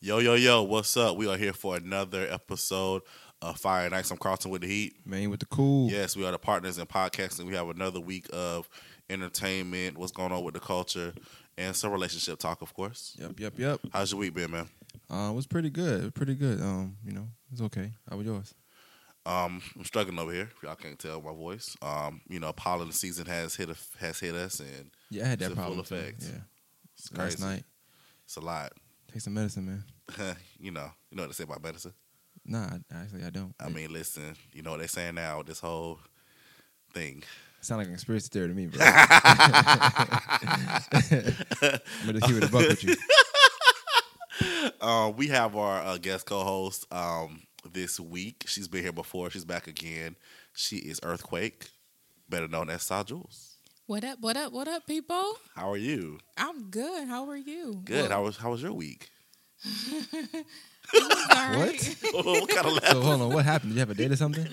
Yo, yo, yo, what's up? We are here for another episode of Fire Nights. I'm Carlton with the Heat. Man with the cool. Yes, we are the partners in podcasting. We have another week of entertainment, what's going on with the culture, and some relationship talk, of course. Yep, yep, yep. How's your week been, man? Uh, it was pretty good. It was pretty good. Um, you know, it's okay. How was yours? Um, I'm struggling over here. If y'all can't tell my voice. Um, you know, pollen season has hit has hit us, and Yeah, I had that full problem. too. effect. Yeah, it's last night. It's a lot. Take some medicine, man. you know, you know what they say about medicine. Nah, I- actually, I don't. I mean, listen, you know what they're saying now. This whole thing. sound like an conspiracy theory to me, bro. I'm gonna keep it a buck with you. Um, we have our uh, guest co-host um, this week. She's been here before. She's back again. She is Earthquake, better known as Saw Jules. What up? What up? What up, people? How are you? I'm good. How are you? Good. How was How was your week? all right. what kind of laugh? So hold on, what happened? Did you have a date or something?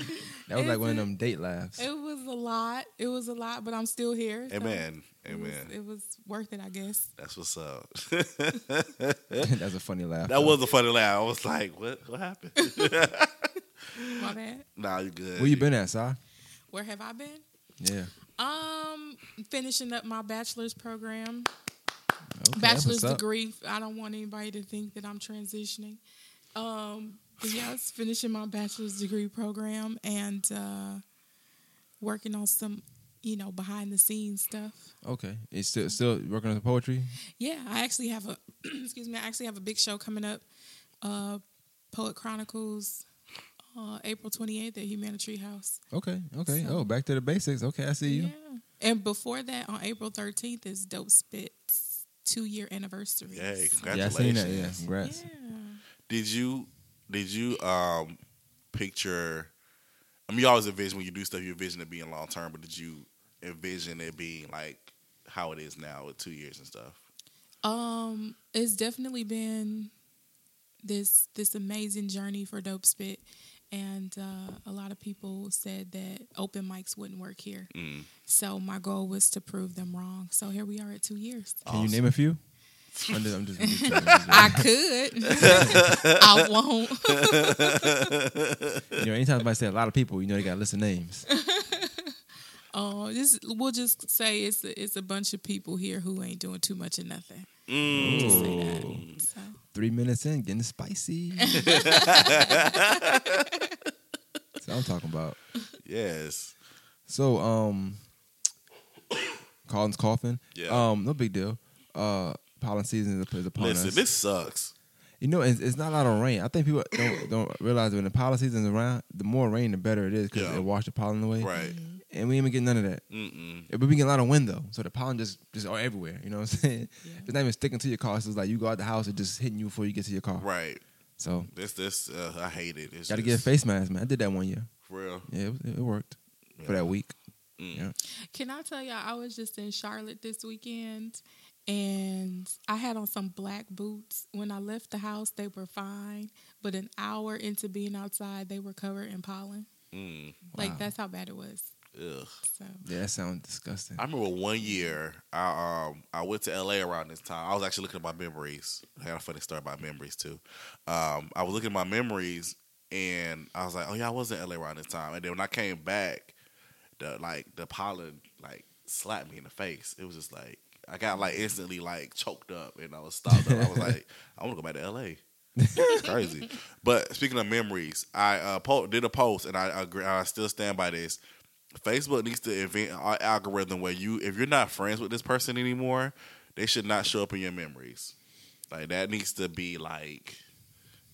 That was like one of them date laughs. It was a lot. It was a lot, but I'm still here. so Amen. It was, Amen. it was worth it, I guess. That's what's up. That's a funny laugh. that was a funny laugh. I was like, "What? What happened?" My bad. nah, you good. Where you been at, Si? Where have I been? Yeah. Um, finishing up my bachelor's program, Okay, bachelor's degree. I don't want anybody to think that I'm transitioning. Um, but I finishing my bachelor's degree program and uh, working on some, you know, behind the scenes stuff. Okay. It's still still working on the poetry. Yeah, I actually have a excuse me. I actually have a big show coming up, uh, Poet Chronicles, uh, April twenty eighth at Humana Tree House. Okay. Okay. So- oh, back to the basics. Okay, I see you. Yeah, and before that, on April thirteenth is Dope Spit's two year anniversary. Yay! So- Yeah, I seen Congratulations. that. Yeah, congrats. Yeah. Did you did you um picture? I mean, you always envision when you do stuff, you envision it being long term. But did you envision it being like how it is now with two years and stuff? Um, it's definitely been this this amazing journey for Dope Spit, and uh, a lot of people said that open mics wouldn't work here. Mm. So my goal was to prove them wrong. So here we are at two years. Can you name a few? I'm just, I'm just, I'm just I'm just I could. I won't. you know, anytime somebody say a lot of people, you know they got to list of names. Oh, this we'll just say it's a, it's a bunch of people here who ain't doing too much of nothing. Mm. Just say that. So, Three minutes in, getting spicy. That's what I'm talking about. Yes. So, um, Colin's coughing. Yeah. Um, no big deal. Uh, pollen season is, is upon Listen, us. this sucks. You know, it's, it's not a lot of rain. I think people don't don't realize when the pollen season's around, the more rain, the better it is because Yeah. it washes the pollen away. Right. And we ain't even get none of that. Mm-mm. But we get a lot of wind though, so the pollen just just are everywhere. You know what I'm saying? Yeah. It's not even sticking to your car. So it's like you go out the house, it's just hitting you before you get to your car. Right. So This this uh, I hate it. It's got to just, get a face mask, man. I did that one year. for real. Yeah, it, it worked for that week. Mm. Yeah. can I tell y'all? I was just in Charlotte this weekend, and I had on some black boots. When I left the house, they were fine, but an hour into being outside, they were covered in pollen. Mm. Like Wow. that's how bad it was. Ugh. So Yeah, that sounds disgusting. I remember one year I um I went to LA around this time. I was actually looking at my memories. I had a funny story about memories too. Um, I was looking at my memories and I was like, oh yeah, I was in LA around this time. And then when I came back, the like the pollen like slapped me in the face. It was just like I got like instantly like choked up and I was stopped up. I was like, I want to go back to LA. It's crazy. But speaking of memories, I uh, po- did a post and I agree. I still stand by this. Facebook needs to invent an algorithm where you, if you're not friends with this person anymore, they should not show up in your memories. Like that needs to be like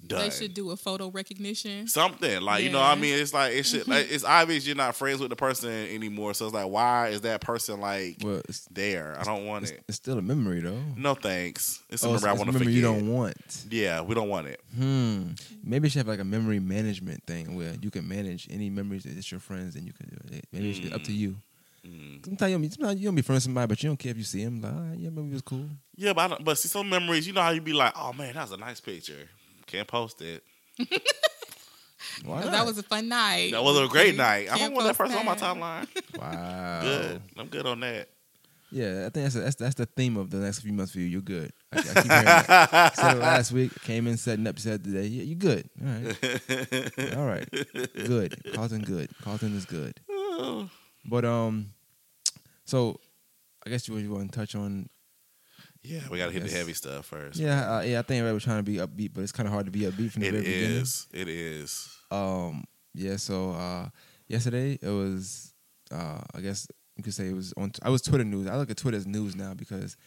done. they should do a photo recognition. something like you know. what I mean, it's like it should. Like, it's obvious you're not friends with the person anymore. So it's like, why is that person like Well, it's, there? I don't want it's, it. it's still a memory though. No thanks. It's a Oh, it's, memory I it's a want to memory forget. you don't want. Yeah, we don't want it. Hmm. Maybe it should have like a memory management thing where you can manage any memories that it's your friends and you can do it. Maybe it's up to you. Mm. Sometimes you don't, be- sometimes you don't be friends with somebody, but you don't care if you see him. Like, ah, yeah, maybe it was cool. Yeah, but I don't, but see some memories. You know how you be like, oh man, that was a nice picture. Can't post it. Why that was a fun night. That was a great Can't- night. I don't can't want that post person on my timeline. wow. Good. I'm good on that. Yeah, I think that's that's that's the theme of the next few months for you. You're good. I, I keep hearing that. said it last week. Came in setting up. Said today. Yeah, you're good. All right. All right. Good. Carlton good. Carlton is good. But um, so I guess you, you want to touch on Yeah, we gotta hit the heavy stuff first. yeah uh, yeah I think everybody was trying to be upbeat, but it's kind of hard to be upbeat from the It very beginning. is. It is. Um, yeah. So uh, yesterday it was. Uh, I guess you could say it was on. I was Twitter news. I look at Twitter as news now because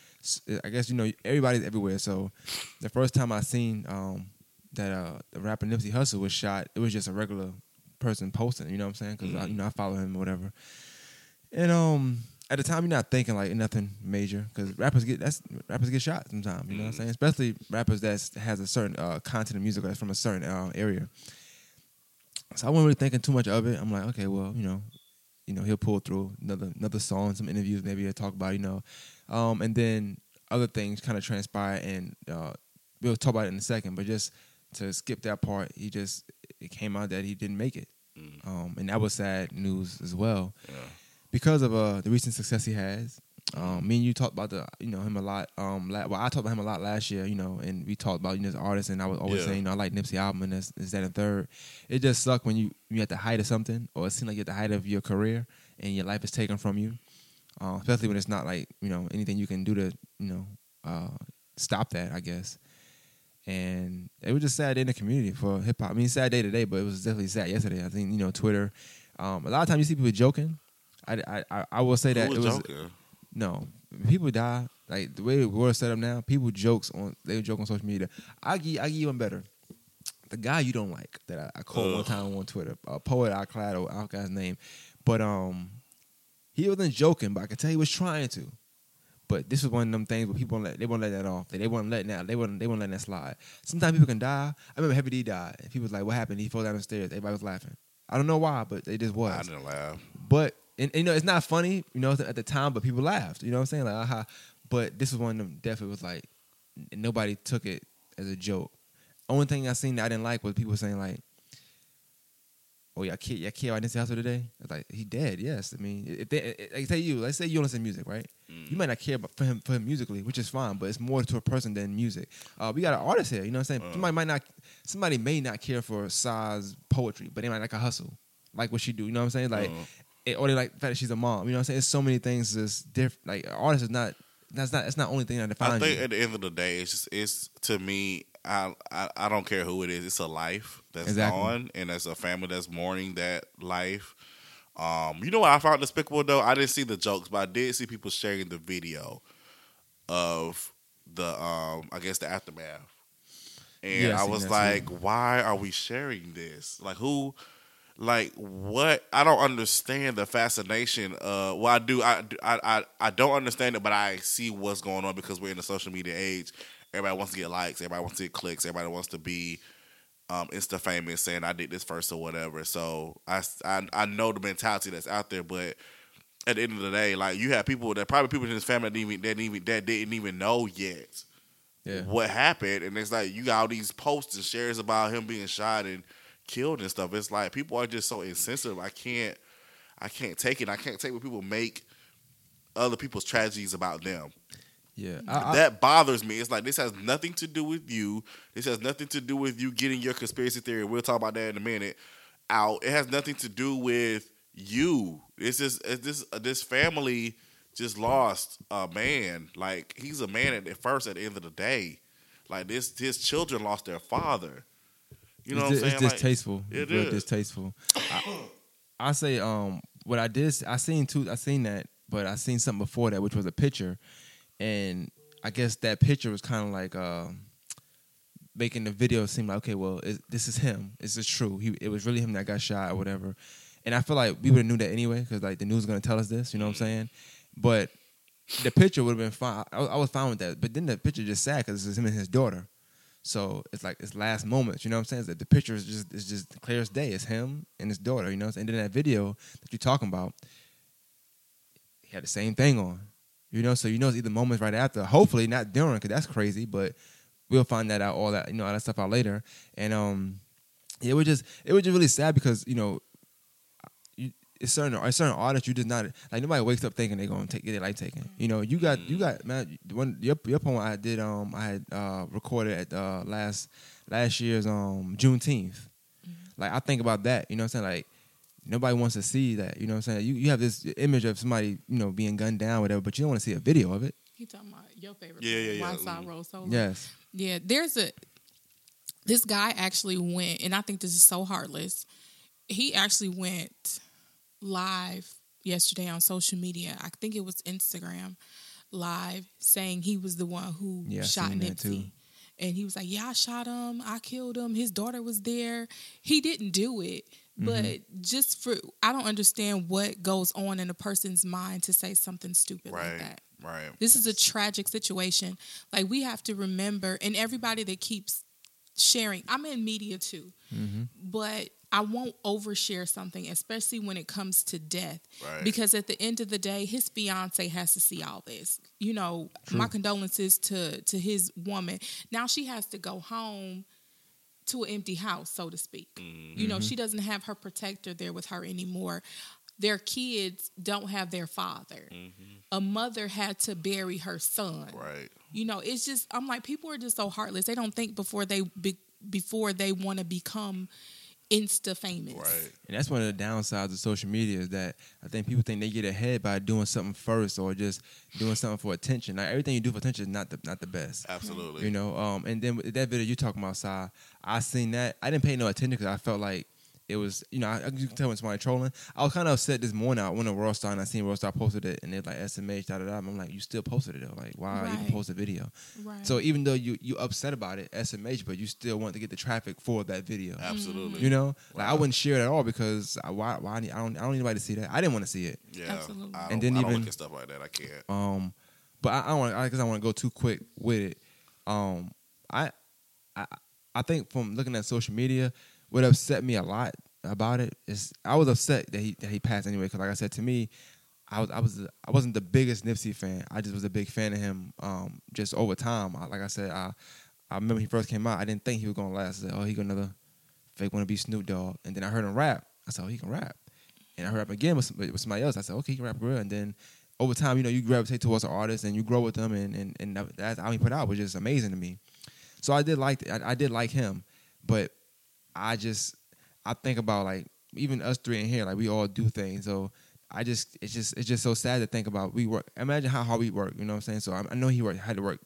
I guess you know everybody's everywhere. So the first time I seen um that uh the rapper Nipsey Hussle was shot, it was just a regular person posting. You know what I'm saying? Because Mhm. you know I follow him or whatever. And um. At the time, you're not thinking like nothing major because rappers get that's rappers get shot sometimes. You know what I'm Mhm. saying? Especially rappers that has a certain uh, content of music that's from a certain uh, area. So I wasn't really thinking too much of it. I'm like, okay, well, you know, you know, he'll pull through another another song, some interviews, maybe he'll talk about, you know, um, and then other things kind of transpire, and uh, we'll talk about it in a second. But just to skip that part, he just it came out that he didn't make it, Mm, um, and that was sad news as well yeah. Because of uh, the recent success he has. Um, me and you talked about the you know him a lot. Um, la- well, I talked about him a lot last year, you know, and we talked about you know as an artist, and I was always Yeah. saying you know I like Nipsey album and this, this that and third. It just sucked when you you at the height of something, or it seemed like you're at the height of your career, and your life is taken from you. Uh, especially when it's not like you know anything you can do to you know uh, stop that. I guess. And it was just sad day in the community for hip hop. I mean, sad day today, but it was definitely sad yesterday. I think you know Twitter. Um, a lot of times you see people joking. I, I, I, I will say that Who it was was joking? no people die like the way the world set up now. People jokes on they joke on social media. I give I give you one better. The guy you don't like that I, I called one time on Twitter, uh, poet Alclado, I forgot his name, but um, he wasn't joking, but I could tell he was trying to. But this was one of them things where people let they won't let that off. They, they won't let that they won't they won't let that slide. Sometimes people can die. I remember Heavy D died, people was like, "What happened?" He fell down the stairs. Everybody was laughing. I don't know why, but they just was. I didn't laugh. But and, and, you know, it's not funny, you know, at the time, but people laughed. You know what I'm saying? Like, aha. But this was one of them. Definitely was like, nobody took it as a joke. Only thing I seen that I didn't like was people saying like, "Oh yeah, kid, yeah, kid, I didn't see Hustle today." It's like he dead. Yes, I mean, if they, like say you, let's say you don't listen to music, right? Mm. You might not care about for him for him musically, which is fine, but it's more to a person than music. Uh, we got an artist here, you know what I'm saying? Uh. somebody might not, somebody may not care for Saz poetry, but they might like a hustle, like what she do. You know what I'm saying? Like, Uh. It, or they like the fact that she's a mom. You know what I'm saying? There's so many things that's different. Like, artist is not. That's not. That's not the only thing that defines I think you. at the end of the day, it's just it's to me. I, I I don't care who it is. It's a life that's Exactly. gone, and it's a family that's mourning that life. Um, you know what I found despicable though? I didn't see the jokes, but I did see people sharing the video of the um, I guess the aftermath, and Yeah, I I was like, why are we sharing this? Like who? Like what? I don't understand the fascination. Uh, well, I do. I, I I I don't understand it, but I see what's going on because we're in the social media age. Everybody wants to get likes. Everybody wants to get clicks. Everybody wants to be um, Insta famous, saying I did this first or whatever. So I, I I know the mentality that's out there, but at the end of the day, like you have people that probably people in his family that didn't even that didn't even, that didn't even know yet Yeah. what happened, and it's like you got all these posts and shares about him being shot and killed and stuff. It's like people are just so insensitive. I can't, I can't take it. I can't take when people make other people's tragedies about them. Yeah. I, I, that bothers me. It's like this has nothing to do with you. This has nothing to do with you getting your conspiracy theory. We'll talk about that in a minute. Out. It has nothing to do with you. It's just it's this uh, this family just lost a man. Like he's a man at first. At the end of the day, like this, his children lost their father. You know it's, what I'm saying? It's distasteful. it It's distasteful. I, I say, um, what I did, I seen two, I seen that, but I seen something before that, which was a picture, and I guess that picture was kind of like, um, making the video seem like, okay, well, it, this is him. This is true. He, it was really him that got shot or whatever. And I feel like we would have knew that anyway, because like the news is gonna tell us this. You know what I'm saying? But the picture would have been fine. I, I was fine with that. But then the picture just sad because it's him and his daughter. So it's like it's last moments, you know what I'm saying? That the picture is just it's just clear as day. It's him and his daughter, you know. And then that video that you're talking about, he had the same thing on, you know. So you know it's either moments right after. Hopefully not during, because that's crazy. But we'll find that out all that you know all that stuff out later. And um, it was just it was just really sad because you know, it's certain it's certain artists you just not like nobody wakes up thinking they're gonna take get their life taken. You know, you got you got man one your your poem I did um I had uh recorded at uh last last year's um Juneteenth. Like I think about that, you know what I'm saying? Like nobody wants to see that, you know what I'm saying? You you have this image of somebody, you know, being gunned down, whatever, but you don't want to see a video of it. He talking about your favorite. Yeah, yeah, yeah. Why Side. Roll Solo. Yes. Yeah, there's a this guy actually went, and I think this is so heartless. He actually went live yesterday on social media. I think it was Instagram live, saying he was the one who Yeah, shot seen Nipsey. too. And he was like, "Yeah, I shot him. I killed him. His daughter was there. He didn't do it." Mm-hmm. But just for, I don't understand what goes on in a person's mind to say something stupid like that. Right. This is a tragic situation. Like we have to remember, and everybody that keeps sharing, I'm in media too, mm-hmm. but I won't overshare something, especially when it comes to death, Right. because at the end of the day, his fiance has to see all this. You know, my condolences to to his woman. Now she has to go home to an empty house, so to speak. Mm-hmm. You know, mm-hmm. she doesn't have her protector there with her anymore. Their kids don't have their father. A mother had to bury her son. Right. You know, it's just I'm like people are just so heartless. They don't think before they be, before they want to become insta famous. Right. And that's one of the downsides of social media is that I think people think they get ahead by doing something first or just doing something for attention. Like everything you do for attention is not the not the best. Absolutely. You know, um, and then with that video you talking about, Si, I seen that. I didn't pay no attention because I felt like it was, you know, I, you can tell when somebody trolling. I was kind of upset this morning. I went to World Star and I seen World Star posted it, and they're like SMH, da da da. I'm like, you still posted it though. Like, why even post a video? Right. So even though you you upset about it, SMH, but you still want to get the traffic for that video. Absolutely. You know, like I wouldn't share it at all because I, why? Why? I, need, I don't. I don't need anybody to see that. I didn't want to see it. Yeah. Absolutely. And then I don't even- look at stuff like that. I can't. Um, but I, I don't want because I want to go too quick with it. Um, I, I, I think from looking at social media, what upset me a lot about it is I was upset that he that he passed anyway. Because like I said to me, I was I was I wasn't the biggest Nipsey fan. I just was a big fan of him. Um, just over time, I, like I said, I I remember he first came out. I didn't think he was gonna last. Said, oh, he got another fake want to be Snoop Dogg. And then I heard him rap. I said, oh, he can rap. And I heard him again with, with somebody else. I said, okay, he can rap real. And then over time, you know, you gravitate towards an artist and you grow with them, and and and that- that's how he put out was just amazing to me. So I did like I, I did like him, but I just I think about like even us three in here, like we all do things. So I just it's just it's just so sad to think about. We work. Imagine how hard we work. You know what I'm saying? So I, I know he worked, had to work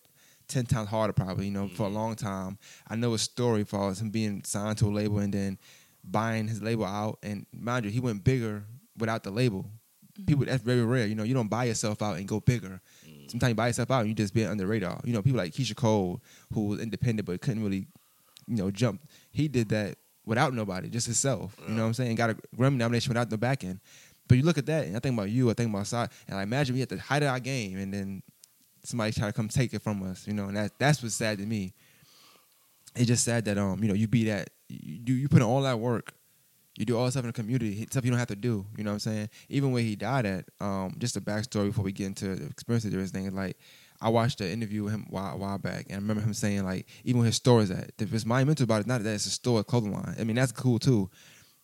ten times harder, probably. You know, for a mm-hmm. long time. I know his story for him being signed to a label and then buying his label out. And mind you, he went bigger without the label. People mm-hmm. that's very rare. You know, you don't buy yourself out and go bigger. Mm. Sometimes you buy yourself out and you just be under the radar. You know, people like Keyshia Cole, who was independent but couldn't really, you know, jump. He did that without nobody, just himself. You know what I'm saying? Got a Grammy nomination without the back end. But you look at that, and I think about you, I think about side, and I imagine we at the height of our game, and then somebody try to come take it from us. You know, and that that's what's sad to me. It's just sad that um, you know, you be that you you, put in all that work, you do all this stuff in the community, stuff you don't have to do. You know what I'm saying? Even where he died at, um, just a backstory before we get into the experience of everything. Like, I watched an interview with him a while, a while back, and I remember him saying like, even where his store is at, if it's monumental about it, not that it's a store, a clothing line. I mean, that's cool too.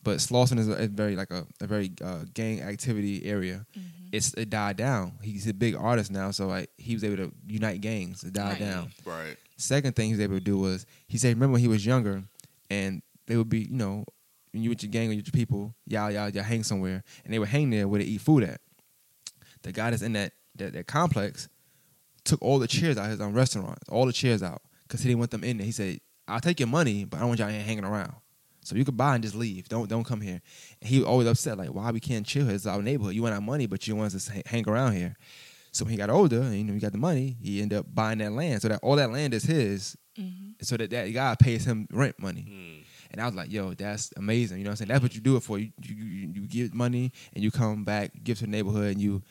But Slauson is a, a very like a, a very uh, gang activity area. It's it died down. He's a big artist now, so like he was able to unite gangs. It died Right. down. Right. Second thing he was able to do was he said, remember when he was younger, and they would be, you know, when you with your gang or your people, y'all y'all y'all hang somewhere, and they would hang there where they eat food at. The guy that's in that that, that complex took all the chairs out of his own restaurant, all the chairs out, because he didn't want them in there. He said, "I'll take your money, but I don't want y'all here hanging around. So you could buy and just leave. Don't don't come here." And he was always upset, like, "Why we can't chill here? It's our neighborhood. You want our money, but you want us to hang- hang around here." So when he got older, and you know, he got the money, he ended up buying that land. So that all that land is his. So that that guy pays him rent money. Mm. And I was like, yo, that's amazing. You know what I'm saying? That's what you do it for. You you, you, you give money and you come back, give to the neighborhood, and you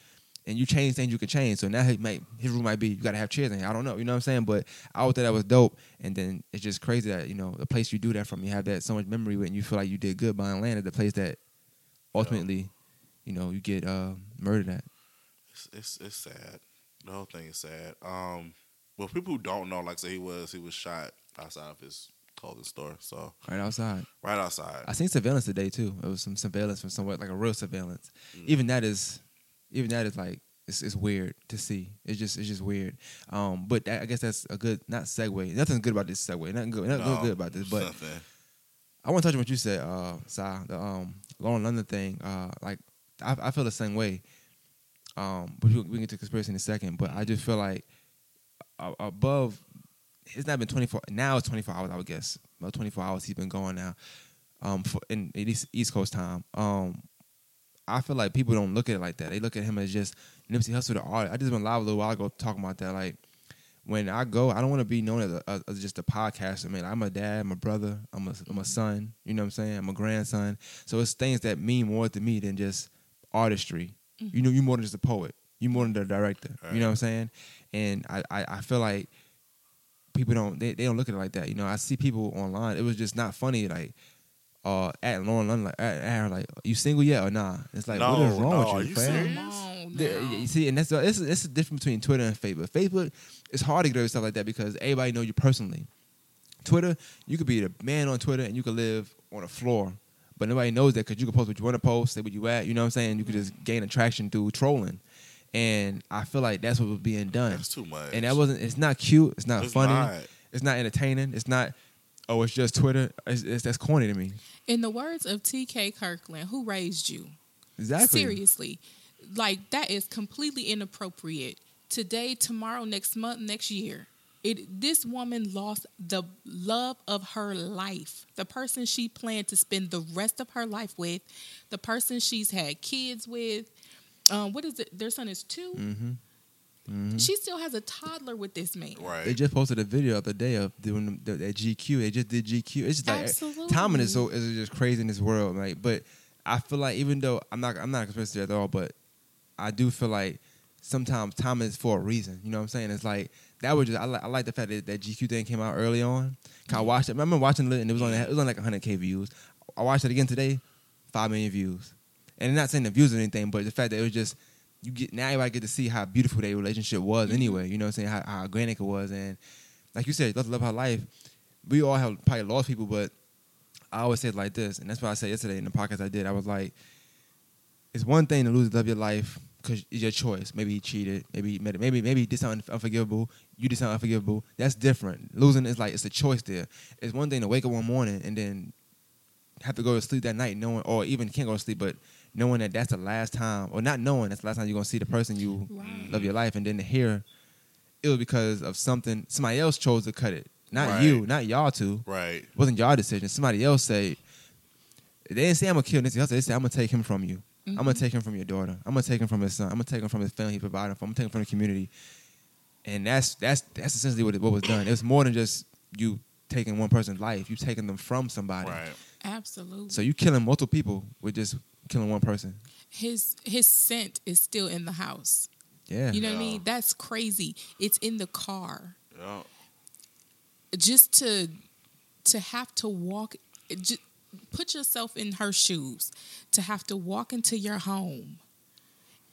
and you change things you can change. So now he might, his rule might be you gotta have chairs in here. I don't know. You know what I'm saying? But I always thought that was dope. And then it's just crazy that, you know, the place you do that from, you have that so much memory with and you feel like you did good buying land at the place that ultimately, you know, you get uh, murdered at. It's, it's it's sad. The whole thing is sad. Um, well, people who don't know, like say he was he was shot outside of his clothing store. So right outside. right outside. I seen surveillance today too. It was some surveillance from somewhere, like a real surveillance. Mm. Even that is, even that is like it's, it's weird to see. It's just it's just weird. Um, but that, I guess that's a good not segue. Nothing's good about this segue. Nothing good. Nothing No, good about this. But nothing. I want to touch on what you said, uh, Sai, the um, Lauren London thing. Uh, like I, I feel the same way. Um, but we, we can get to conspiracy in a second. But I just feel like uh, above, it's not been twenty four. Now it's twenty four hours. I would guess about twenty four hours. He's been going now. Um, for in at least East Coast time. Um, I feel like people don't look at it like that. They look at him as just Nipsey Hussle, the artist. I just been live a little while ago talking about that. Like when I go, I don't want to be known as, a, as- just a podcaster. Man, I'm a dad, I'm a brother, I'm a, I'm a son. You know what I'm saying? I'm a grandson. So it's things that mean more to me than just artistry. You mm-hmm. know, you're more than just a poet. You're more than the director. You know what I'm saying? And I, I, I feel like people don't they, they don't look at it like that. You know, I see people online. It was just not funny. Like. Uh, at Lauren London, like, at, at her, like, you single yet or nah? It's like, what No, is wrong no, with are you, you fam? serious? Come on The- now. you see, and that's it's, it's the difference between Twitter and Facebook. Facebook, it's hard to get over stuff like that because everybody know you personally. Twitter, you could be the man on Twitter and you could live on a floor, but nobody knows that because you can post what you want to post, say what you at. You know what I'm saying? You could just gain attraction through trolling, and I feel like that's what was being done. That's too much. And that wasn't. It's not cute. It's not It's funny. not. It's not entertaining. It's not. Oh, it's just Twitter. It's, it's that's corny to me. In the words of T.K. Kirkland, who raised you? Exactly. Seriously, like that is completely inappropriate. Today, tomorrow, next month, next year. It this woman lost the love of her life. The person she planned to spend the rest of her life with, the person she's had kids with. Um, what is it? Their son is 2 Mm-hmm. Mm-hmm. She still has a toddler with this man. right. They just posted a video the other day of doing the, that GQ. They just did GQ. It's just like Absolutely. timing is so is just crazy in this world. Like, but I feel like even though I'm not I'm not a conspiracy at all, but I do feel like sometimes time is for a reason. You know what I'm saying? It's like that was just I like I like the fact that that GQ thing came out early on. 'Cause I watched it. I remember watching it and it was on it was on like 100k views. I watched it again today, five million views. And I'm not saying the views or anything, but the fact that it was just you get now everybody get to see how beautiful their relationship was mm-hmm. anyway. You know what I'm saying? How, how organic it was, and like you said, love, love her life. We all have probably lost people, but I always say it like this, and that's what I said yesterday in the podcast I did. I was like, it's one thing to lose the love of your life because it's your choice. Maybe he cheated. Maybe he made it. Maybe maybe he did something unforgivable. You did something unforgivable. That's different. Losing is like it's a choice there. It's one thing to wake up one morning and then have to go to sleep that night knowing, or even can't go to sleep, but knowing that that's the last time, or not knowing that's the last time you're gonna see the person you Right. love your life, and then to hear it was because of something somebody else chose to cut it, not Right. you, not y'all two. right. It wasn't y'all decision. Somebody else say they didn't say I'm gonna kill Nipsey Hussle. They said I'm gonna take him from you. I'm gonna mm-hmm. take him from your daughter. I'm gonna take him from his son. I'm gonna take him from his family he provided for. I'm gonna take him from the community. And that's that's that's essentially what, it, what was done. It was more than just you taking one person's life. You taking them from somebody. Right. Absolutely. So you killing multiple people with just killing one person. his his scent is still in the house. Yeah. You know what I mean? That's crazy. It's in the car. Yeah. Just to to have to walk just put yourself in her shoes to have to walk into your home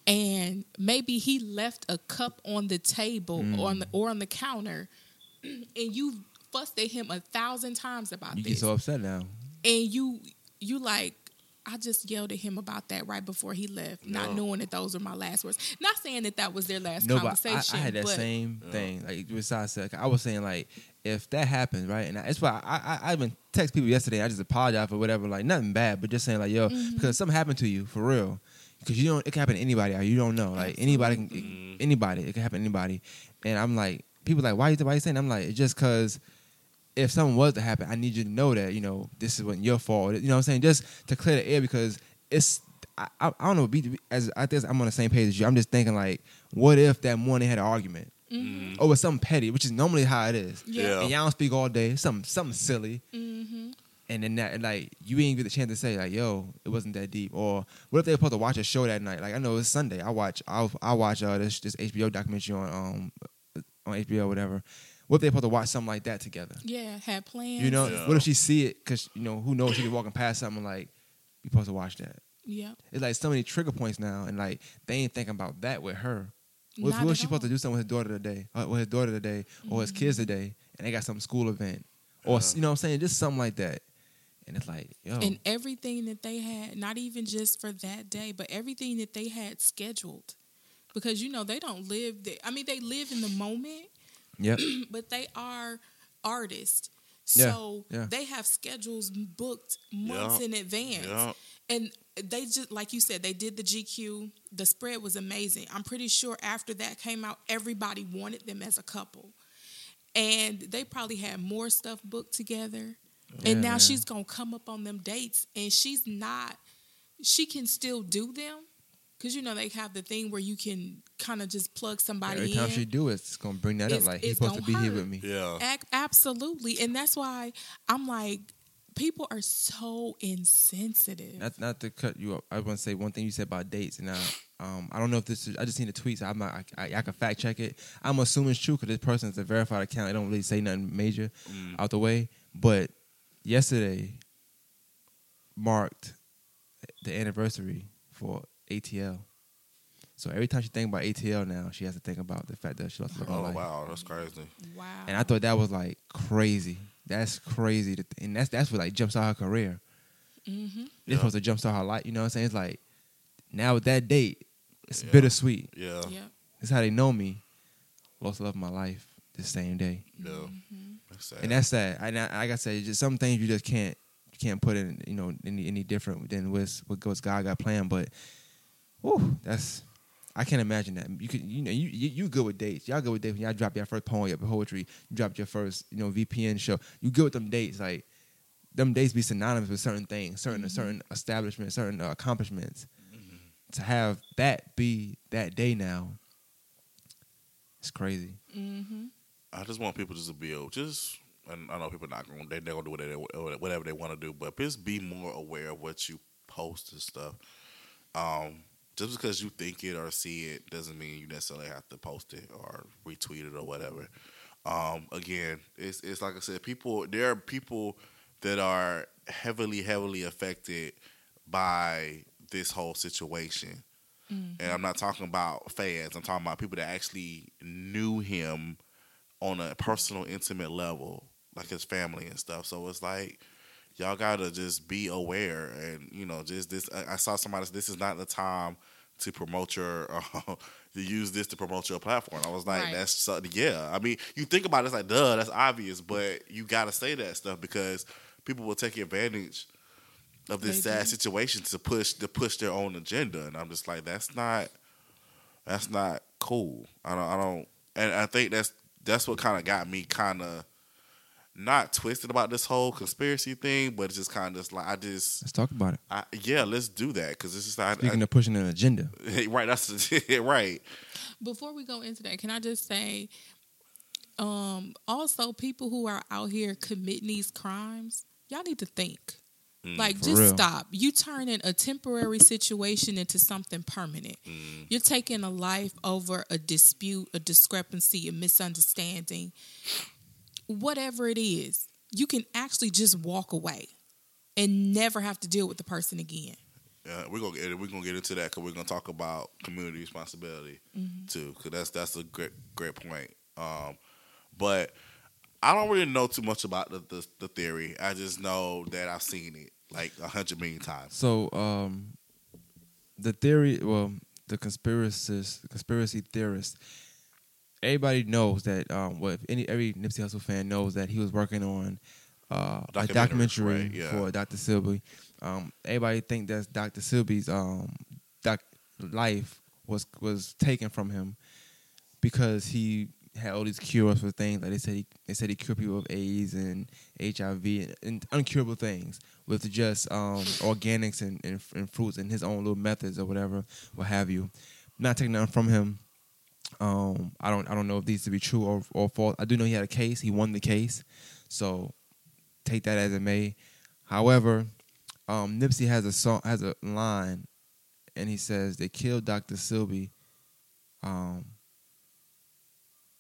and maybe he left a cup on the table Mm. or on the or on the counter and you fussed at him a thousand times about you this get so upset now. and you you like I just yelled at him about that right before he left, not knowing that those were my last words. Not saying that that was their last No, but I, conversation. I had that but same Yeah. thing. Like besides, that, I was saying like if that happens, right? And that's why I, I I even text people yesterday. I just apologize for whatever, like nothing bad, but just saying like yo, Mm-hmm. because something happened to you for real. Because you don't, it can happen to anybody. You don't know, like anybody, can, anybody, it can happen to anybody. And I'm like, people like, why you, why you saying? I'm like, it's just because if something was to happen, I need you to know that you know this is wasn't your fault. You know what I'm saying? Just to clear the air because it's I, I, I don't know. Be, as I think I'm on the same page as you. I'm just thinking like, what if that morning they had an argument Mm-hmm. over something petty, which is normally how it is. Yeah. And y'all don't speak all day. Something something silly. Mm-hmm. And then that like you ain't get the chance to say like, yo, it wasn't that deep. Or what if they were supposed to watch a show that night? Like I know it's Sunday. I watch I I watch uh this this HBO documentary on um on HBO whatever. What if they supposed to watch something like that together? Yeah, had plans. You know, Yeah. what if she see it? Because you know, who knows? She be walking past something like, you supposed to watch that. Yeah. It's like so many trigger points now, and like they ain't thinking about that with her. What, Not what if she supposed to do something with his daughter today, uh, with his daughter today, or his kids Mm-hmm. today, and they got some school event, or Yeah. you know what I'm saying, just something like that. And it's like, yo, And everything that they had, not even just for that day, but everything that they had scheduled. Because you know, they don't live there. I mean, they live in the moment, yep, but they are artists. So yeah. they have schedules booked months Yeah, in advance. Yeah. And they just like you said, they did the GQ. The spread was amazing. I'm pretty sure after that came out, everybody wanted them as a couple. And they probably had more stuff booked together. Oh, yeah, and now man. she's gonna come up on them dates and she's not she can still do them. Cause you know they have the thing where you can kind of just plug somebody every in. time she do it, it's gonna bring that up. Like he's supposed to be gonna here with me. Yeah. Ac- absolutely. And that's why I'm like, people are so insensitive. Not not to cut you up. I want to say one thing you said about dates, and I, um, I don't know if this is. I just seen the tweets. I'm not. I, I, I can fact check it. I'm assuming it's true because this person is a verified account. They don't really say nothing major Mm. out the way. But yesterday marked the anniversary for ATL. So every time she think about ATL now, she has to think about the fact that she lost her Oh life. wow, that's crazy. wow. And I thought that was like crazy. That's crazy, to th- and that's that's what like jumps out her career. hmm It's Yeah. supposed to jumpstart her life. You know what I'm saying? It's like now with that date, it's Yeah. bittersweet. Yeah. Yeah. It's how they know me. Lost the love of my life the same day, Yeah. Mm-hmm. That's sad. and that's sad. And I, like I said, just some things you just can't you can't put in you know any any different than what's what what's God got planned. But, whew, that's I can't imagine that. You could you know you you, you good with dates. Y'all good with dates when y'all drop your first poem, your poetry. You dropped your first you know VPN show. You good with them dates like. Them dates be synonymous with certain things, certain certain establishments, certain uh, accomplishments. To have that be that day now, it's crazy. hmm I just want people just to be able, just and I know people not going, they they're gonna do whatever they, whatever they want to do, but just be more aware of what you post and stuff. Um, just because you think it or see it doesn't mean you necessarily have to post it or retweet it or whatever. Um, again, it's it's like I said, people there are people that are heavily heavily affected by this whole situation. And I'm not talking about fans. I'm talking about people that actually knew him on a personal, intimate level, like his family and stuff. So it's like y'all gotta just be aware, and you know, just this. I saw somebody. This is not the time to promote your. Uh, to use this to promote your platform. I was like, Right. that's so, yeah. I mean, you think about it, it's like, duh, that's obvious, but you gotta say that stuff because people will take advantage of this They sad situation to push to push their own agenda, and I'm just like, that's not that's not cool. I don't I don't, and I think that's that's what kind of got me kind of not twisted about this whole conspiracy thing, but it's just kind of just like I just Let's talk about it. I, yeah, let's do that because it's just I, Speaking of pushing an agenda, right. That's right. Before we go into that, can I just say, um, also people who are out here committing these crimes, y'all need to think. like, just real. stop. You turning a temporary situation into something permanent. You're taking a life over a dispute, a discrepancy, a misunderstanding, whatever it is. You can actually just walk away and never have to deal with the person again. Yeah, we're gonna get we're gonna get into that because we're gonna talk about community responsibility too. Because that's that's a great great point. Um, but I don't really know too much about the, the the theory. I just know that I've seen it like a hundred million times. so um, the theory, well, the conspiracists, the conspiracy theorists, everybody knows that. Um, well, any every Nipsey Hussle fan knows that he was working on uh, a Documentary, right, yeah. for Dr. Sebi. Um, everybody think that Dr. Sebi's um, doc- life was was taken from him because he had all these cures for things like they said he they said he cured people of AIDS and HIV and, and uncurable things with just um, organics and, and, and fruits and his own little methods or whatever, what have you. Not taking nothing from him. Um, I don't I don't know if these to be true or, or false. I do know he had a case. He won the case, so take that as it may. However, um, Nipsey has a song has a line, and he says they killed Dr. Sebi, um,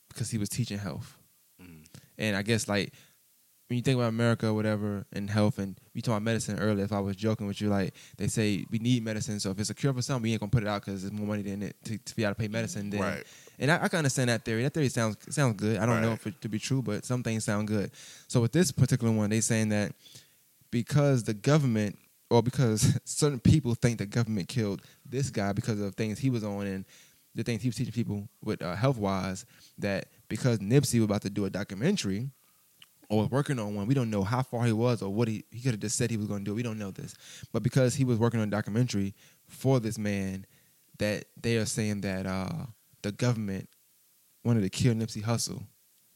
because he was teaching health. Mhm. And I guess like when you think about America or whatever and health, and we talked about medicine earlier. If I was joking with you, like they say we need medicine, so if it's a cure for something, we ain't gonna put it out because there's more money than it to, to be able to pay medicine. Then Right. And I, I can understand that theory. That theory sounds sounds good. I don't know if it to be true, but some things sound good. So with this particular one, they saying that because the government or because certain people think the government killed this guy because of things he was on and the things he was teaching people with uh, health wise, that because Nipsey was about to do a documentary or was working on one, we don't know how far he was or what he he could have just said he was going to do. We don't know this, but because he was working on a documentary for this man, that they are saying that uh, the government wanted to kill Nipsey Hussle,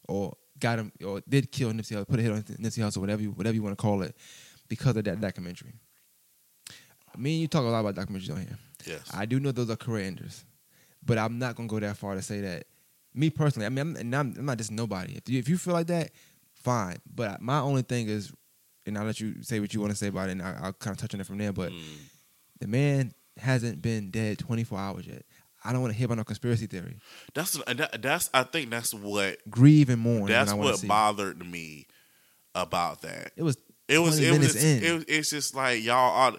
or got him, or did kill Nipsey Hussle, put a hit on Nipsey Hussle, whatever you, whatever you want to call it, because of that documentary. Me and you talk a lot about documentaries on here. Yes. I do know those are career enders, but I'm not gonna go that far to say that. Me personally, I mean, I'm, and I'm, I'm not just nobody. If you if you feel like that, fine. But my only thing is, and I'll let you say what you want to say about it, and I, I'll kind of touch on it from there. But Mm. the man hasn't been dead 24 hours yet. I don't want to hear about no conspiracy theory. That's that, that's I think that's what Grieve and mourn. that's what I want what to see. bothered me about that. It was It was it was, in. it it's just like y'all are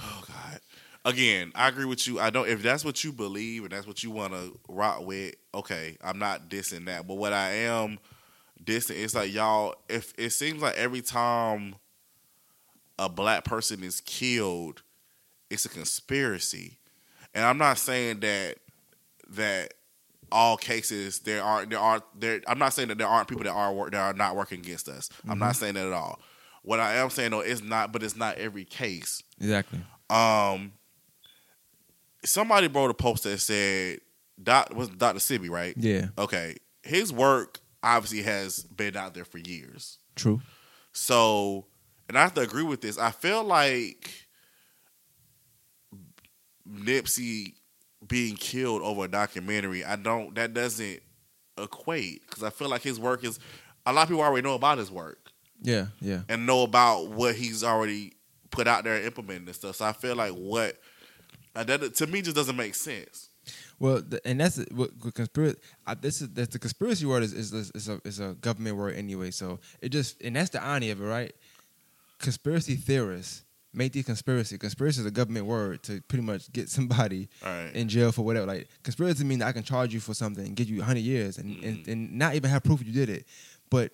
oh god. Again, I agree with you. I don't if that's what you believe and that's what you want to rock with, okay, I'm not dissing that. But what I am dissing it's like y'all if it seems like every time a black person is killed, it's a conspiracy. And I'm not saying that that all cases there aren't there are there I'm not saying that there aren't people that are work that are not working against us. I'm not saying that at all. What I am saying though is not but it's not every case. exactly. Um somebody wrote a post that said Doc was Dr. Sebi, right? Yeah, Okay. His work obviously has been out there for years. true. So, and I have to agree with this. I feel like Nipsey being killed over a documentary, I don't, that doesn't equate because I feel like his work is, a lot of people already know about his work Yeah, yeah. and know about what he's already put out there and implemented and stuff. So I feel like what, that to me just doesn't make sense. Well, the, and that's what what conspiracy. I, this is that's the conspiracy word is is, is a is a government word anyway. So it just and that's the irony of it, right? Conspiracy theorists make the conspiracy. Conspiracy is a government word to pretty much get somebody right. in jail for whatever. Like conspiracy means I can charge you for something and give you hundred years and, and Mm-hmm. and not even have proof you did it, but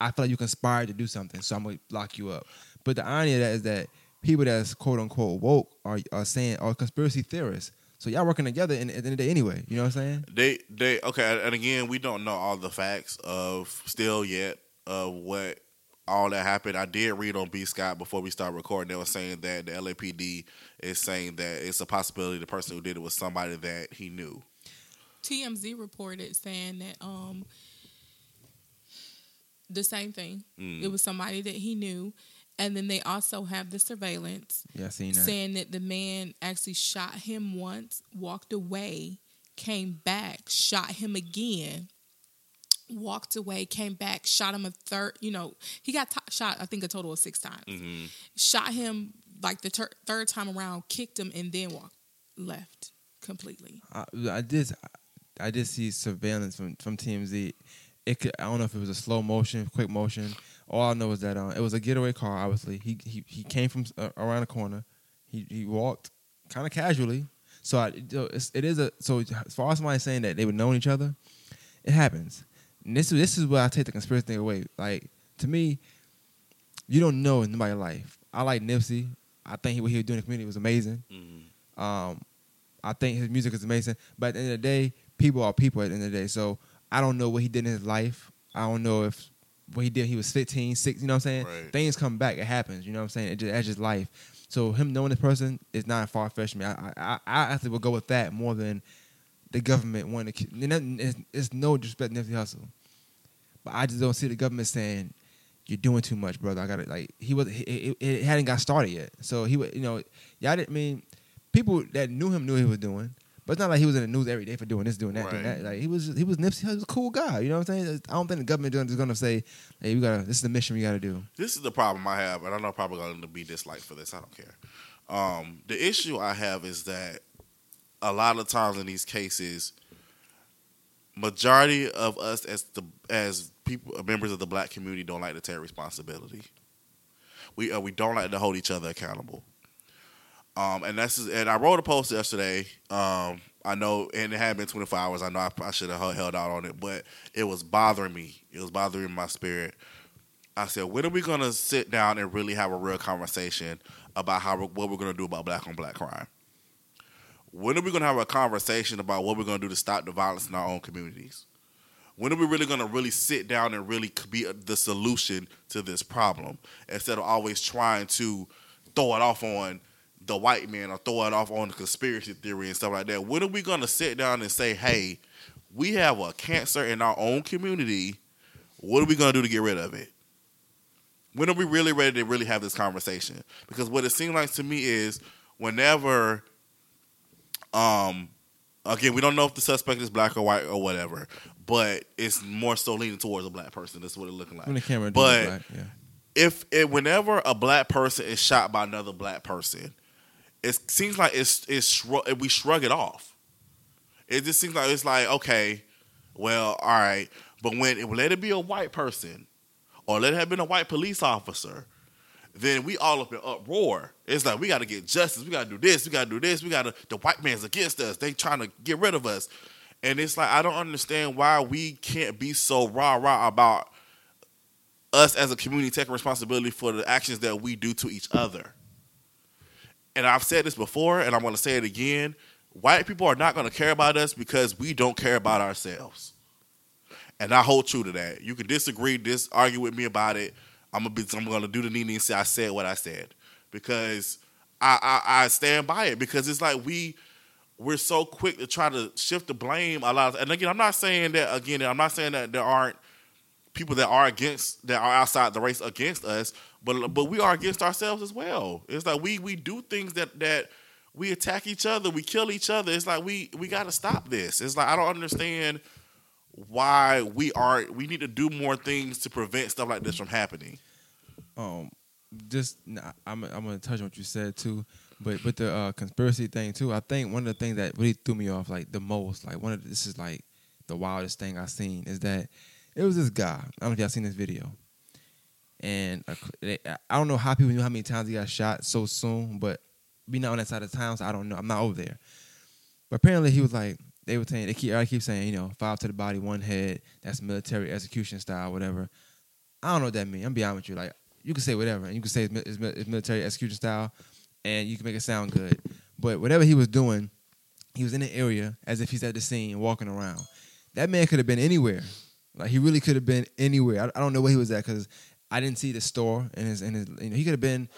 I feel like you conspired to do something, so I'm gonna lock you up. But the irony of that is that people that's quote unquote woke are are saying are conspiracy theorists. So y'all working together in, at the end of the day anyway. You know what I'm saying? They they okay, and again, we don't know all the facts of still yet of what all that happened. I did read on B Scott before we started recording. They were saying that the LAPD is saying that it's a possibility the person who did it was somebody that he knew. TMZ reported saying that um the same thing. Mm. It was somebody that he knew. And then they also have the surveillance Yeah, seen that. saying that the man actually shot him once, walked away, came back, shot him again, walked away, came back, shot him a third. You know, he got t- shot. I think a total of six times. Mm-hmm. Shot him like the ter- third time around, kicked him, and then walked left completely. I, I did. I did see surveillance from from TMZ. It could, I don't know if it was a slow motion, quick motion. All I know is that uh, it was a getaway car. Obviously, he he he came from uh, around the corner. He he walked kind of casually. So I, it's, it is a so as far as somebody saying that they would know each other, it happens. And this is this is where I take the conspiracy thing away. Like to me, you don't know in nobody's life. I like Nipsey. I think he, what he was doing in the community was amazing. Mm-hmm. Um, I think his music is amazing. But at the end of the day, people are people at the end of the day. So I don't know what he did in his life. I don't know if what he did, he was 15, 6, you know what I'm saying? Right. Things come back, it happens, you know what I'm saying? It just, that's just life. So him knowing this person is not far fetched me. I, I, I actually would go with that more than the government wanting to. It's, it's no disrespect to Nipsey Hussle, but I just don't see the government saying you're doing too much, brother. I got to like he was it, it, hadn't got started yet, so he would you know y'all didn't I mean people that knew him knew what he was doing. But it's not like he was in the news every day for doing this, doing that, doing that. Like he was, he was Nipsey. He was a cool guy. You know what I'm saying? I don't think the government is going to say, "Hey, we got to. This is the mission we got to do." This is the problem I have, and I know I'm probably going to be disliked for this. I don't care. Um, the issue I have is that a lot of times in these cases, majority of us as the as people members of the black community don't like to take responsibility. We uh, we don't like to hold each other accountable. Um, and that's and I wrote a post yesterday. Um, I know, and it had been 24 hours. I know I, I should have held out on it, but it was bothering me. It was bothering my spirit. I said, when are we going to sit down and really have a real conversation about how what we're going to do about black on black crime? When are we going to have a conversation about what we're going to do to stop the violence in our own communities? When are we really going to really sit down and really be the solution to this problem instead of always trying to throw it off on the white man or throw it off on the conspiracy theory and stuff like that? When are we going to sit down and say, hey, we have a cancer in our own community. What are we going to do to get rid of it? When are we really ready to really have this conversation? Because what it seems like to me is whenever, um, again, we don't know if the suspect is black or white or whatever, but it's more so leaning towards a black person. That's what it's looking like. When the camera, But- black, yeah. if it, whenever a black person is shot by another black person, it seems like it's it's we shrug it off. It just seems like it's like okay, well, all right, but when it, let it be a white person, or let it have been a white police officer, then we all up in uproar. It's like we got to get justice. We got to do this. We got to do this. We got to. The white man's against us. They trying to get rid of us, and it's like I don't understand why we can't be so rah rah about us as a community taking responsibility for the actions that we do to each other. And I've said this before, and I'm going to say it again. White people are not going to care about us because we don't care about ourselves. And I hold true to that. You can disagree, dis argue with me about it. I'm gonna be, I'm to do the Nene and say I said what I said because I, I I stand by it because it's like we we're so quick to try to shift the blame a lot. Of, and again, I'm not saying that again. I'm not saying that there aren't people that are against that are outside the race against us, but but we are against ourselves as well. It's like we we do things that that we attack each other, we kill each other. It's like we we got to stop this. It's like I don't understand why we are we need to do more things to prevent stuff like this from happening. um just I'm I'm gonna touch on what you said too, but but the uh, conspiracy thing too, I think one of the things that really threw me off like the most, like one of the, this is like the wildest thing I've seen is that it was this guy. I don't know if y'all seen this video, and uh, I don't know how people knew how many times he got shot so soon, but be not on that side of town, so I don't know. I'm not over there, but apparently he was like they were saying they keep I keep saying you know five to the body, one head. That's military execution style, whatever. I don't know what that means. I'm be honest with you. Like you can say whatever, and you can say it's, it's, it's military execution style, and you can make it sound good. But whatever he was doing, he was in the area as if he's at the scene, walking around. That man could have been anywhere. Like he really could have been anywhere. I, I don't know where he was at because I didn't see the store and his and his. You know, he could have been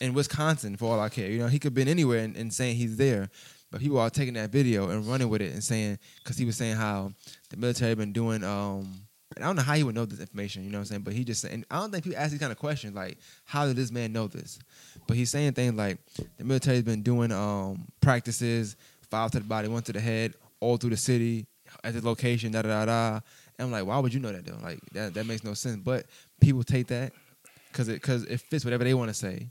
in Wisconsin for all I care. You know, he could have been anywhere and, and saying he's there. But people are taking that video and running with it and saying because he was saying how the military been doing. um I don't know how he would know this information. You know what I'm saying? But he just and I don't think people ask these kind of questions like how did this man know this? But he's saying things like the military's been doing um practices, five to the body, one to the head, all through the city at the location, da da da da. And I'm like, why would you know that though? Like that that makes no sense. But people take that because it because it fits whatever they want to say,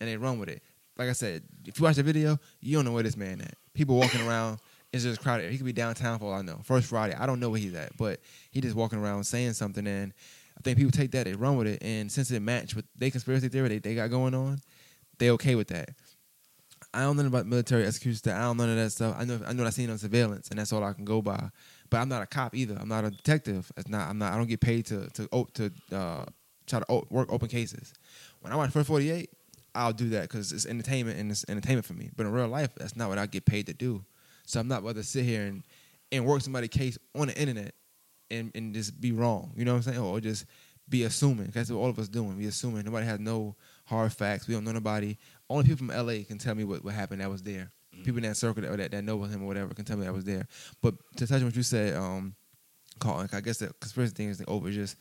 and they run with it. Like I said, if you watch the video, you don't know where this man at. People walking around, it's just crowded. He could be downtown for all I know. First Friday, I don't know where he's at, but he just walking around saying something, and I think people take that, they run with it, and since it matched with their conspiracy theory they, they got going on, they okay with that. I don't know about military execution. I don't know none of that stuff. I know I know what I seen on surveillance, and that's all I can go by. But I'm not a cop either. I'm not a detective. It's not. I'm not. I don't get paid to to o- to uh, try to work open cases. When I watch First 48, I'll do that because it's entertainment and it's entertainment for me. But in real life, that's not what I get paid to do. So I'm not about to sit here and and work somebody's case on the internet and and just be wrong. You know what I'm saying? Or just be assuming. That's what all of us doing. We assuming. Nobody has no hard facts. We don't know nobody. Only people from LA can tell me what, what happened that was there. People in that circle that, that that know him or whatever can tell me that was there. But to touch on what you said, um, I guess the conspiracy thing is over. Just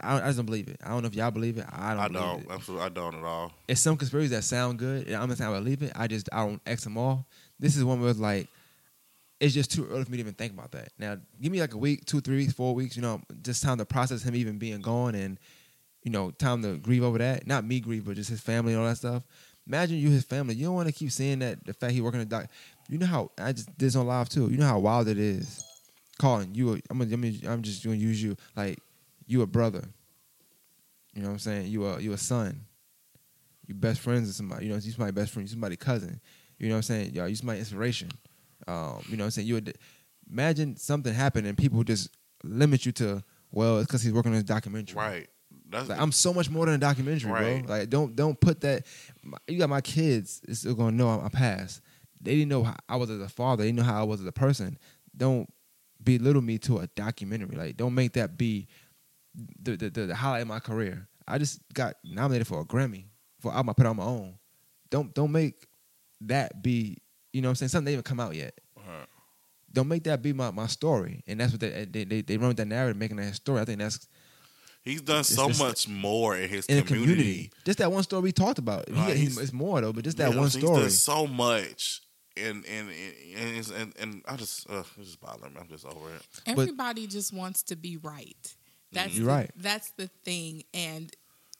I, don't, I just don't believe it. I don't know if y'all believe it. I don't. I don't. It. Absolutely, I don't at all. It's some conspiracies that sound good, and I'm not saying I believe it. I just I don't X them off. This is one where it's like it's just too early for me to even think about that. Now, give me like a week, two, three weeks, four weeks. You know, just time to process him even being gone, and you know, time to grieve over that. Not me grieve, but just his family and all that stuff. Imagine you his family. You don't want to keep seeing that the fact he working a doc. You know how I just did on live too. You know how wild it is. Calling you, a, I'm gonna, I'm, just gonna use you like you a brother. You know what I'm saying? You a you a son. You best friends with somebody. You know, you my best friend. You somebody cousin. You know what I'm saying? Yo, you my inspiration. Um, you know, what I'm saying you imagine something happened and people just limit you to well, it's because he's working on his documentary. Right. That's Like, I'm so much more than a documentary, Right. bro. Like, don't don't put that. my- You got my kids. It's still gonna know I'm, I'm past. They didn't know how I was as a father. They didn't know how I was as a person. Don't belittle me to a documentary. Like, don't make that be the the, the, the highlight of my career. I just got nominated for a Grammy for album I put on my own. Don't don't make that be. You know what I'm saying? Something that even come out yet. Don't make that be my, my story. And that's what they they, they, they run with that narrative, making that story. I think that's He's done It's so just- much more in his in community. community. Just that one story we talked about. He- Right, he- he's- it's more though, but just that You know, one he's story. done so much, and and and and, and, and I just uh, it just bothering me. I'm just over it. Everybody just wants to be right. That's You're the, right. That's the thing, and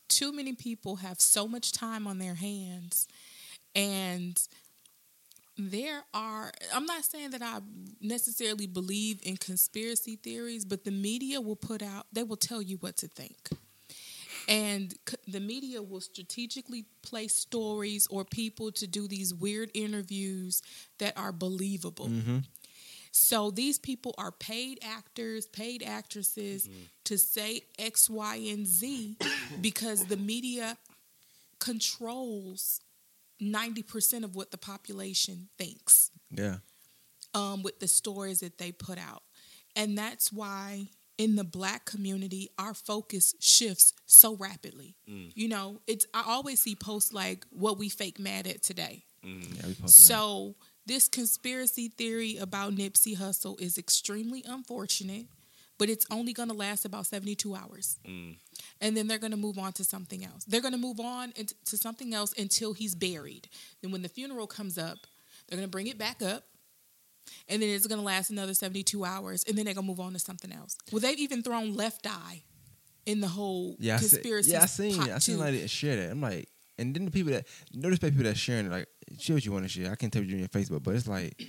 too many people have so much time on their hands, and there are. I'm not saying that I necessarily believe in conspiracy theories, but the media will put out. They will tell you what to think. And c- the media will strategically place stories or people to do these weird interviews that are believable. Mm-hmm. So these people are paid actors, paid actresses mm-hmm. to say X, Y, and Z because the media controls 90% of what the population thinks yeah. um, with the stories that they put out. And that's why in the black community, our focus shifts so rapidly. You know, it's I always see posts like what we fake mad at today. Yeah, we posted that. So this conspiracy theory about Nipsey Hussle is extremely unfortunate, but it's only going to last about 72 hours. Mm. And then they're going to move on to something else. They're going to move on to something else until he's buried. Then when the funeral comes up, they're going to bring it back up. And then it's going to last another 72 hours. And then they're going to move on to something else. Well, they've even thrown Left Eye in the whole yeah, I see, conspiracy. yeah, I seen it. I seen like that share that. I'm like, and then the people that notice people that sharing it, like share what you want to share. I can't tell you on your Facebook, but it's like,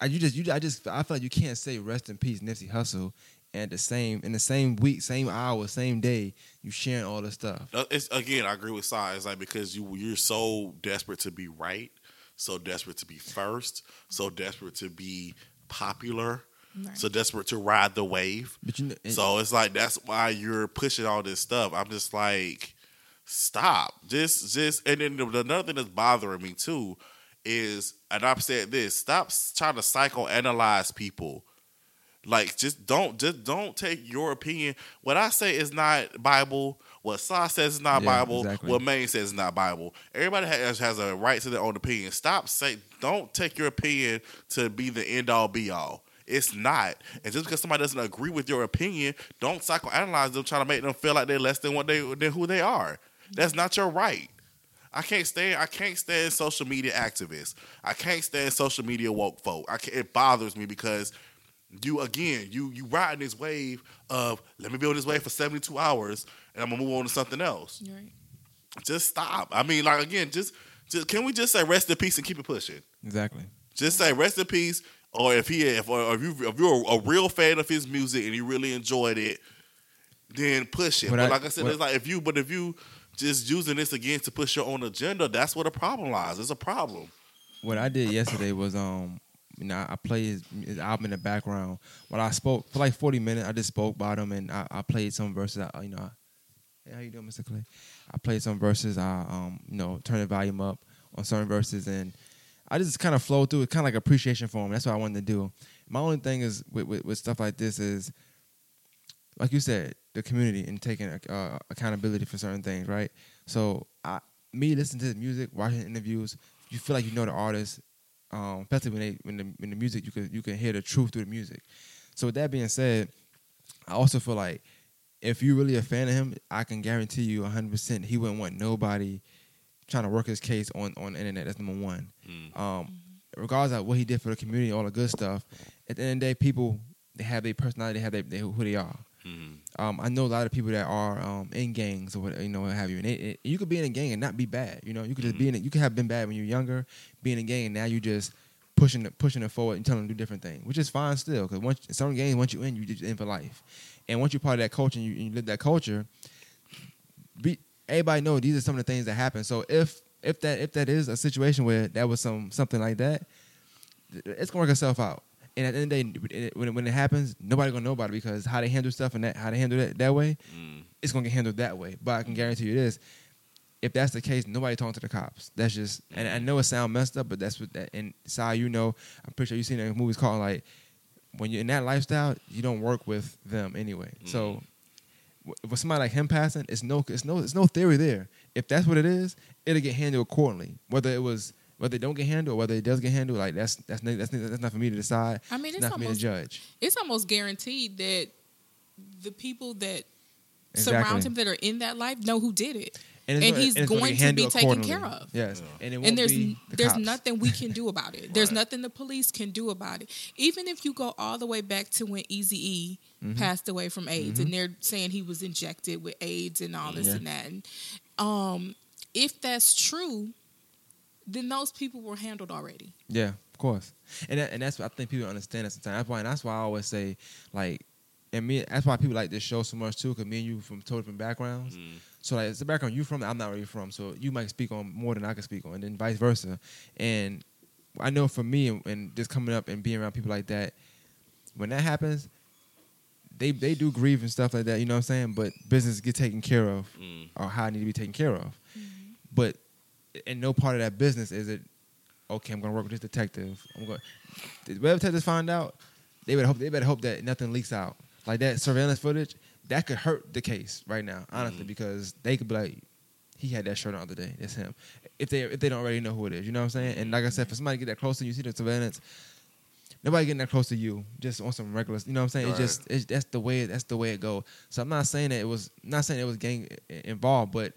I you just you I just I feel like you can't say rest in peace Nipsey Hussle and the same in the same week, same hour, same day, you sharing all this stuff. It's again, I agree with Sai. It's like because you you're so desperate to be right, so desperate to be first, so desperate to be popular, Right. so desperate to ride the wave. But you know, and- So it's like that's why you're pushing all this stuff. I'm just like, stop. Just, just, and then the- another thing that's bothering me too is, and I've said this: stop trying to psychoanalyze people. Like, just don't, just don't take your opinion. What I say is not Bible. What Sa says is not Yeah, Bible. exactly. What Maine says is not Bible. Everybody has has a right to their own opinion. Stop say, don't take your opinion to be the end all be all. It's not. And just because somebody doesn't agree with your opinion, don't psychoanalyze them, trying to make them feel like they're less than what they than who they are. That's not your right. I can't stand. I can't stand social media activists. I can't stand social media woke folk. I can't, it bothers me because you again you you riding this wave of let me be on this wave for seventy two hours and I'm gonna move on to something else. Right. Just stop. I mean, like again, just just can we just say rest in peace and keep it pushing? exactly. Just say rest in peace. Or if he, if, or if you, if you're a, real fan of his music and you really enjoyed it, then push it. What but I- like I said, what- it's like if you, but if you just using this again to push your own agenda, that's where the problem lies. It's a problem. what I did yesterday was um you know I played his, his album in the background. While I spoke for like forty minutes, I just spoke about him and I, I played some verses. I, you know, I, hey, how you doing, Mr. Clay? I played some verses. I um you know turned the volume up on certain verses and I just kind of flowed through it, kind of like appreciation for him. That's what I wanted to do. My only thing is with, with, with stuff like this is, like you said, the community and taking uh, accountability for certain things, right? So I, me listening to his music, watching interviews, you feel like you know the artist, um, especially when they when the when the music you can you can hear the truth through the music. So with that being said, I also feel like if you're really a fan of him, I can guarantee you 100 percent he wouldn't want nobody trying to work his case on on the internet. That's number one. Um, regardless of what he did for the community, all the good stuff. At the end of the day, people they have their personality, they have their, they, who they are. Um, I know a lot of people that are um, in gangs or what you know what have you, and it, it- you could be in a gang and not be bad. You know, you could just be in it. You could have been bad when you're younger, being in a gang, and now you're just pushing it, pushing it forward and telling them to do different things, which is fine still. Because once some gangs, once you in, you just in for life, and once you're part of that culture and you, and you live that culture, be, everybody know these are some of the things that happen. So if if that if that is a situation where that was some something like that, it's gonna work itself out. And at the end of the day, when it, when it happens, nobody gonna know about it because how they handle stuff and that how they handle it that way, Mm. it's gonna get handled that way. But I can guarantee you this: if that's the case, nobody talking to the cops. That's just, and I know it sound messed up, but that's what that. And Sai, you know, I'm pretty sure you've seen that movies called like when you're in that lifestyle, you don't work with them anyway. So w- with somebody like him passing, it's no, it's no, it's no theory there. If that's what it is, it'll get handled accordingly. Whether it was, whether it don't get handled, or whether it does get handled, like that's that's not- that's, not- that's not for me to decide. I mean, it's not for me to judge. it's almost guaranteed that the people that Exactly. surround him that are in that life know who did it. it's and gonna- he's it's gonna going get to be taken care of. Yes, and it won't and there's be the there's cops. nothing we can do about it. There's nothing the police can do about it. Even if you go all the way back to when Easy E Mm-hmm. passed away from AIDS, and they're saying he was injected with AIDS and all this Yeah. and that. And um, if that's true, then those people were handled already. Yeah, of course. And that, and that's what I think people don't understand that sometimes. That's why and that's why I always say like and me that's why people like this show so much too, because me and you from totally different backgrounds. Mm. So like it's the background you from, I'm not really from. So you might speak on more than I can speak on, and then vice versa. And I know for me and, and just coming up and being around people like that, when that happens, they they do grieve and stuff like that, you know what I'm saying? But business get taken care of Mm. or how I need to be taken care of. But in no part of that business is it okay, I'm gonna work with this detective. I'm going whatever detectives find out, they better hope they better hope that nothing leaks out. Like that surveillance footage, that could hurt the case right now, honestly, Mhm. because they could be like, he had that shirt on the other day. It's him. If they if they don't already know who it is, you know what I'm saying? And like I said, for somebody to get that close to you, see the surveillance, nobody getting that close to you, just on some regular, you know what I'm saying? It's just it's, that's the way that's the way it goes. So I'm not saying that it was not saying it was gang involved, but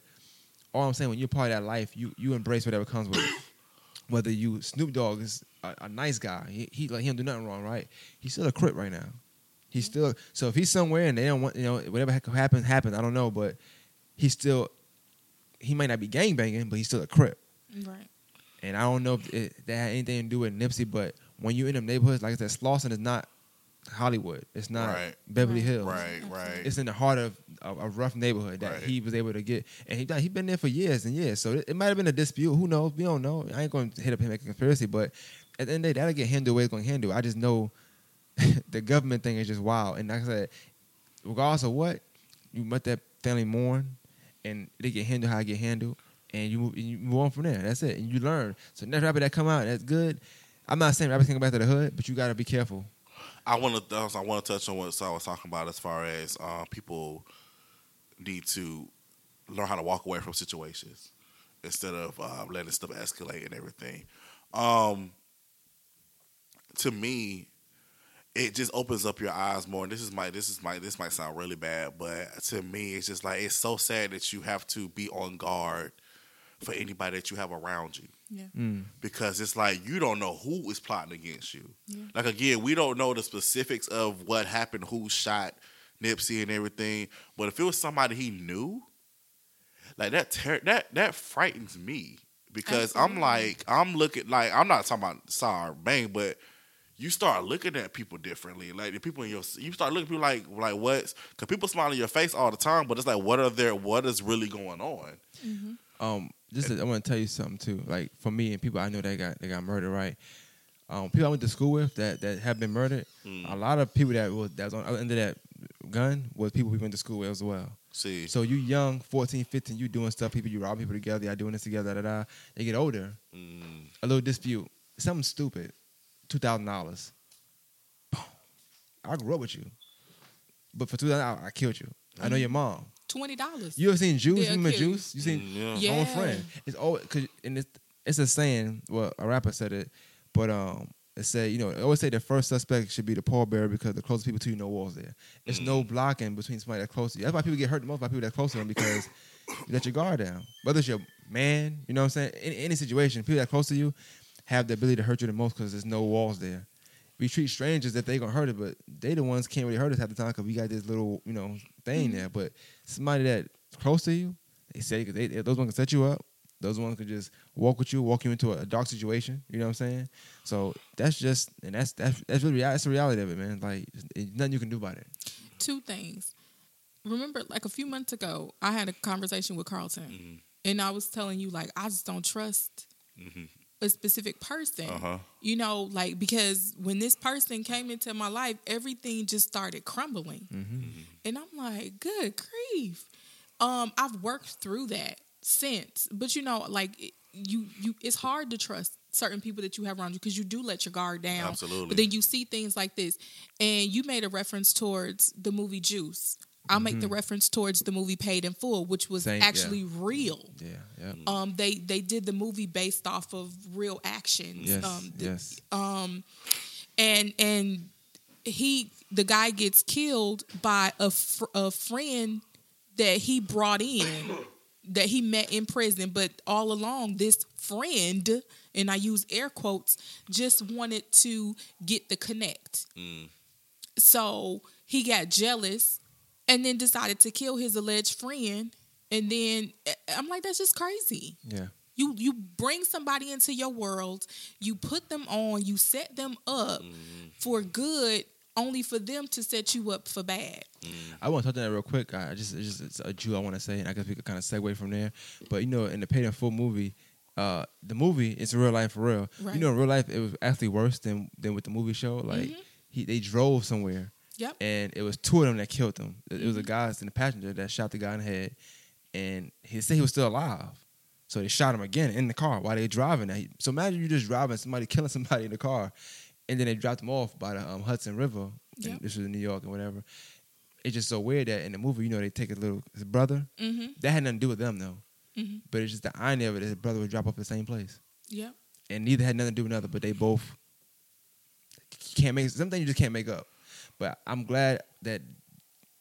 all I'm saying when you're part of that life, you you embrace whatever comes with it. Whether you Snoop Dogg is a, a nice guy, he, he like he don't do nothing wrong, right? He's still a crip right now. He's mm-hmm. still so if he's somewhere and they don't want you know whatever happens happens, I don't know, but he's still he might not be gang banging, but he's still a crip. Right. And I don't know if it, that had anything to do with Nipsey, but when you're in them neighborhoods, like I said, Slauson is not Hollywood. It's not Right. Beverly Right. Hills. Right, right. It's in the heart of a, a rough neighborhood that Right. he was able to get, and he he been there for years and years. So it, it might have been a dispute. Who knows? We don't know. I ain't going to hit up him make a conspiracy, but at the end of the day, that'll get handled the way it's going to handle. I just know the government thing is just wild. And like I said, regardless of what, you let that family mourn, and they get handled how it get handled, and you move, and you move on from there. That's it, and you learn. So next rapper that come out, that's good. I'm not saying rappers can go back to the hood, but you got to be careful. I want to. I want to touch on what Saul was talking about as far as uh, people need to learn how to walk away from situations instead of uh, letting stuff escalate and everything. Um, to me, it just opens up your eyes more. And this is my. This is my. This might sound really bad, but to me, it's just like it's so sad that you have to be on guard for anybody that you have around you Yeah. Mm. because it's like you don't know who is plotting against you. Yeah. Like again, we don't know the specifics of what happened, who shot Nipsey and everything. But if it was somebody he knew, like that, ter- that that frightens me because I'm like I'm looking like I'm not talking about Sar Bang, but you start looking at people differently. Like the people in your, you start looking at people like like what's because people smile in your face all the time, but it's like what are there? What is really going on? um just I want to tell you something too. Like for me and people I know that got they got murdered, right? Um, people I went to school with that that have been murdered. Mm. A lot of people that was that was on the end of that gun was people we went to school with as well. See, So you young, 14, 15, you doing stuff, people you rob people together, y'all doing this together, da da. da. They get older, mm, a little dispute, something stupid, two thousand dollars. I grew up with you, but for two thousand, I killed you. I know your mom. Twenty dollars. You ever seen Juice? They'll Remember kill. Juice? You seen Mm, yeah. Yeah. own friend. It's always cause and it's it's a saying. Well, a rapper said it, but um, it said you know I always say the first suspect should be the pallbearer because the closest people to you know walls there. It's no blocking between somebody that's close to you. That's why people get hurt the most by people that close to them because you let your guard down. Whether it's your man, you know what I'm saying. In any situation, people that close to you have the ability to hurt you the most because there's no walls there. We treat strangers that they gonna hurt it, but they the ones can't really hurt us half the time because we got this little you know thing mm-hmm. there. But somebody that close to you, they say they, those ones can set you up. Those ones can just walk with you, walk you into a dark situation. You know what I'm saying? So that's just and that's that's that's really that's the reality of it, man. Like it's nothing you can do about it. Two things. Remember, like a few months ago, I had a conversation with Carlton, mm-hmm. and I was telling you, like, I just don't trust mm-hmm. A specific person. Uh-huh. You know, like because when this person came into my life, everything just started crumbling. And I'm like, good grief. Um, I've worked through that since. But you know, like it- you you it's hard to trust certain people that you have around you because you do let your guard down. Absolutely. But then you see things like this. And you made a reference towards the movie Juice. I'll make the reference towards the movie Paid in Full, which was Same, yeah. actually real. Yeah, yeah. Um, they they did the movie based off of real actions. Yes, um, the- yes. and and he the guy gets killed by a fr- a friend that he brought in that he met in prison but all along this friend and I use air quotes just wanted to get the connect so he got jealous and then decided to kill his alleged friend and then eh, I'm like that's just crazy yeah. you you bring somebody into your world, you put them on, you set them up for good, only for them to set you up for bad. I want to touch on that real quick. I just it's just it's a Jew I want to say, and I guess we could kind of segue from there. But you know, in the paid in full movie, uh, the movie it's real life for real. Right. You know, in real life it was actually worse than than with the movie show. Like he they drove somewhere, Yep. and it was two of them that killed them. It was a guy in the passenger that shot the guy in the head, and he said he was still alive. So they shot him again in the car while they were driving. He- So imagine you just driving somebody killing somebody in the car, and then they dropped him off by the um, Hudson River. Yep. This was in New York and whatever. It's just so weird that in the movie, you know, they take his little his brother. Mm-hmm. That had nothing to do with them though. Mhm. But it's just the irony of it. His brother would drop off at the same place, Yep. and neither had nothing to do with another. But they both can't make something you just can't make up. But I'm glad that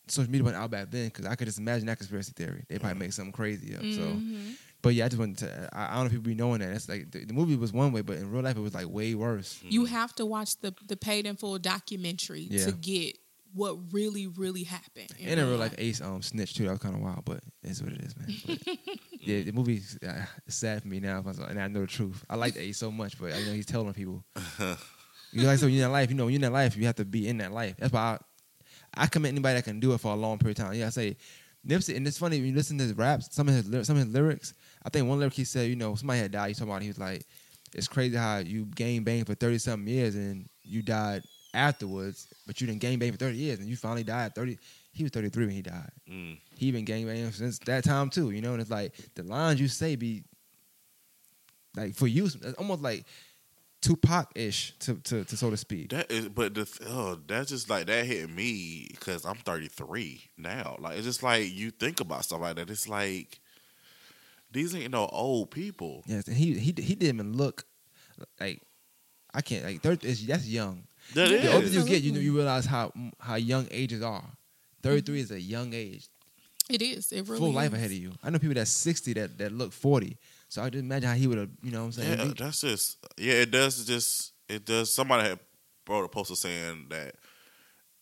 social media went out back then because I could just imagine that conspiracy theory. They probably make something crazy up. So, Mhm. but yeah, I just wanted to. I, I don't know if people be knowing that. It's like the, the movie was one way, but in real life it was like way worse. You have to watch the the paid in full documentary Yeah. to get what really really happened. And in real life, Ace um snitched too. That was kind of wild, but it's what it is, man. But, yeah, the movie uh, sad for me now, and I know the truth. I like Ace so much, but I know he's telling people. you like so you're in that life, you know, when you're in that life, you have to be in that life. That's why I, I commend anybody that can do it for a long period of time. Yeah, I say Nipsey, and it's funny when you listen to his raps, some of his some of his lyrics. I think one lyric he said, you know, somebody had died. He talking about he was like, it's crazy how you game bang for thirty something years and you died afterwards, but you didn't game bang for thirty years and you finally died at thirty. He was thirty three when he died. Mm. He been gang banging since that time too, you know. And it's like the lines you say be like for you, it's almost like Tupac ish to, to to so to speak. That is, but the oh, that's just like that hit me because I'm 33 now. Like it's just like you think about stuff like that. It's like these ain't no old people. Yes, and he he he didn't even look like I can't like thirty. is That's young. That Yeah, The older you get, you know, you realize how how young ages are. Thirty mm-hmm. is a young age, it is. It really full life is. ahead of you. I know people that's sixty that that look forty. So I just imagine how he would have, you know, what I'm saying. Yeah, He- that's just yeah. It does just it does. Somebody had wrote a poster saying that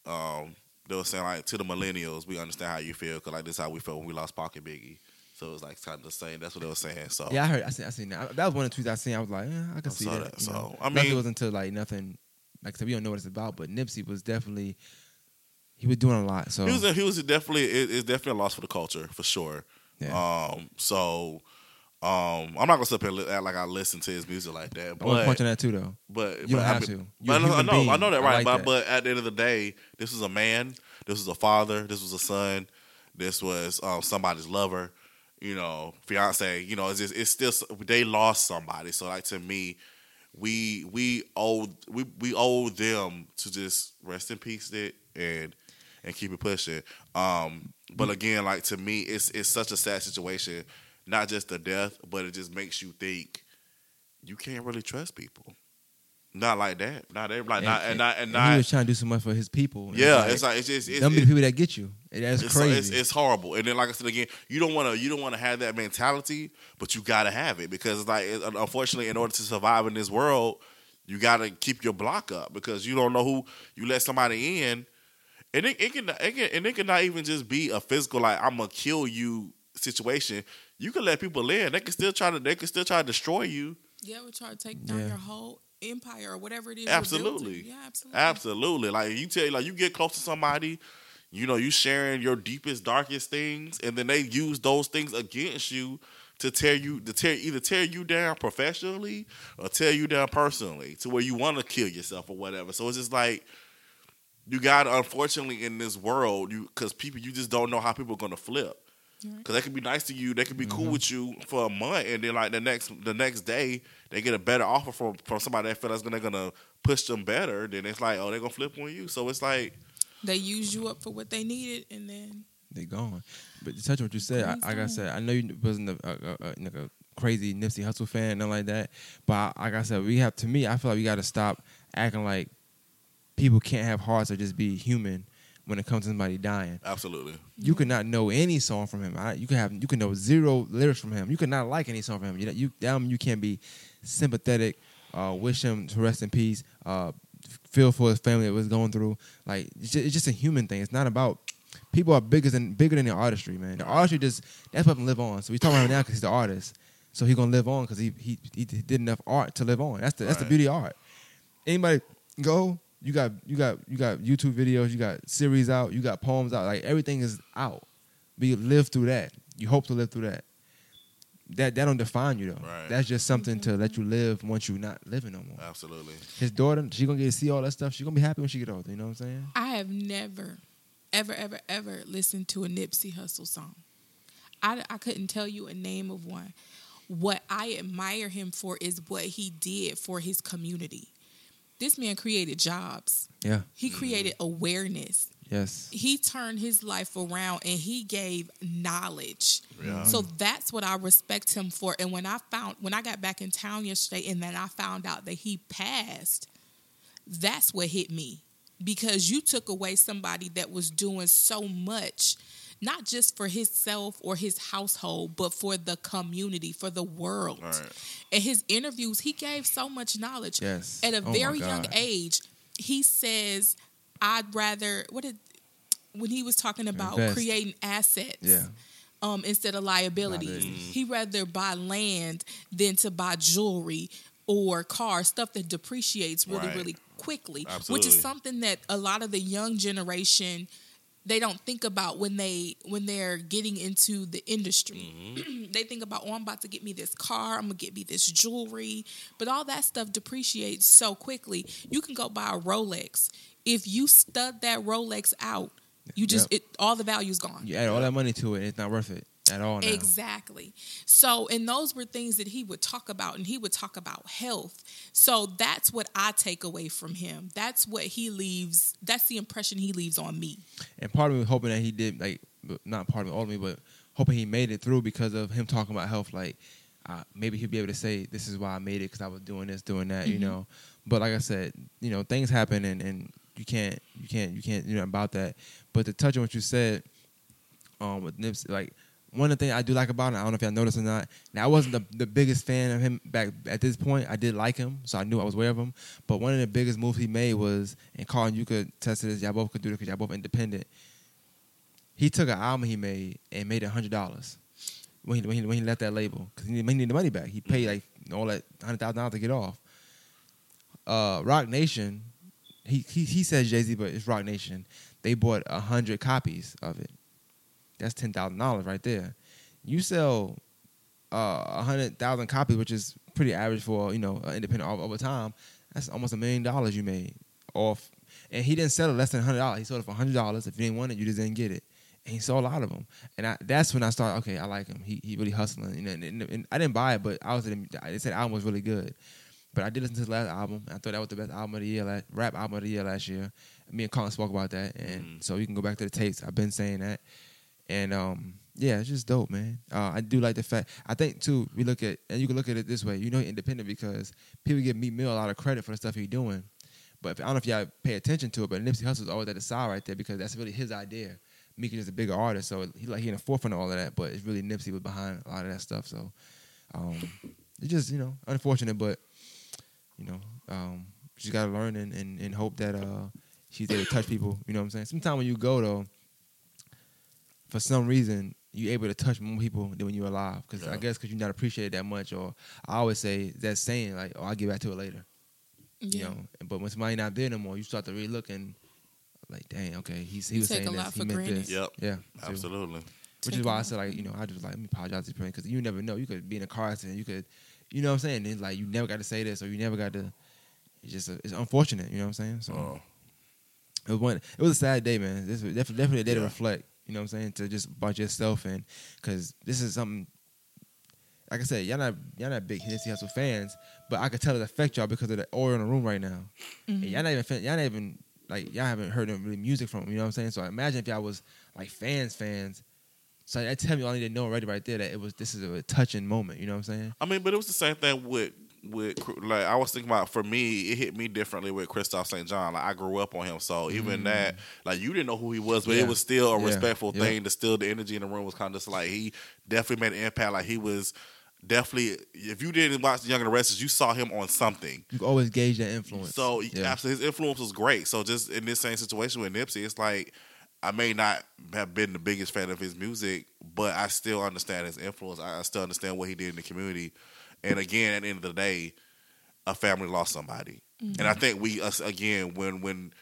um they were saying like to the millennials, we understand how you feel because like this is how we felt when we lost Pocket Biggie. So it was like kind of the same. That's what they were saying. So Yeah, I heard. I seen. I seen that. That was one of the tweets I seen. I was like, eh, I can I see saw that. that. So, know. I Nothing mean- was until like nothing. Like I said, we don't know what it's about. But Nipsey was definitely he was doing a lot. So he was A, he was definitely it, it's definitely a loss for the culture for sure. yeah. Um, so um, I'm not gonna sit up here and act like I listen to his music like that, But, I want to but punch that too, though. but You but don't I have mean- to. But I know, I know, being. I know that right. like but that. but at the end of the day, this was a man. This was a father. This was a son. This was um, somebody's lover. You know, fiance. You know, it's just it's still they lost somebody. So like to me, we we owe we we owe them to just rest in peace it and and keep it pushing. Um, but again, like to me, it's it's such a sad situation. Not just the death, but it just makes you think you can't really trust people. Not like that. Not everybody. Not and not and he not. was trying to do so much for his people. Yeah, it's like it's just it's, them it- the people that get you. That's it's, crazy. it's, it's horrible. And then, like I said again, you don't want to you don't want to have that mentality, but you got to have it because like it, unfortunately, in order to survive in this world, you got to keep your block up because you don't know who you let somebody in, and it, it can it can and it can not even just be a physical like I'm gonna kill you situation. You can let people in. They can still try to they can still try to destroy you. Yeah, we try to take down Yeah. your whole empire or whatever it is. Absolutely. Yeah, absolutely. Absolutely. Like you tell like you get close to somebody, you know, you sharing your deepest, darkest things, and then they use those things against you to tear you to tear either tear you down professionally or tear you down personally to where you want to kill yourself or whatever. So it's just like you got unfortunately in this world you because people you just don't know how people are gonna flip. Right. Cause they can be nice to you, they can be Mm-hmm. cool with you for a month, and then like the next the next day they get a better offer from from somebody that feel that's gonna gonna push them better. Then it's like oh they're gonna flip on you. So it's like They use you up for what they needed, and then they gone. But to touch on what you said, I, Crazy. like I said, I know you wasn't a, a, a, like a crazy Nipsey Hussle fan, nothing like that. But I, like I said, we have to me. I feel like we got to stop acting like people can't have hearts or just be human when it comes to somebody dying. absolutely You could not know any song from him. I, you could have you could know zero lyrics from him. You could not like any song from him. You you that mean you can't be sympathetic. Uh, wish him to rest in peace. Uh, feel for his family that was going through. Like it's just, it's just a human thing. It's not about people are bigger than bigger than the artistry, man. The artistry just that's what him live on. So we talking about him now because he's the artist. So he gonna live on because he, he he did enough art to live on. That's the that's the beauty of art. Anybody go you got you got you got YouTube videos, you got series out, you got poems out. Like everything is out. But you live through that. You hope to live through that. That that don't define you though. Right. That's just something to let you live once you're not living no more. absolutely His daughter, she gonna get to see all that stuff. She gonna be happy when she get older. You know what I'm saying? I have never, ever, ever, ever listened to a Nipsey Hussle song. I, I couldn't tell you a name of one. What I admire him for is what he did for his community. This man created jobs. Yeah. He created awareness. Yes. He turned his life around and he gave knowledge. Yeah. So that's what I respect him for. And when I found when I got back in town yesterday and then I found out that he passed, that's what hit me. Because you took away somebody that was doing so much, not just for himself or his household, but for the community, for the world. Right. In his interviews, he gave so much knowledge. Yes. At a Oh very young age, he says, I'd rather what did when he was talking about Invest. creating assets Yeah. um, instead of liabilities. Liabilities. He rather buy land than to buy jewelry or cars, stuff that depreciates really, Right. really quickly. Which is something that a lot of the young generation they don't think about when they when they're getting into the industry. Mm-hmm. they think about, oh, I'm about to get me this car, I'm gonna get me this jewelry, but all that stuff depreciates so quickly. You can go buy a Rolex. If you stud that Rolex out, you just Yep. it all the value's gone. You add all that money to it, it's not worth it at all. Now. Exactly. So, and those were things that he would talk about, and he would talk about health. So, that's what I take away from him. That's what he leaves, that's the impression he leaves on me. And part of me was hoping that he did like not part of me, all of me, but hoping he made it through because of him talking about health. Like uh, maybe he'll be able to say, "This is why I made it because I was doing this, doing that," you Mhm. know. But like I said, you know, things happen, and, and you can't, you can't, you can't, you know, about that. But to touch on what you said, um, with Nipsey, like one of the things I do like about him, I don't know if y'all noticed or not. Now I wasn't the, the biggest fan of him back at this point. I did like him, so I knew I was aware of him. But one of the biggest moves he made was, and Carl, you could test this. Y'all both could do this because y'all both independent. He took an album he made and made hundred dollars when he, when he when he left that label because he needed, he needed the money back. He paid like all that hundred thousand dollars to get off. Uh, Roc Nation, he he, he says Jay Z, but it's Roc Nation. They bought hundred copies of it. That's ten thousand dollars right there. You sell uh, a hundred thousand copies, which is pretty average for you know an independent over, over time. That's almost a million dollars you made off. And he didn't sell it less than hundred dollars. He sold it for hundred dollars. If you didn't want it, you just didn't get it. And he sold a lot of them. And I, that's when I started. Okay, I like him. He he really hustling. You know, and, and- and I didn't buy it, but I was. They said the album was really good. But I did listen to his last album. I thought that was the best album of the year, last, rap album of the year last year. Me and Colin spoke about that, and Mhm. so you can go back to the tapes. I've been saying that, and um, yeah, it's just dope, man. Uh, I do like the fact. I think too. We look at and you can look at it this way. You know, independent because people give Meek Mill a lot of credit for the stuff he's doing. But if, I don't know if y'all pay attention to it, but Nipsey Hussle's always at the side right there because that's really his idea. Meek is just a bigger artist, so he like he in the forefront of all of that. But it's really Nipsey was behind a lot of that stuff. So um, it's just you know unfortunate, but you know um, she's got to learn and, and, and hope that uh, she's able to touch people. You know what I'm saying? Sometimes when you go though, for some reason you're able to touch more people than when you're alive. Because I guess because you're not appreciated that much, or I always say that saying like, "Oh, I'll get back to it later." You Yeah. know, but when somebody not there no more, you start to really look and like, dang, okay, he's he was Take saying a this, lot he for meant granted. this. Yep. Yeah, too. Absolutely. Which Take is why I said like you know I just like let me apologize to him because you never know you could be in a car accident you could you know what I'm saying it's like you never got to say this or you never got to it's just it's unfortunate you know what I'm saying so Oh. it was one it was a sad day man this was definitely definitely a day to reflect you know what I'm saying? To just about yourself and because this is something like I said y'all not y'all not big Nipsey Hussle fans but I could tell it affect y'all because of the aura in the room right now. And mm-hmm. y'all not even fan- y'all not even like y'all haven't heard any really music from him, you know what I'm saying? So I imagine if y'all was like fans fans. So that tell me all I need to know already right there that it was this is a touching moment you know what I'm saying? I mean, but it was the same thing with with like I was thinking about for me, it hit me differently with Kristoff St. John. Like I grew up on him, so even that, like you didn't know who he was, but Mm. Yeah. it was still a Yeah. respectful Yeah. thing. To still the energy in the room was kind of just like he definitely made an impact. Like he was definitely. If you didn't watch The Young and the Restless, you saw him on something. you always gauge that influence So yeah. absolutely, his influence was great. So just in this same situation with Nipsey, it's like I may not have been the biggest fan of his music, but I still understand his influence. I still understand what he did in the community. And again, at the end of the day, a family lost somebody. And I mm-hmm. think we us again when when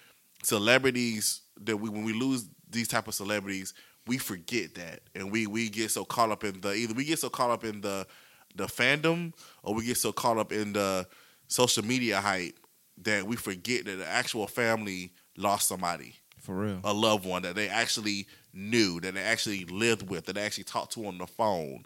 celebrities that we when we lose these type of celebrities, we forget that, and we we get so caught up in the either we get so caught up in the the fandom or we get so caught up in the social media hype that we forget that the actual family lost somebody, for real a loved one that they actually knew, that they actually lived with, that they actually talked to on the phone.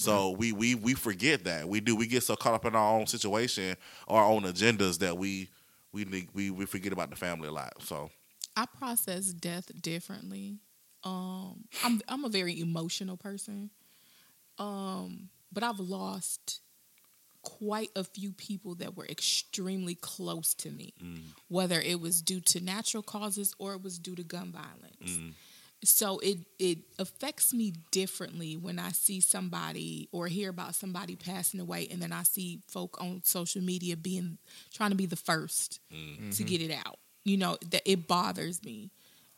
So we, we we forget that we do. We get so caught up in our own situation, our own agendas that we we we we forget about the family a lot. So I process death differently. Um, I'm I'm a very emotional person, um, but I've lost quite a few people that were extremely close to me, whether it was due to natural causes or it was due to gun violence. So it it affects me differently when I see somebody or hear about somebody passing away, and then I see folk on social media being trying to be the 1st to get it out. You know that it bothers me.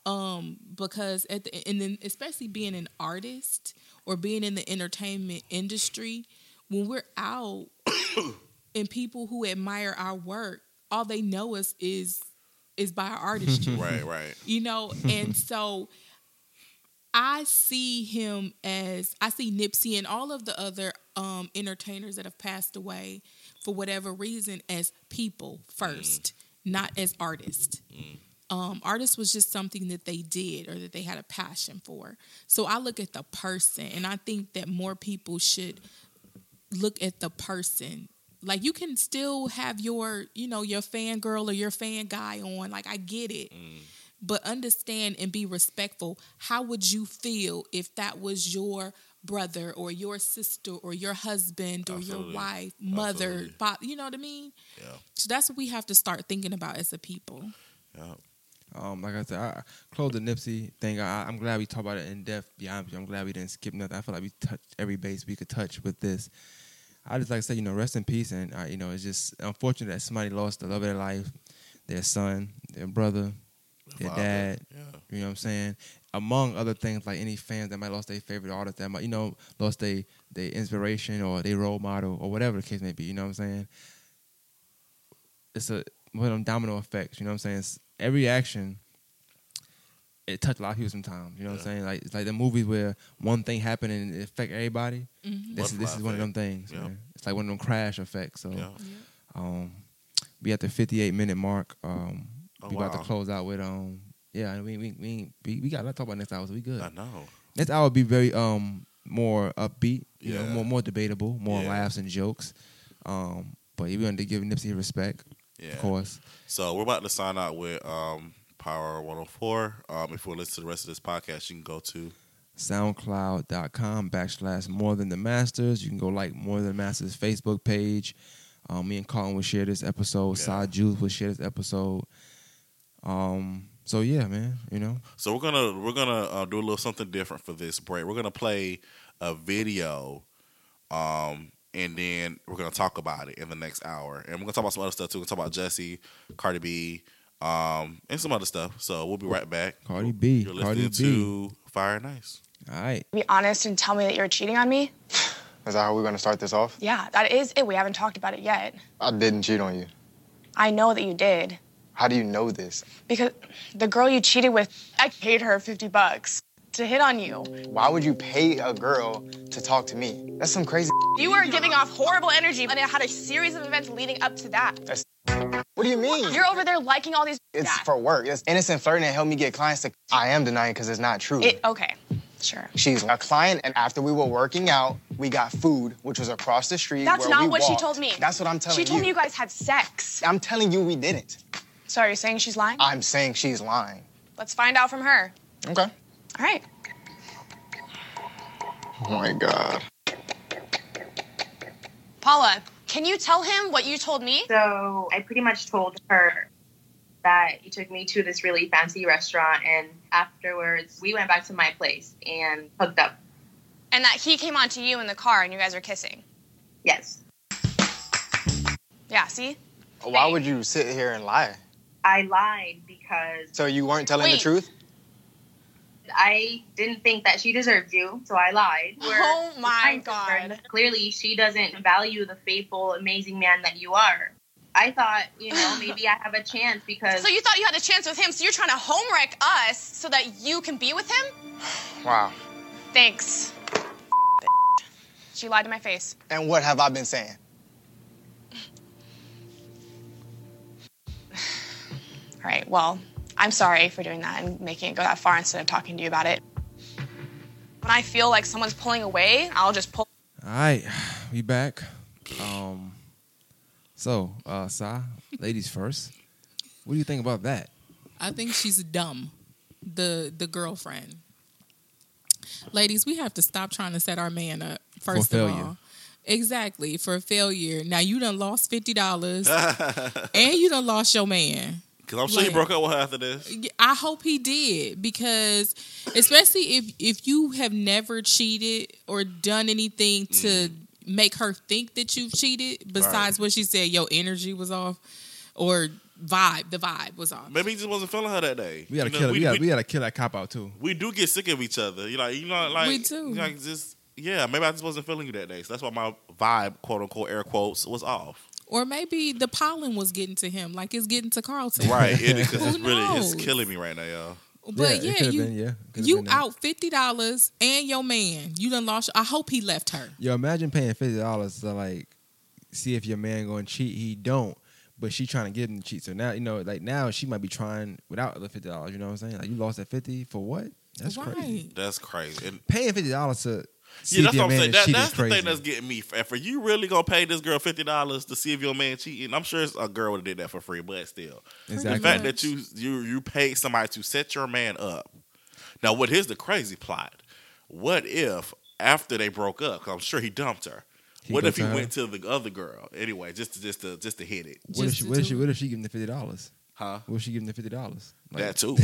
Um because at the and then especially being an artist or being in the entertainment industry when we're out and people who admire our work all they know us is is by our artistry. Right, right, you know and so i see him as i see nipsey and all of the other um entertainers that have passed away for whatever reason as people first not as artists um, artist was just something that they did or that they had a passion for. So I look at the person, and I think that more people should look at the person. Like you can still have your, you know, your fan girl or your fan guy on. Like I get it. But understand and be respectful. How would you feel if that was your brother or your sister or your husband or Absolutely. your wife, mother, father? you know what I mean? yeah, So that's what we have to start thinking about as a people. yeah. Um, like I said, I I closed the Nipsey thing. I, I'm glad we talked about it in depth. Be honest with you, I'm glad we didn't skip nothing. I feel like we touched every base we could touch with this. I just like to say, you know, rest in peace. And uh, you know, it's just unfortunate that somebody lost the love of their life, their son, their brother, their Father, dad. Yeah, You know what I'm saying? Among other things, like any fans that might lost their favorite artist, that might, you know, lost their their inspiration or their role model or whatever the case may be. You know what I'm saying? It's a one of them domino effects. You know what I'm saying? It's, every action it touch a lot of people sometimes. You know what I'm saying? Like it's like the movies where one thing happened and it affect everybody. Mhm. This is this is one of them things. Yeah. man. It's like one of them crash effects. So yeah. um, we at the 58 minute mark. Um, Oh, we about to close out with um, yeah. We we we we, we got a lot to talk about next hour. So we good. I know. Next hour will be very um more upbeat. You know, Yeah. more more debatable, more Yeah. laughs and jokes. Um, but we wanted to give Nipsey respect, Yeah. of course. So we're about to sign out with um, Power 104. Um, if you want to listen to the rest of this podcast, you can go to SoundCloud.com backslash More Than the Masters. You can go like More Than the Masters Facebook page. Um, me and Colin will share this episode. Yeah. Side Juice will share this episode. Um, so yeah, man, you know. So we're gonna we're gonna uh, do a little something different for this break. We're gonna play a video, um, and then we're gonna talk about it in the next hour. And we're gonna talk about some other stuff too. We're gonna talk about Jesse, Cardi B, um, and some other stuff. So we'll be right back. Cardi B, You're Cardi listening to Fire and Ice. All right. Be honest and tell me that you're cheating on me? Is that how we're gonna start this off? Yeah, that is it. We haven't talked about it yet. I didn't cheat on you. I know that you did. How do you know this? Because the girl you cheated with, I paid her 50 bucks. to hit on you. Why would you pay a girl to talk to me? That's some crazy. You were giving off horrible energy, and it had a series of events leading up to that. That's. What do you mean? You're over there liking all these. it's for work. It's innocent flirting and helped me get clients to. I am denying because it's not true. It, okay, sure. She's a client, and after we were working out, we got food, which was across the street. That's not what she told me. That's what I'm telling you. She you. told me you guys had sex. I'm telling you we didn't. So are you saying she's lying? I'm saying she's lying. Let's find out from her. Okay. All right. Oh my god. Paula, can you tell him what you told me? So I pretty much told her that he took me to this really fancy restaurant, and afterwards we went back to my place and hooked up. And that he came onto you in the car and you guys were kissing. Yes, Yeah, see? Why Hey. would you sit here and lie? I lied because So you weren't telling the truth? I didn't think that she deserved you, so I lied. We're Oh my kind of friends. God. Clearly, she doesn't value the faithful, amazing man that you are. I thought, you know, maybe I have a chance because So you thought you had a chance with him, so you're trying to home wreck us so that you can be with him? Wow. Thanks. She lied to my face. And what have I been saying? All right, well, I'm sorry for doing that and making it go that far instead of talking to you about it. When I feel like someone's pulling away, I'll just pull. All right, we back. Um, so, uh, Sa, ladies first. What do you think about that? I think she's dumb. The the girlfriend. Ladies, we have to stop trying to set our man up. First For of failure. all, exactly for failure. Now you done lost fifty dollars, and you done lost your man. Because I'm sure he broke up with her after this. I hope he did because, especially if if you have never cheated or done anything to Mm. make her think that you've cheated, besides what she said, your energy was off or vibe, the vibe was off. Maybe he just wasn't feeling her that day. We gotta You know, kill. we, we, gotta, we, we gotta kill that cop out too. we do get sick of each other. You know, you know, like We do. Like just yeah, maybe I just wasn't feeling you that day. So that's why my vibe, quote unquote, air quotes, was off. Or maybe the pollen was getting to him, like it's getting to Carlton. Right, because it's Who really it's killing me right now, y'all. But it yeah, you been, yeah, you out fifty dollars and your man. You done lost. I hope he left her. Yo, imagine paying fifty dollars to like see if your man going to cheat. He don't, but she trying to get him to cheat. So now you know, like now she might be trying without the fifty dollars. You know what I'm saying? Like you lost that fifty for what? That's right. crazy. That's crazy. And Paying fifty dollars to see yeah, that's what I'm saying. That, that's the crazy. thing that's getting me. And for you really gonna pay this girl fifty dollars to see if your man cheating, I'm sure it's a girl would have did that for free, but still. exactly. The fact that you you you paid somebody to set your man up. Now, what here's the crazy plot? What if after they broke up? 'cause I'm sure he dumped her. He what if he to went to the other girl anyway, just to just to just to hit it, what if she? What if she? What if she give him the fifty dollars? Huh? What she give him the fifty dollars? that too.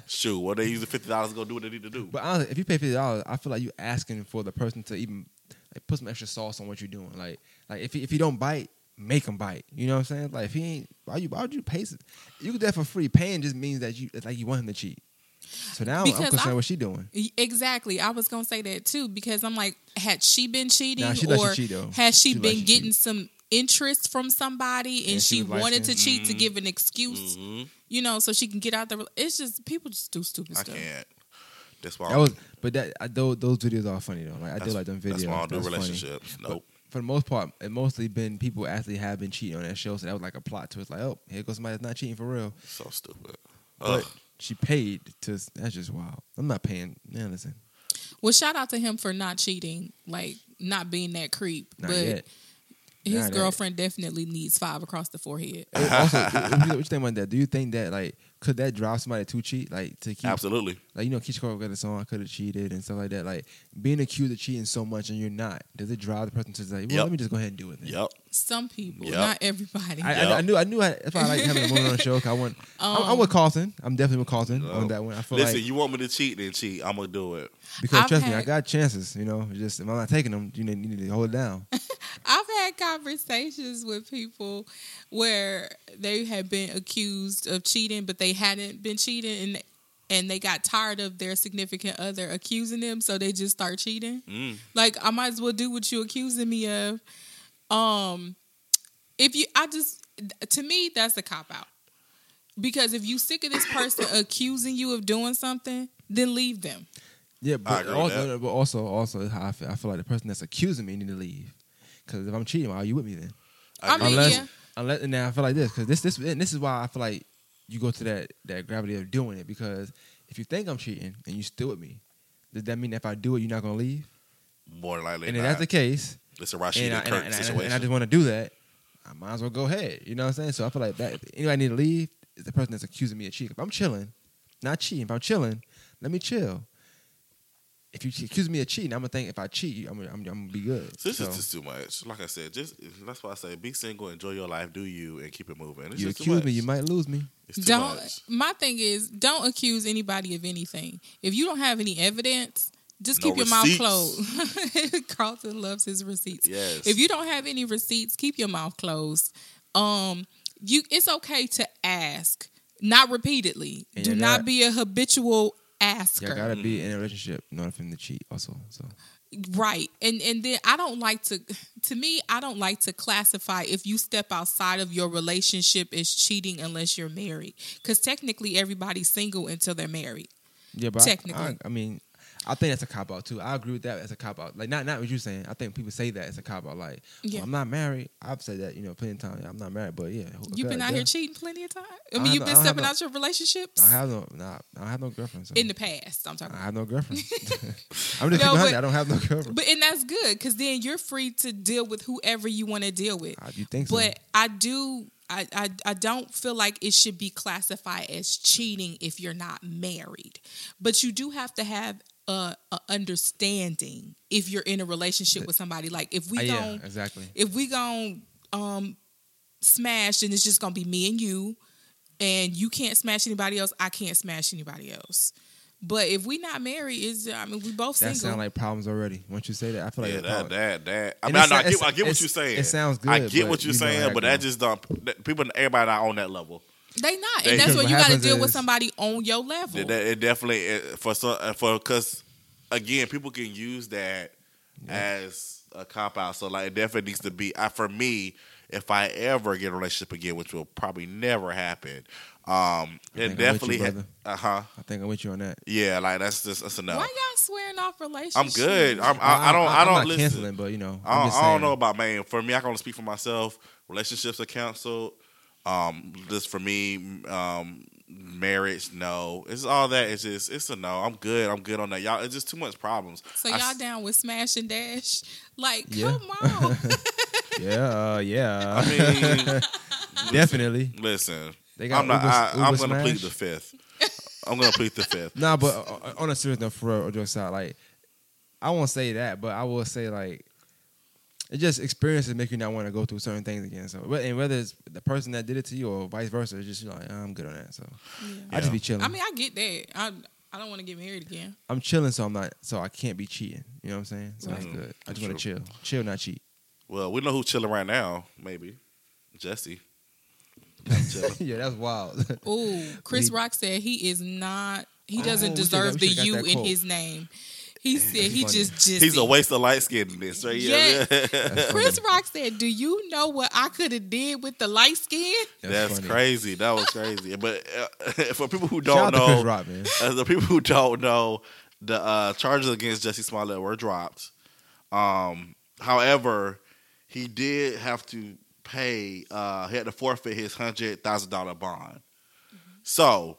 Shoot, well they use the fifty dollars to go do what they need to do. But honestly, if you pay fifty dollars, I feel like you asking for the person to even like put some extra sauce on what you're doing. Like, like if he, if he don't bite, make him bite. You know what I'm saying? Like if he ain't, why you why would you pay? some- You get that for free. Paying just means that you it's like you want him to cheat. So now I'm concerned I- what she doing. Exactly. I was gonna say that too because I'm like, had she been cheating Nah, she let you or cheat, has she, She been you getting cheat. some interest from somebody and And she she, was wanted to light-skinned. cheat to give an excuse, Mhm. you know, so she can get out the. It's just people just do stupid I stuff. can't. That's why. That was, but that I, those, those videos are funny though. Like I do like them videos. That's why I don't do That's funny. relationships. Nope. For the most part, it mostly been people actually have been cheating on that show. So that was like a plot to it. It's like, oh, here goes somebody that's not cheating for real. So stupid. But Ugh. she paid to. That's just wild. I'm not paying. Man, listen. Well, shout out to him for not cheating, like not being that creep. Not but yet. His Not yet. girlfriend definitely needs five across the forehead. Also, what, what you- think about that? Do you think that like could that drive somebody to cheat? Like to keep Absolutely. like you know Keyshia Cole got a song I could have cheated and stuff like that. Like being accused of cheating so much and you're not. Does it drive the person to say, well, Yep. let me just go ahead and do it? Then? Yep. Some people, Yep. not everybody. I, Yep. I, I knew I knew I, that's why I like having a woman on the show. 'cause I want. I'm, I'm Um, with Carlton. I'm definitely with Carlton No. on that one. I feel Listen, like you want me to cheat, then cheat. I'm gonna do it. because I've trust me, I got chances. You know, just if I'm not taking them, you need, you need to hold it down. I've had conversations with people where they had been accused of cheating, but they hadn't been cheating, and and they got tired of their significant other accusing them, so they just start cheating. Mm. Like I might as well do what you're accusing me of. Um, if you, I just to me that's a cop out. Because if you sick of this person accusing you of doing something, then leave them. Yeah, but also, but also, also, how I feel, I feel like the person that's accusing me need to leave. Because if I'm cheating, why are you with me then? I mean, unless, yeah. unless, and now I feel like this because this, this, and this is why I feel like you go to that that gravity of doing it. Because if you think I'm cheating and you still with me, does that mean if I do it, you're not gonna leave? more than likely. and if not. that's the case, it's a Rasheeda and I, and, I, Kirk and, I, situation. and I just want to do that, I might as well go ahead. You know what I'm saying? So I feel like that anybody need to leave is the person that's accusing me of cheating. If I'm chilling, not cheating. If I'm chilling, let me chill. If you accuse me of cheating, I'm gonna think if I cheat, I'm gonna, I'm, I'm gonna be good. So this So, is just too much. Like I said, just that's why I say be single, enjoy your life, do you, and keep it moving. It's you just accuse me, you might lose me. It's too don't much. my thing is don't accuse anybody of anything if you don't have any evidence just No keep your mouth closed carlton loves his receipts Yes. if you don't have any receipts keep your mouth closed um you it's okay to ask not repeatedly And do you not be a habitual You asker gotta be mm. in a relationship in order for him to cheat. Also, so Right. And and then I don't like to to me, I don't like to classify if you step outside of your relationship as cheating unless you're married. Because technically everybody's single until they're married. yeah, but I- Technically. I, I mean, I think that's a cop out too. I agree with that as a cop out. Like not not what you're saying. I think people say that as a cop out. Like, oh, Yeah. well, I'm not married. I've said that you know plenty of times. I'm not married, but yeah, You've been out yeah. here cheating plenty of time. I I mean, have you've no- been stepping have out your relationships I have no, nah, I have no girlfriend. So. in the past. I'm talking I have no girlfriend. I'm just No, but- I don't have no girlfriend. But and that's good because then you're free to deal with whoever you want to deal with. You think so? But I do. I, I I don't feel like it should be classified as cheating if you're not married. But you do have to have a, a understanding if you're in a relationship with somebody. Like if we Ah, yeah, gon' exactly. if we gon' um smash, then it's just gonna be me and you, and you can't smash anybody else. I can't smash anybody else. But if we not married, is I mean we both That single. sound like problems already. Once you say that, I feel like Yeah, it's that, problems. that, that. I And mean, I, know, I get, I get what you're saying. it sounds good. I get but what you're you know saying, but that just don't. that- People, everybody not on that level. They not, They- and that's Because what you got to happens deal with somebody on your level. That, that- it definitely it- for some uh, for because again, people can use that as a cop out. So like, it definitely needs to be. I, for me, if I ever get a relationship again, which will probably never happen, um, it definitely, uh huh, I think I'm with you on that. yeah, like that's just that's a no. Why y'all swearing off relationships? I'm good. I'm, I, I don't. I, I'm don't not listen. canceling, but you know, I I'm don't, just I don't know about man. For me, I can only speak for myself. Relationships are canceled. Um, just for me, um, marriage, no. It's all that. It's just, it's a no. I'm good. I'm good on that. Y'all, it's just too much problems. So I y'all s- down with smash and dash? Like, Yeah. come on. Yeah, uh, yeah, I mean, definitely. listen. They got I'm not. Uber- I, I'm gonna plead the fifth. I'm gonna plead the fifth. Nah, but uh, on a serious note, for real, joke aside, like I won't say that, but I will say like it just experiences make you not want to go through certain things again. So, and whether it's the person that did it to you or vice versa, it's just like I'm good on that. So I just be chilling. I mean, I get that. I I don't want to get married again. I'm chilling, so I'm not, so I can't be cheating. You know what I'm saying? So that's mm, good. I just want to chill, chill, not cheat. Well, we know who's chilling right now. Maybe Jesse. He's yeah, that's wild. Ooh, Chris We- Rock said he is not. He Oh, doesn't we should've- deserve we the should've you in quote. his name. He said he funny. just just. He's a waste of light skinness, right? Yeah. That's Chris funny. Rock said, "Do you know what I could have did with the light skin?" That's, funny. crazy. That was crazy. But uh, for people who don't to Chris know, Rock, man. uh, the people who don't know, the uh, charges against Jussie Smollett were dropped. Um, however, he did have to pay. Uh, he had to forfeit his hundred thousand dollar bond. So,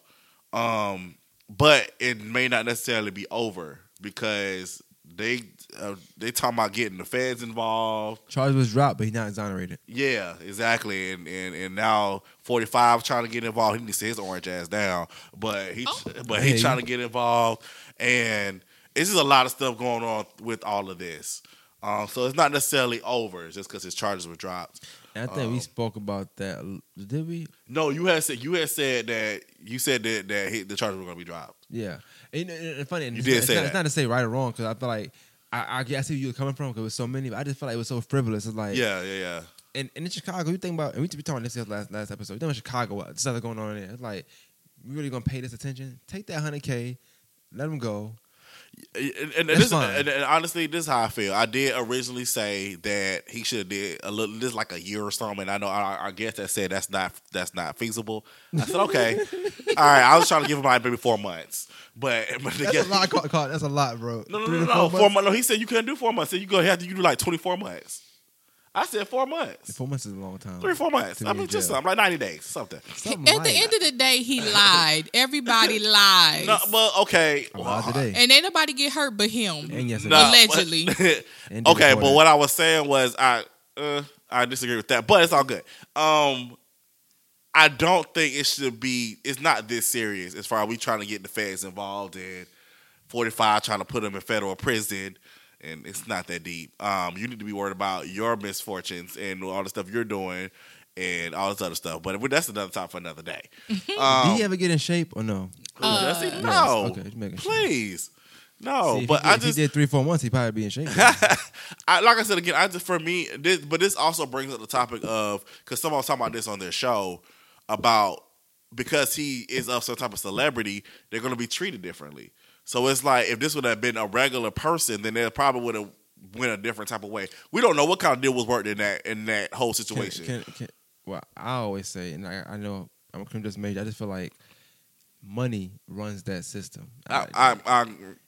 um, but it may not necessarily be over because they uh, they talking about getting the feds involved. Charge was dropped, but he's not exonerated. Yeah, exactly. And and, and now forty five trying to get involved. He needs to sit his orange ass down. But he Oh. but he hear trying to get involved. And it's just a lot of stuff going on with all of this. Um, so it's not necessarily over just because his charges were dropped. I think we Um, spoke about that. Did we? No, you had said you had said that you said that that he, the charges were going to be dropped. Yeah. And, and, and funny, and You it's, did not, it's say not, that. it's not to say right or wrong because I feel like I, I, I see where you're coming from because it was so many. But I just feel like it was so frivolous. It's like yeah, yeah, yeah. And, and in Chicago, you think about and we be talking about this last last episode. You think about Chicago, what stuff that's going on in there. It's like we really gonna pay this attention? Take that hundred k, let them go. And, and, this, and, and honestly, this is how I feel. I did originally say that he should have did a little, this like a year or something. I know our, our guest that said that's not that's not feasible. I said okay, all right. I was trying to give him like maybe four months, but but That's guest- a lot. Carl, Carl, that's a lot, bro. No, no, Three no, no, four four months? months. No, he said you couldn't do four months. So you go ahead, you do like twenty four months. I said four months, Four months is a long time. three four months. I mean, just jail. something like ninety days, something. Something At like the end of the day, he lied. Everybody lies. No, but okay. a lot today. and ain't nobody get hurt but him. And yesterday. No, Allegedly. And okay, but what I was saying was I uh, I disagree with that, but it's all good. Um, I don't think it should be. It's not this serious as far as we trying to get the feds involved in forty five trying to put them in federal prison. And it's not that deep. Um, you need to be worried about your misfortunes and all the stuff you're doing and all this other stuff. But that's another time for another day. Did Um, he ever get in shape or no? Jesse, Uh, no, Okay, making sure. please, no. See, if but he did, I if just he did three, four months, he probably be in shape. I, like I said again, I just for me, this, but this also brings up the topic of because someone was talking about this on their show about because he is of some type of celebrity, they're going to be treated differently. So it's like if this would have been a regular person, then they probably would have went a different type of way. We don't know what kind of deal was worked in that in that whole situation. can- can- well, I always say, and I, I know I'm a criminal justice major. I just feel like money runs that system. I, I, I,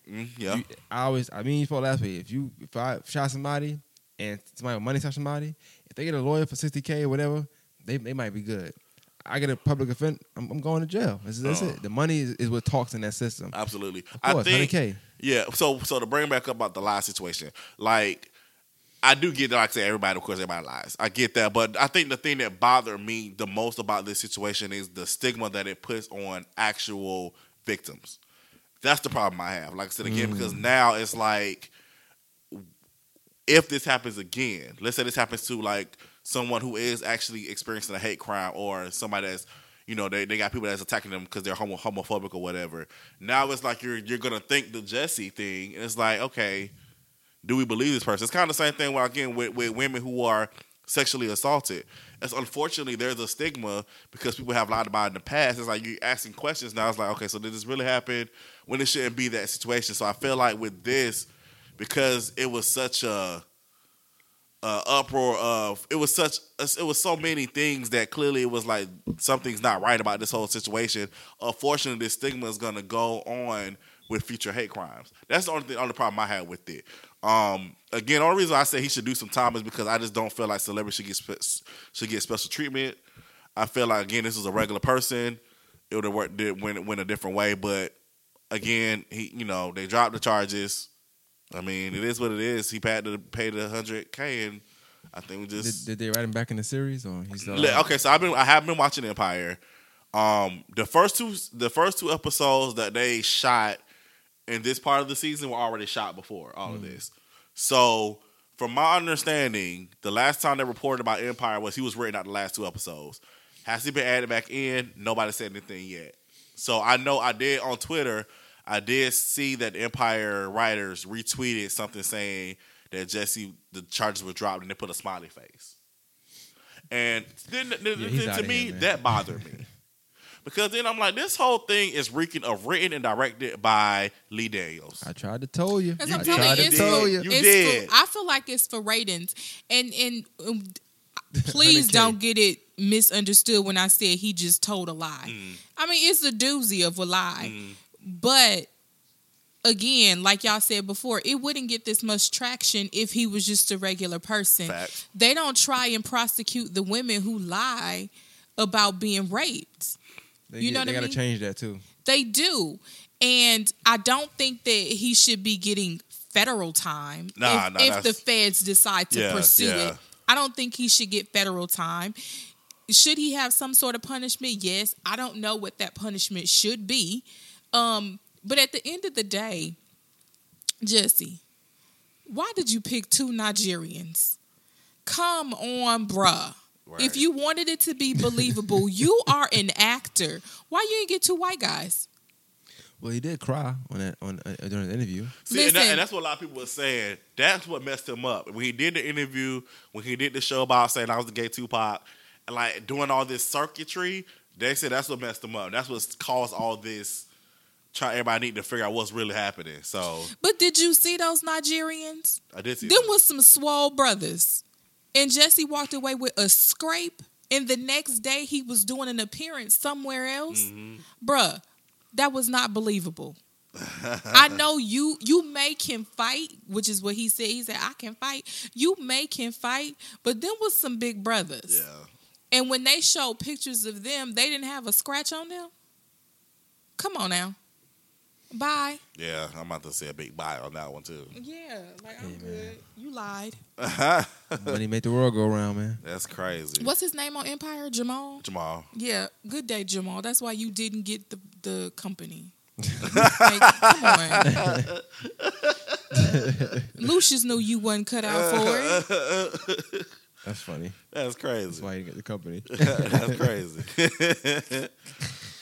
mm, yeah, you- I always, I mean, you spoke last week. If you, if I shot somebody and somebody with money shot somebody, if they get a lawyer for 60k or whatever, they they might be good. I get a public offense, I'm, I'm going to jail. That's, that's Uh. it. The money is, is what talks in that system. absolutely. Of course, I think 100k. Yeah. So so to bring back up about the lie situation, like I do get that. Like I say, everybody, of course, everybody lies. I get that, but I think the thing that bothered me the most about this situation is the stigma that it puts on actual victims. That's the problem I have. Like I said again, because now it's like if this happens again, let's say this happens to like someone who is actually experiencing a hate crime or somebody that's you know they, they got people that's attacking them because they're homo- homophobic or whatever. Now it's like you're you're gonna think the Jesse thing. And it's like okay, do we believe this person? It's kind of the same thing with, again with, with women who are sexually assaulted. It's unfortunately there's a stigma because people have lied about it in the past. It's like you're asking questions now. It's like okay, so did this really happen when it shouldn't be that situation? So I feel like with this because it was such a uh, uproar of it was such it was so many things that clearly it was like something's not right about this whole situation. Unfortunately, this stigma is to go on with future hate crimes. That's the only thing, only problem I had with it. Um, again, the only reason I say he should do some time is because I just don't feel like celebrities should get spe- should get special treatment. I feel like again, this was a regular person. It would have worked did went went a different way, but again, he you know they dropped the charges. I mean, it is what it is. He paid to pay the hundred k, and I think we just did they write him back in the series or he's still okay. So I've been I have been watching Empire. Um, the first two the first two episodes that they shot in this part of the season were already shot before all of this. So from my understanding, the last time they reported about Empire was he was written out the last two episodes. Has he been added back in? Nobody said anything yet. So I know I did on Twitter. I did see that Empire writers retweeted something saying that Jesse the charges were dropped and they put a smiley face. And then, then- Yeah, then to me here, that bothered me because then I'm like, this whole thing is reeking of written and directed by Lee Daniels. I tried to tell you. As I I'm tried you, to tell you. You did. For, I feel like it's for ratings, and and um, please don't get it misunderstood when I said he just told a lie. Mm. I mean, it's a doozy of a lie, but again, like y'all said before, it wouldn't get this much traction if he was just a regular person. Facts. They don't try and prosecute the women who lie about being raped. They, You know they what I gotta change that too. They do. And I don't think that he should be getting federal time Nah, if, nah, if the feds decide to Yeah, pursue yeah. it. I don't think he should get federal time. Should he have some sort of punishment? Yes. I don't know what that punishment should be. Um, but at the end of the day, Jesse, why did you pick two Nigerians? Come on, bruh. Right. If you wanted it to be believable, you are an actor. Why you ain't get two white guys? Well, he did cry on that on uh, during the interview. See, and, that, Listen. and that's what a lot of people were saying. That's what messed him up. When he did the interview, when he did the show about saying I was the gay Tupac, and like doing all this circuitry, they said that's what messed him up. That's what caused all this try everybody need to figure out what's really happening. So But did you see those Nigerians? I did see. Them was some swole brothers. And Jesse walked away with a scrape. And the next day he was doing an appearance somewhere else. Mm-hmm. Bruh, that was not believable. I know you you make him fight, which is what he said. He said, I can fight. You make him fight, but them was some big brothers. yeah. And when they showed pictures of them, they didn't have a scratch on them. Come on now. Bye. Yeah, I'm about to say a big buy on that one too. Yeah, like I'm Hey, man. good. You lied. Money make the world go around, man. That's crazy. What's his name on Empire? Jamal. Jamal? Yeah, good day, Jamal. That's why you didn't get the the company. like, come on. Lucius knew you wasn't cut out for it. That's funny. That's crazy. That's why you didn't get the company. That's crazy.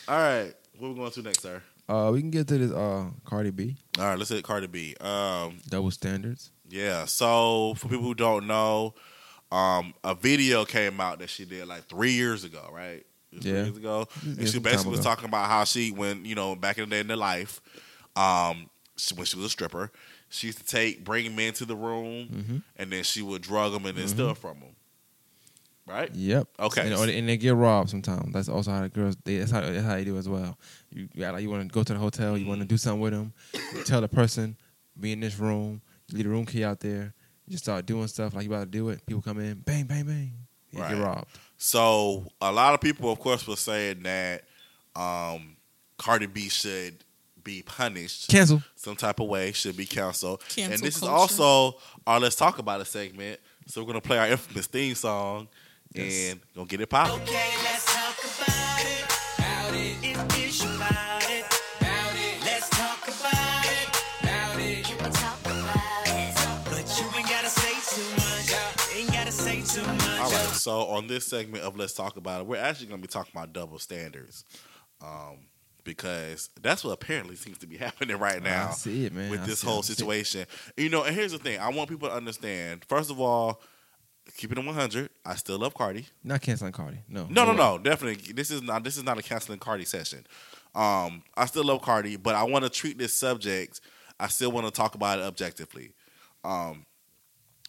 All right, what we going to next, sir? uh, we can get to this uh Cardi B All right, let's hit Cardi B. Um, double standards. yeah. So for people who don't know, um, a video came out that she did like three years ago, right? Yeah. Three years ago, Yeah, and she basically was talking about how she, when you know, back in the day in their life, um, she, when she was a stripper, she used to take bring men to the room, Mhm. and then she would drug them and then steal from them. Right? Yep. Okay. And, or- and they get robbed sometimes. That's also how the girls. They, that's how that's how they do as well. You, you got like you want to go to the hotel. You want to do something with them. You tell the person, be in this room. You leave the room key out there. You just start doing stuff like you about to do it. People come in, bang, bang, bang. You Right. get robbed. So a lot of people, of course, were saying that um, Cardi B should be punished Cancel. some type of way, should be canceled. Cancel and this culture. is also our Let's Talk About a segment. So we're gonna play our infamous theme song Yes. and gonna get it popping. Okay, let's talk about it. About it. If it's about it. About it. Let's talk about it. About it. Can we talk about it? But you ain't gotta say too much. Ain't gotta say too much. All right. So on this segment of Let's Talk About It, we're actually gonna be talking about double standards, um, because that's what apparently seems to be happening right now. I see it, man. with I this see- whole I see it. situation. You know, and here's the thing: I want people to understand. First of all, keeping it 100. I still love Cardi. Not canceling Cardi. No. No, no, way. no, definitely. This is not. This is not a canceling Cardi session. Um, I still love Cardi, but I want to treat this subject. I still want to talk about it objectively, um,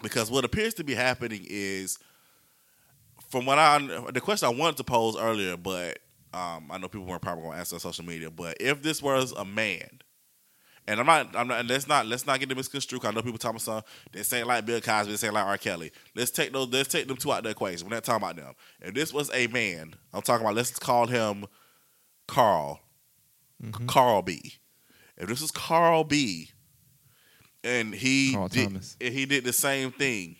because what appears to be happening is, from what I the question I wanted to pose earlier, but um, I know people weren't probably going to answer on social media. But if this was a man, and I'm not, I'm not, let's not, let's not get them misconstrued. I know people talking about some, they say like Bill Cosby, they say like R. Kelly. Let's take those, let's take them two out of the equation. We're not talking about them. If this was a man, I'm talking about. Let's call him Carl, mm-hmm. Carl B. If this is Carl B. And he Carl did, Thomas. and he did the same thing,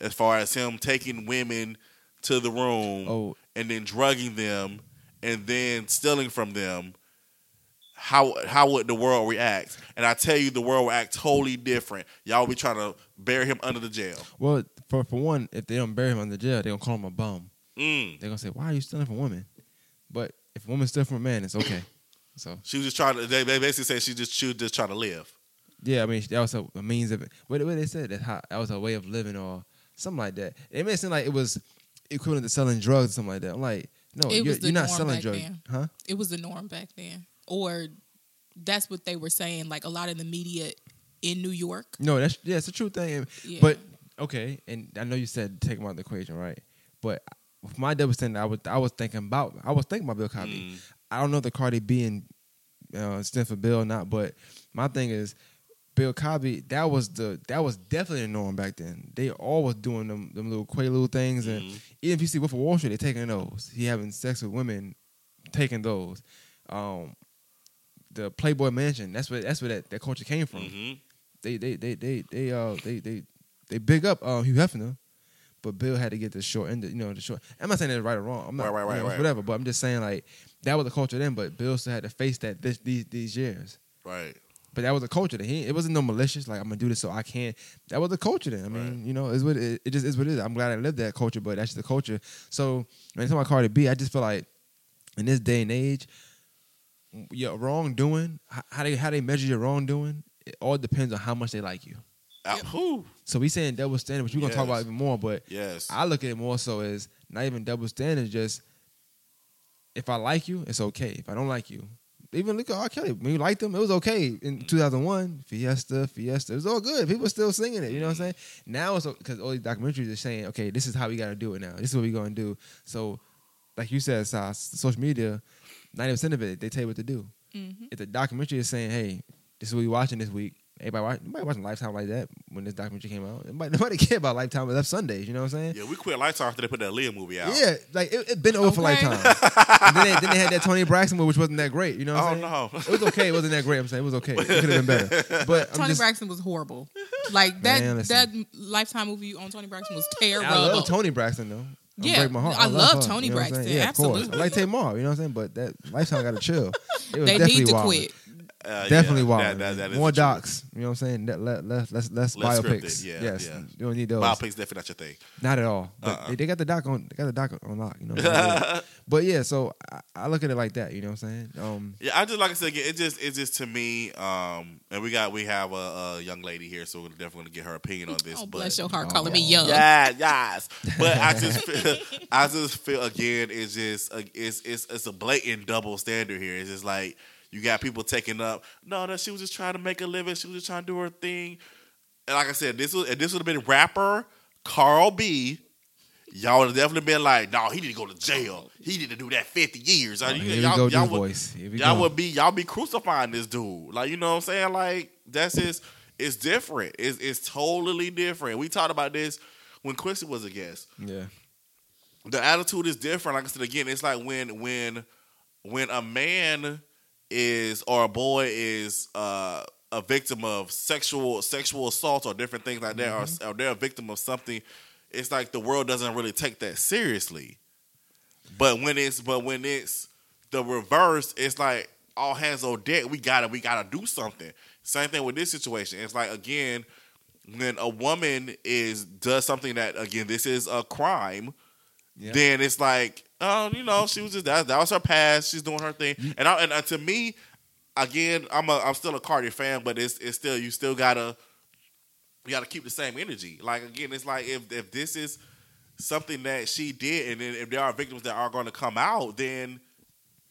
as far as him taking women to the room Oh, and then drugging them and then stealing from them, how how would the world react? And I tell you, the world will act totally different. Y'all be trying to bury him under the jail. well, for for one, if they don't bury him under the jail, they gonna call him a bum. Mm. They're gonna say, "Why are you stealing from women?" But if a woman steal from a man, it's okay. So She was just trying to. They, they basically say she just she was just trying to live. yeah, I mean that was a, a means of what, what they said that how, that was a way of living or something like that. It made it seem like it was equivalent to selling drugs or something like that. I'm like, no, It you're, you're not selling drugs, then. huh? It was the norm back then. Or that's what they were saying. Like a lot of the media in New York. No, that's yeah, it's a true thing. Yeah. But okay, and I know you said take him out of the equation, right? But with my double standard, I was I was thinking about I was thinking about Bill Cosby. Mm. I don't know the Cardi B and uh, stand for Bill or not, but my thing is Bill Cosby. That was the that was definitely the norm back then. They all was doing them them little quaalude things, and Mhm. even if you see Wolf of Wall Street, they taking those. He having sex with women, taking those. Um, the Playboy Mansion. That's where that's where that, that culture came from Mhm. they they they they they uh they they they big up uh, Hugh Hefner, but Bill had to get the short end. of- You know the short. I'm not saying that's right or wrong. I'm not Right, right, you right, know, right. whatever. But I'm just saying like that was the culture then. But Bill still had to face that this these these years. Right. But that was a culture then. He, it wasn't no malicious like I'm gonna do this so I can. That was the culture then. I mean, Right. you know, it's what it, it just is what it is. I'm glad I lived that culture, but that's just the culture. So when you talk about Cardi B, I just feel like in this day and age, your wrongdoing, h- how they how they measure your wrongdoing, it all depends on how much they like you. Ah. So we saying double standard, which we're gonna talk about even more. But Yes. I look at it more so as not even double standard. Just if I like you, it's okay. If I don't like you, even look at R. Kelly. When you liked him, it was okay in 2001. Fiesta, Fiesta, it was all good. People still singing it. You know what I'm saying? Now it's because all these documentaries are saying, okay, this is how we got to do it now. This is what we going to do. So, like you said, Sas, social media, 90% of it, they tell you what to do. Mhm. If the documentary is saying, hey, this is what we watching this week. Everybody, watch, nobody watching Lifetime like that when this documentary came out. Nobody, nobody care about Lifetime. But that's Sundays. You know what I'm saying? Yeah, we quit Lifetime after they put that Aaliyah movie out. Yeah, like it, it been over for Lifetime. and then they, then they had that Toni Braxton movie, which wasn't that great. You know what I'm Oh, saying? no. it was okay. It wasn't that great. I'm saying it was okay. It could have been better. But I'm Toni just, Braxton was horrible. Like that Man, that. Lifetime movie on Toni Braxton was terrible. I love Toni Braxton though. Yeah, break my heart. I love her, Toni you know Braxton. Yeah, of course. absolutely. I like Tamar. You know what I'm saying? But that Lifetime got to chill. It was They definitely need to wild. quit. Uh, Definitely yeah, wild. that- that- that is More the truth. docs. You know what I'm saying? That, let, let, less, less, Less biopics. scripted, yeah, yes, yeah. you don't need those. Biopics definitely not your thing. Not at all. But Uh-uh. they, they got the doc on. They got the doc on lock. You know. What I'm saying? but yeah, so I, I look at it like that. You know what I'm saying? Um, Yeah, I just like I said again. It just it just to me, um, and we got we have a, a young lady here, so we're definitely gonna get her opinion on this. Oh, but bless your heart, calling me young. Yeah, yes. But I just feel, I just feel again, it's just it's it's it's a blatant double standard here. It's just like you got people taking up. No, no, she was just trying to make a living. She was just trying to do her thing. And like I said, this was this would have been rapper Carl B. Y'all would have definitely been like, no, he need to go to jail. He need to do that fifty years. Oh, Like, here y'all, go, y'all would, voice. Here we y'all would be y'all be crucifying this dude. Like you know what I'm saying? Like that's just it's different. It's it's totally different. We talked about this when Quincy was a guest. yeah. The attitude is different. Like I said again, it's like when when when a man is or a boy is uh a victim of sexual sexual assault or different things like that, or, or they're a victim of something, it's like the world doesn't really take that seriously. But when it's but when it's the reverse, it's like all hands on deck. We gotta we gotta do something. Same thing with this situation. It's like again, when a woman is does something that again this is a crime, Yeah. then it's like oh you know she was just that that was her past. She's doing her thing, and I, and uh, to me, again I'm a I'm still a Cardi fan, but it's it's still you still gotta you gotta keep the same energy. Like again, it's like if if this is something that she did, and then if there are victims that are going to come out, then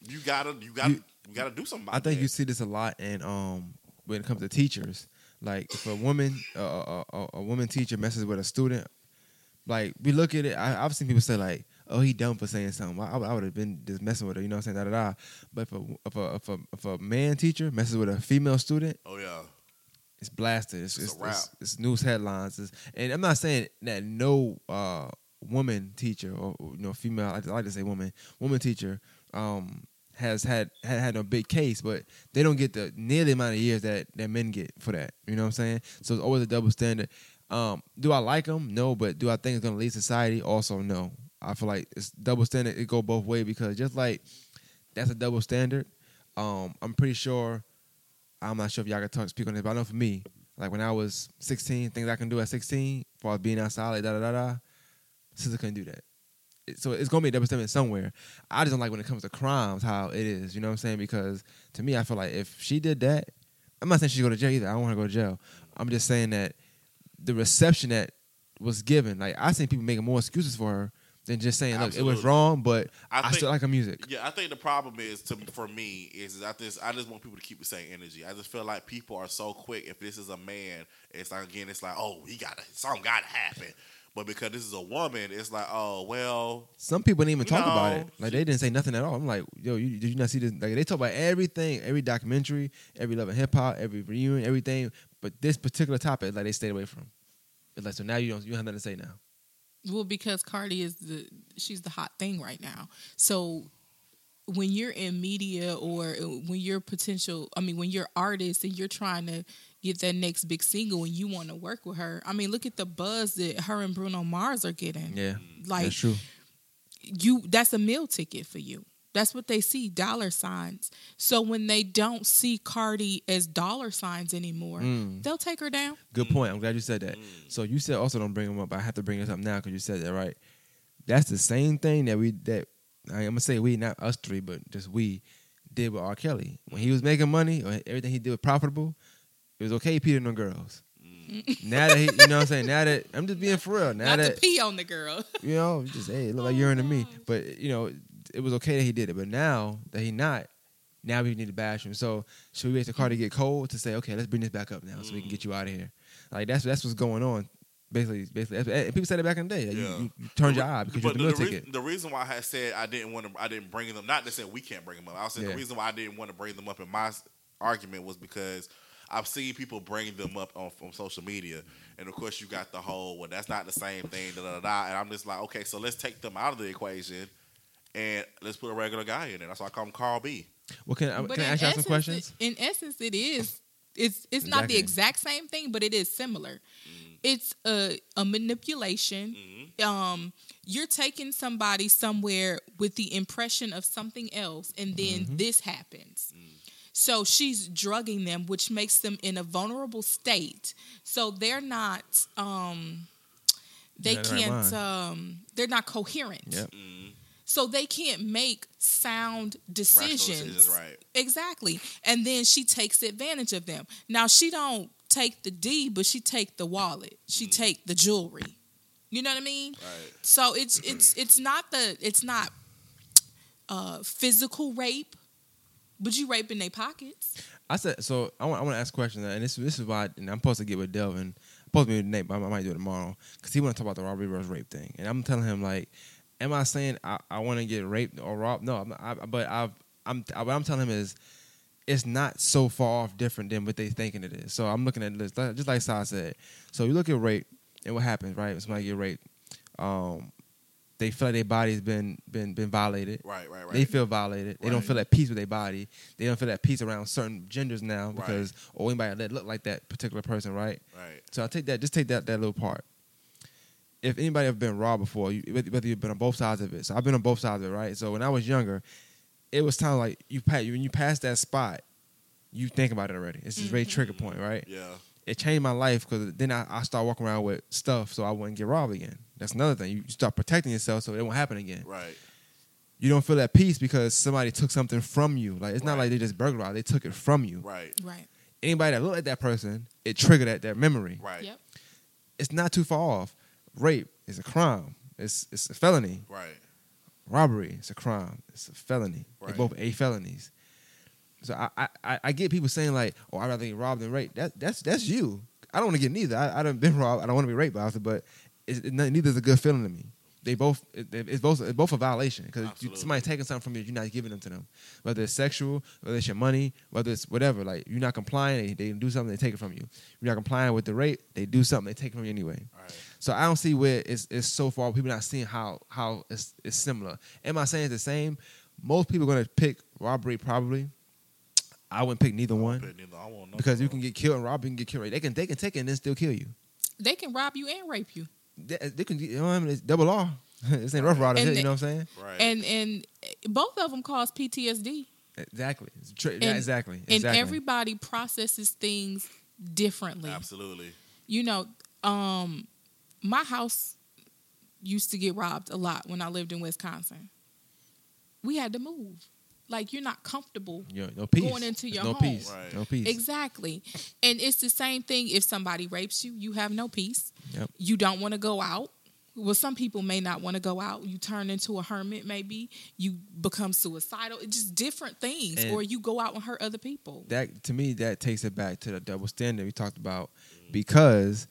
you gotta you gotta you, You- gotta do something. I think that. you see this a lot in um when it comes to teachers. Like if a woman, uh, a, a, a woman teacher messes with a student, like we look at it. I, I've seen people say like, "Oh, he dumb for saying something." I, I would have been just messing with her, you know what I'm saying? Da da da. But if a if a if a, if a man teacher messes with a female student, Oh yeah, it's blasted. It's It's it's, a it's, news headlines. And I'm not saying that no uh, woman teacher or you know female. I like to say woman. Woman teacher um, has had, had had no big case, but they don't get the nearly amount of years that that men get for that. You know what I'm saying? So it's always a double standard. Um, do I like them? No, but do I think it's going to lead society? Also, no. I feel like it's double standard. It go both ways because just like that's a double standard. Um, I'm pretty sure. I'm not sure if y'all can talk speak on this, but I know for me, like when I was 16, things I can do at 16, as far as being outside, like da da da da, sister couldn't do that. It- So it's gonna be a double standard somewhere. I just don't like when it comes to crimes how it is. You know what I'm saying? Because to me, I feel like if she did that, I'm not saying she go to jail either. I don't want to go to jail. I'm just saying that the reception that was given, like I seen people making more excuses for her than just saying, look, it was wrong, but I I, still like her music. Yeah, I think the problem is to for me is I just I just want people to keep the same energy. I just feel like people are so quick. If this is a man, it's like again, it's like oh, he got something got to happen. But because this is a woman, it's like oh well, Some people didn't even talk about it. Like they didn't say nothing at all. I'm like, yo, you, did you not see this? Like they talk about everything, every documentary, every love and hip hop, every reunion, everything. But this particular topic, like they stayed away from. It's like so now you don't you don't have nothing to say now. Well, because Cardi is the she's the hot thing right now. So when you're in media or when you're potential, I mean, when you're artist and you're trying to get that next big single and you want to work with her, I mean, look at the buzz that her and Bruno Mars are getting. Yeah, Like that's true. you, that's a meal ticket for you. That's what they see, dollar signs. So when they don't see Cardi as dollar signs anymore, Mm. they'll take her down. Good point. I'm glad you said that. So you said also don't bring them up. I have to bring this up now because you said that right. That's the same thing that we that I, I'm gonna say we not us three, but just we did with R. Kelly when he was making money or everything he did was profitable. It was okay peeing on the girls. now that he, you know what I'm saying. Now that I'm just being for real. Now Not that to pee on the girl. you know, just hey, it look like you're into me. But you know, it was okay that he did it. But now that he not, Now we need to bash him. So should we wait for the car to get cold to say, okay, let's bring this back up now so we can get you out of here? Like that's that's what's going on. Basically, basically, and people said it back in the day. You- Yeah. You, you turned your eye because you had the the, ticket. rea- the reason why I had said I didn't want to, I didn't bring them. Not to say we can't bring them up. I was saying Yeah. the reason why I didn't want to bring them up in my argument was because I've seen people bring them up on from social media, and of course you got the whole well that's not the same thing, da da. da. And I'm just like, okay, so let's take them out of the equation, and let's put a regular guy in there. That's why I call him Carl B. Well, can, I can I in ask y'all some questions? it- in essence, it is. It's it's not the exact same thing, but it is similar. Mm-hmm. It's a a manipulation. Um, you're taking somebody somewhere with the impression of something else, and then Mm-hmm. this happens. Mm. So she's drugging them, which makes them in a vulnerable state. So they're not. Um, they Yeah, they're can't. lying. Um, they're not coherent. Yep. So they can't make sound decisions. decisions, right. Exactly. And then she takes advantage of them. Now she don't take the D, but she take the wallet. She take the jewelry. You know what I mean? Right. So it's it's it's not the it's not uh physical rape, but you raping their pockets. I said so. I want I want to ask a question, and this this is why and I'm supposed to get with Delvin. I'm supposed to be with Nate, but I might do it tomorrow because he want to talk about the robbery versus rape thing, and I'm telling him like, am I saying I, I want to get raped or robbed? No, I'm I, but I've I'm what I'm telling him is it's not so far off different than what they thinking it is. So I'm looking at this just like Sai said. So you look at rape and what happens, right? When somebody get raped, um, they feel like their body's been been been violated. Right, right, right. They feel violated. They don't feel at peace with their body. They don't feel at peace around certain genders now Right. because or anybody that look like that particular person, right? right. So I take that. Just take that that little part. If anybody ever been robbed before, you, whether whether you've been on both sides of it, so I've been on both sides of it, right? So when I was younger, it was kind of like you pass when you pass that spot, you think about it already. It's just very trigger mm-hmm. point, right? Yeah. It changed my life because then I, I start walking around with stuff so I wouldn't get robbed again. That's another thing. You start protecting yourself so it won't happen again Right. you don't feel at peace because somebody took something from you. Like it's not like they just burglarized; they took it from you. Right. Right. Anybody that looked at that person, it triggered that that memory. Right. Yep. It's not too far off. Rape is a crime. It's it's a felony. Right. Robbery is a crime. It's a felony. Right. They both a felonies. So I, I- I get people saying like, oh, I'd rather get robbed than raped. That that's that's you. I don't want to get neither. I I done been robbed. I don't want to be raped by it, but it's, it, neither is a good feeling to me. They both it, it's both it's both a violation because somebody taking something from you, you're not giving them to them. Whether it's sexual, whether it's your money, whether it's whatever. Like you're not complying, they, they do something, they take it from you. You're not complying with the rape, they do something, they take it from you anyway. Right. So I don't see where it's, it's so far. People not seeing how how it's, it's similar. Am I saying it's the same? Most people are gonna pick robbery probably. I wouldn't pick neither one But neither- I won't know because you can get killed and robbed. You can get killed. They can they can take it and then still kill you. They can rob you and rape you. They, they can you know what I mean? It's double R. this ain't Ruff Ryders. And You know what I'm saying? Right. And and both of them cause PTSD. Exactly. Tra- And- exactly. And Exactly. everybody processes things differently. Absolutely. you know, um, my house used to get robbed a lot when I lived in Wisconsin. We had to move. Like you're not comfortable. Yo, no peace. going into your no home. peace. Right. No peace. Exactly. And it's the same thing if somebody rapes you, you have no peace. Yep. You don't want to go out. Well, some people may not want to go out. You turn into a hermit, maybe. You become suicidal. It's just different things. And- or you go out and hurt other people. that to me that takes it back to the double standard we talked about because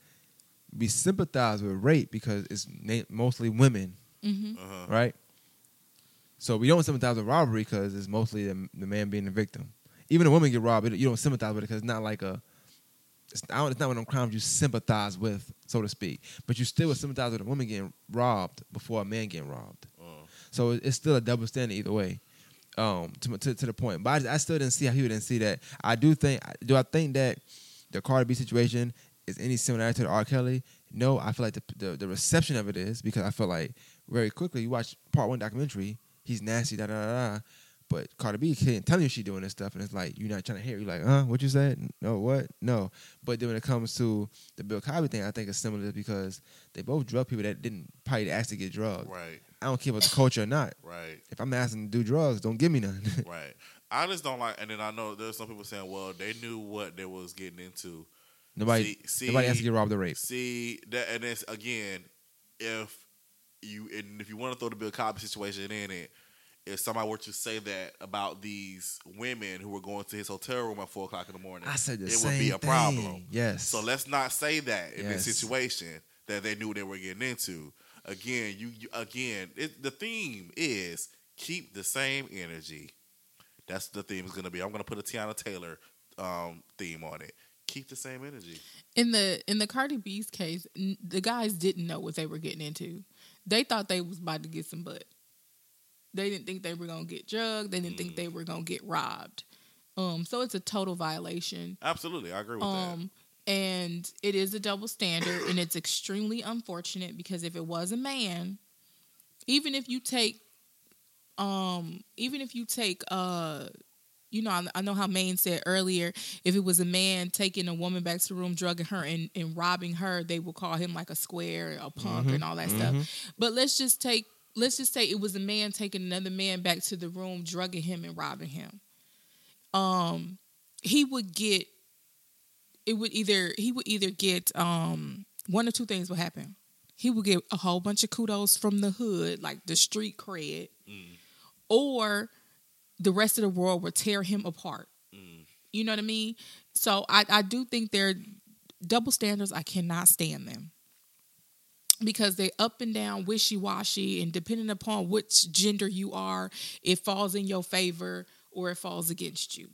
we sympathize with rape because it's na- mostly women, hmm Uh-huh. right? So we don't sympathize with robbery because it's mostly the, the man being the victim. Even a woman get robbed, you don't sympathize with it because it's not like a. It's not, it's not one of them crimes you sympathize with, so to speak. But you still would sympathize with a woman getting robbed before a man getting robbed. Uh, So it- it's still a double standard either way. Um, to, to, to the point, but I, I still didn't see how he didn't see that. I do think. Do I think that the Cardi B situation is any similarity to the R. Kelly? No, I feel like the, the the reception of it is because I feel like very quickly you watch part one documentary, he's nasty, da da da. da. But Cardi B can't tell you she doing this stuff, and it's like you're not trying to hear. it. You're like, huh? What you said? No, what? No. But then when it comes to the Bill Cosby thing, I think it's similar because they both drug people that didn't probably ask to get drugged. right. I don't care about the culture or not. Right. If I'm asking to do drugs, don't give me none. Right. I just don't like, and then I know there's some people saying, well, they knew what they was getting into. Nobody, See- nobody has to get robbed of the rape. See that, and it's again, if you and if you want to throw the Bill Cosby situation in it, if somebody were to say that about these women who were going to his hotel room at four o'clock in the morning, I said the it same would be a problem. thing. Yes. So let's not say that in this situation that they knew they were getting into. Again, you, you again, it, the theme is keep the same energy. That's the theme is going to be. I'm going to put a Teyana Taylor um, theme on it. Keep the same energy. In the in the Cardi B's case, n- the guys didn't know what they were getting into. They thought they was about to get some butt. They didn't think they were gonna get drugged. They didn't think they were gonna get robbed. Um, so it's a total violation. Absolutely, I agree with Um, and it is a double standard, and it's extremely unfortunate because if it was a man, even if you take, um, even if you take, uh, you know, I, I know how Maine said earlier, if it was a man taking a woman back to the room, drugging her and, and robbing her, they would call him like a square, a punk, and all that stuff. But let's just take, let's just say it was a man taking another man back to the room, drugging him and robbing him. Um, he would get it would either he would either get um one or two things would happen. He would get a whole bunch of kudos from the hood, like the street cred, or the rest of the world would tear him apart. You know what I mean? So I, I do think they're double standards. I cannot stand them because they up and down, wishy washy, and depending upon which gender you are, it falls in your favor or it falls against you.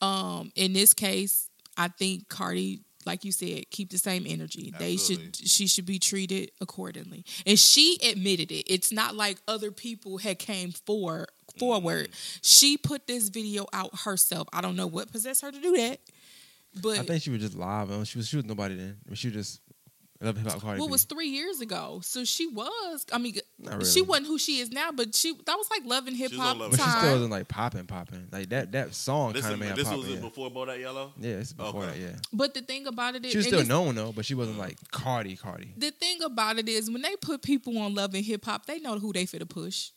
Um, in this case, I think Cardi, like you said, keep the same energy. They should she should be treated accordingly. And she admitted it. It's not like other people had came for forward. She put this video out herself. I don't know what possessed her to do that. But I think she was just live. and She was she was nobody then. She was just love hip hop Cardi well, it was three years ago. So she was. I mean, Not she wasn't who she is now, but she that was like loving Hip Hop on Love but she and still time. wasn't like popping, popping. Like that that song kind of made her this pop. was yeah. it before Bodak Yellow. yeah, it's before Okay. that. Yeah, But the thing about it is, she was still known though, but she wasn't like Cardi, Cardi. the thing about it is when they put people on love and hip hop, they know who they fit to push.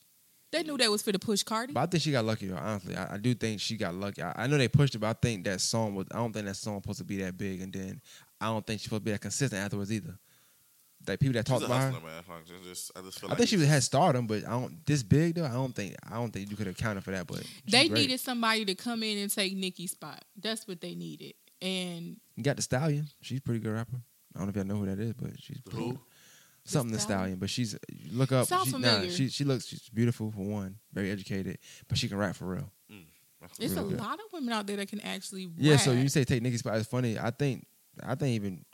They knew they was for to push Cardi. But I think she got lucky. Honestly, I, I do think she got lucky. I, I know they pushed it, but I think that song was. I don't think that song was supposed to be that big, and then I don't think she's supposed to be that consistent afterwards either. Like people that She's talked a about her. man. Like, just- just- I just feel I like think she was, had stardom, but I don't this big though. I don't think I don't think you could have counted for that. But they great. needed somebody to come in and take Nicki's spot. That's what they needed. And You got the stallion. She's a pretty good rapper. I don't know if y'all know who that is, but she's pretty Who? Good. something the Stallion? stallion. But she's look up. Sounds she, nah, familiar. she she looks she's beautiful for one, very educated, but she can rap for real. there's Really a good. lot of women out there that can actually Yeah. So you say take Nicki's spot. It's funny. I think I think even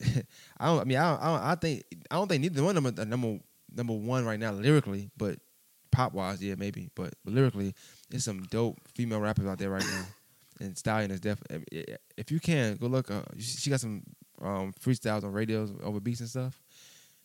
I don't. I mean I don't, I, don't, I think I don't think neither one of them are number number one right now lyrically, but pop wise, yeah, maybe. But lyrically, there's some dope female rappers out there right now. And Stallion is definitely. If you can go look, uh, she got some um, freestyles on radios over beats and stuff.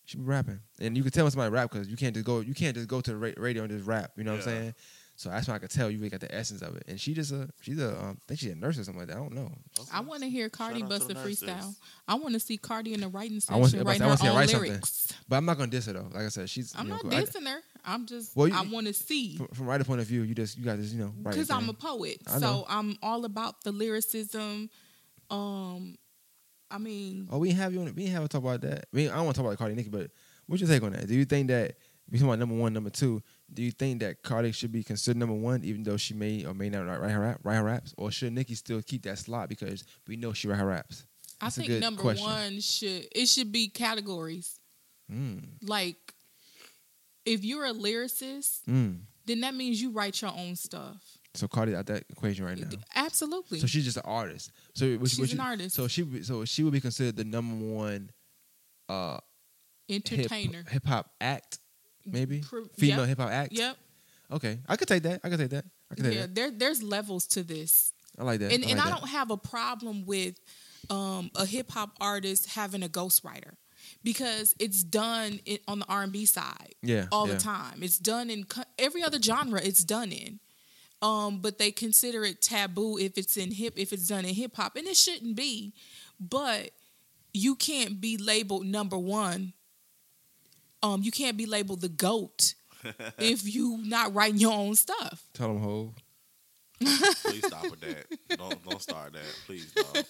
She be rapping, and you can tell when somebody rap because you can't just go. You can't just go to the radio and just rap. You know what I'm saying? So that's why I could tell you really got the essence of it. And she just a she's a um, I think she's a nurse or something like that. I don't know. I want to hear Cardi Shout bust a the freestyle. I want to see Cardi in the writing I want- section I writing wanna her see her own write something. lyrics. But I'm not gonna diss her though. Like I said, she's I'm you know, not cool. I- dissing her. I'm just. Well, you- I want to see from, from writer point of view, you just you got this, you know, because I'm a poet, so I'm all about the lyricism. Um, I mean, Oh, we have you on. We have a talk about that. We I don't want to talk about Cardi Nicki, but what's your take on that? Do you think that we talking about number one, number two? Do you think that Cardi should be considered number one, even though she may or may not write her rap, write her raps, or should Nicki still keep that slot because we know she write her raps? I That's a think good number question. one should it should be categories. Mm. Like, if you're a lyricist, Mm. then that means you write your own stuff. So Cardi out that equation right now. Absolutely. So she's just an artist. So what, She's what an you- artist. So she would- so she would be considered the number one uh Entertainer. hip hop act, maybe Pro- female yep. hip hop act. Yep. Okay, I could take that. I could take that. I could take Yeah. that. There, there's levels to this. I like that. and I and like I that. don't have a problem with um, a hip hop artist having a ghostwriter because it's done in, on the R and B side, Yeah, all yeah. the time. It's done in co- every other genre. It's done in, um, but they consider it taboo if it's in hip if it's done in hip hop, and it shouldn't be. But you can't be labeled number one. Um, you can't be labeled the goat if you not writing your own stuff. Tell them ho. Please stop with that. Don't don't start that. Please don't.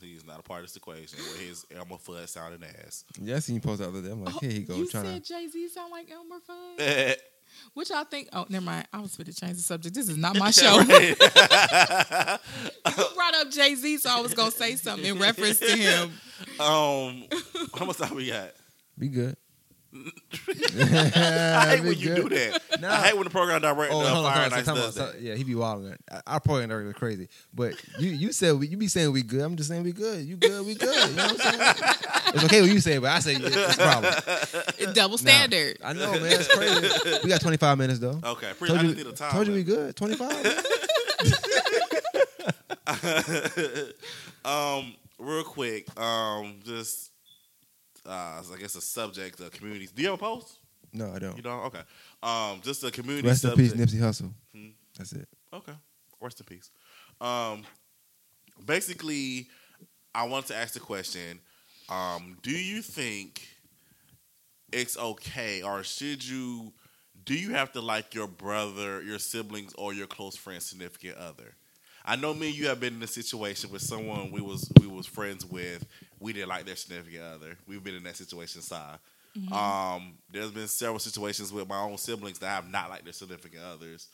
He's not a part of this equation with his Elmer Fudd sounding ass. Yeah, I seen you post the other day. I'm like, here he go, you trying said to. Jay Z sound like Elmer Fudd. What y'all think? Oh, never mind. I was going to change the subject. This is not my show. You brought up Jay Z, so I was going to say something in reference to him. um, how much time we got? Be good. I hate when you good. do that. Nah. I hate when the program director Oh, uh, hold on, Fire hold on, Nights does that. So- yeah, he be wilding. Our program director is crazy, but you you said we, you be saying we good. I'm just saying we good. You good? We good. You know what I'm saying? it's okay when you say it, but I say it's a problem. Double Nah. standard. I know, man. It's crazy. We got 25 minutes though. Okay, pretty, Told I you, need a time. told you we good. 25. um, real quick, um, just uh, I guess a subject of communities. Do you have a post? no, I don't. You don't? Okay. Um, just a community Rest in peace, subject. Nipsey Hussle. Hmm. That's it. Okay. Rest in peace. Um, basically, I want to ask the question: um, Do you think it's okay, or should you? Do you have to like your brother, your siblings, or your close friend, significant other? I know me and you have been in a situation with someone we was we was friends with. We didn't like their significant other. We've been in that situation, side. Um, there's been several situations with my own siblings that I have not liked their significant others.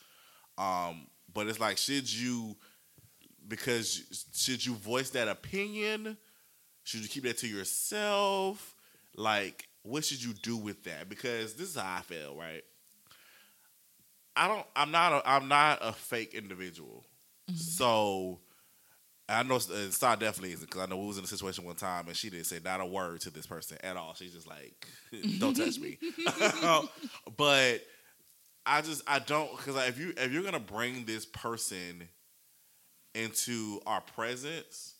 Um, but it's like, should you, because should you voice that opinion? Should you keep that to yourself? Like, what should you do with that? Because this is how I feel, right? I don't. I'm not. A, I'm not a fake individual. So I know uh, Star definitely isn't because I know we was in a situation one time and she didn't say not a word to this person at all. She's just like, "Don't touch me." but I just I don't because if you if you're gonna bring this person into our presence,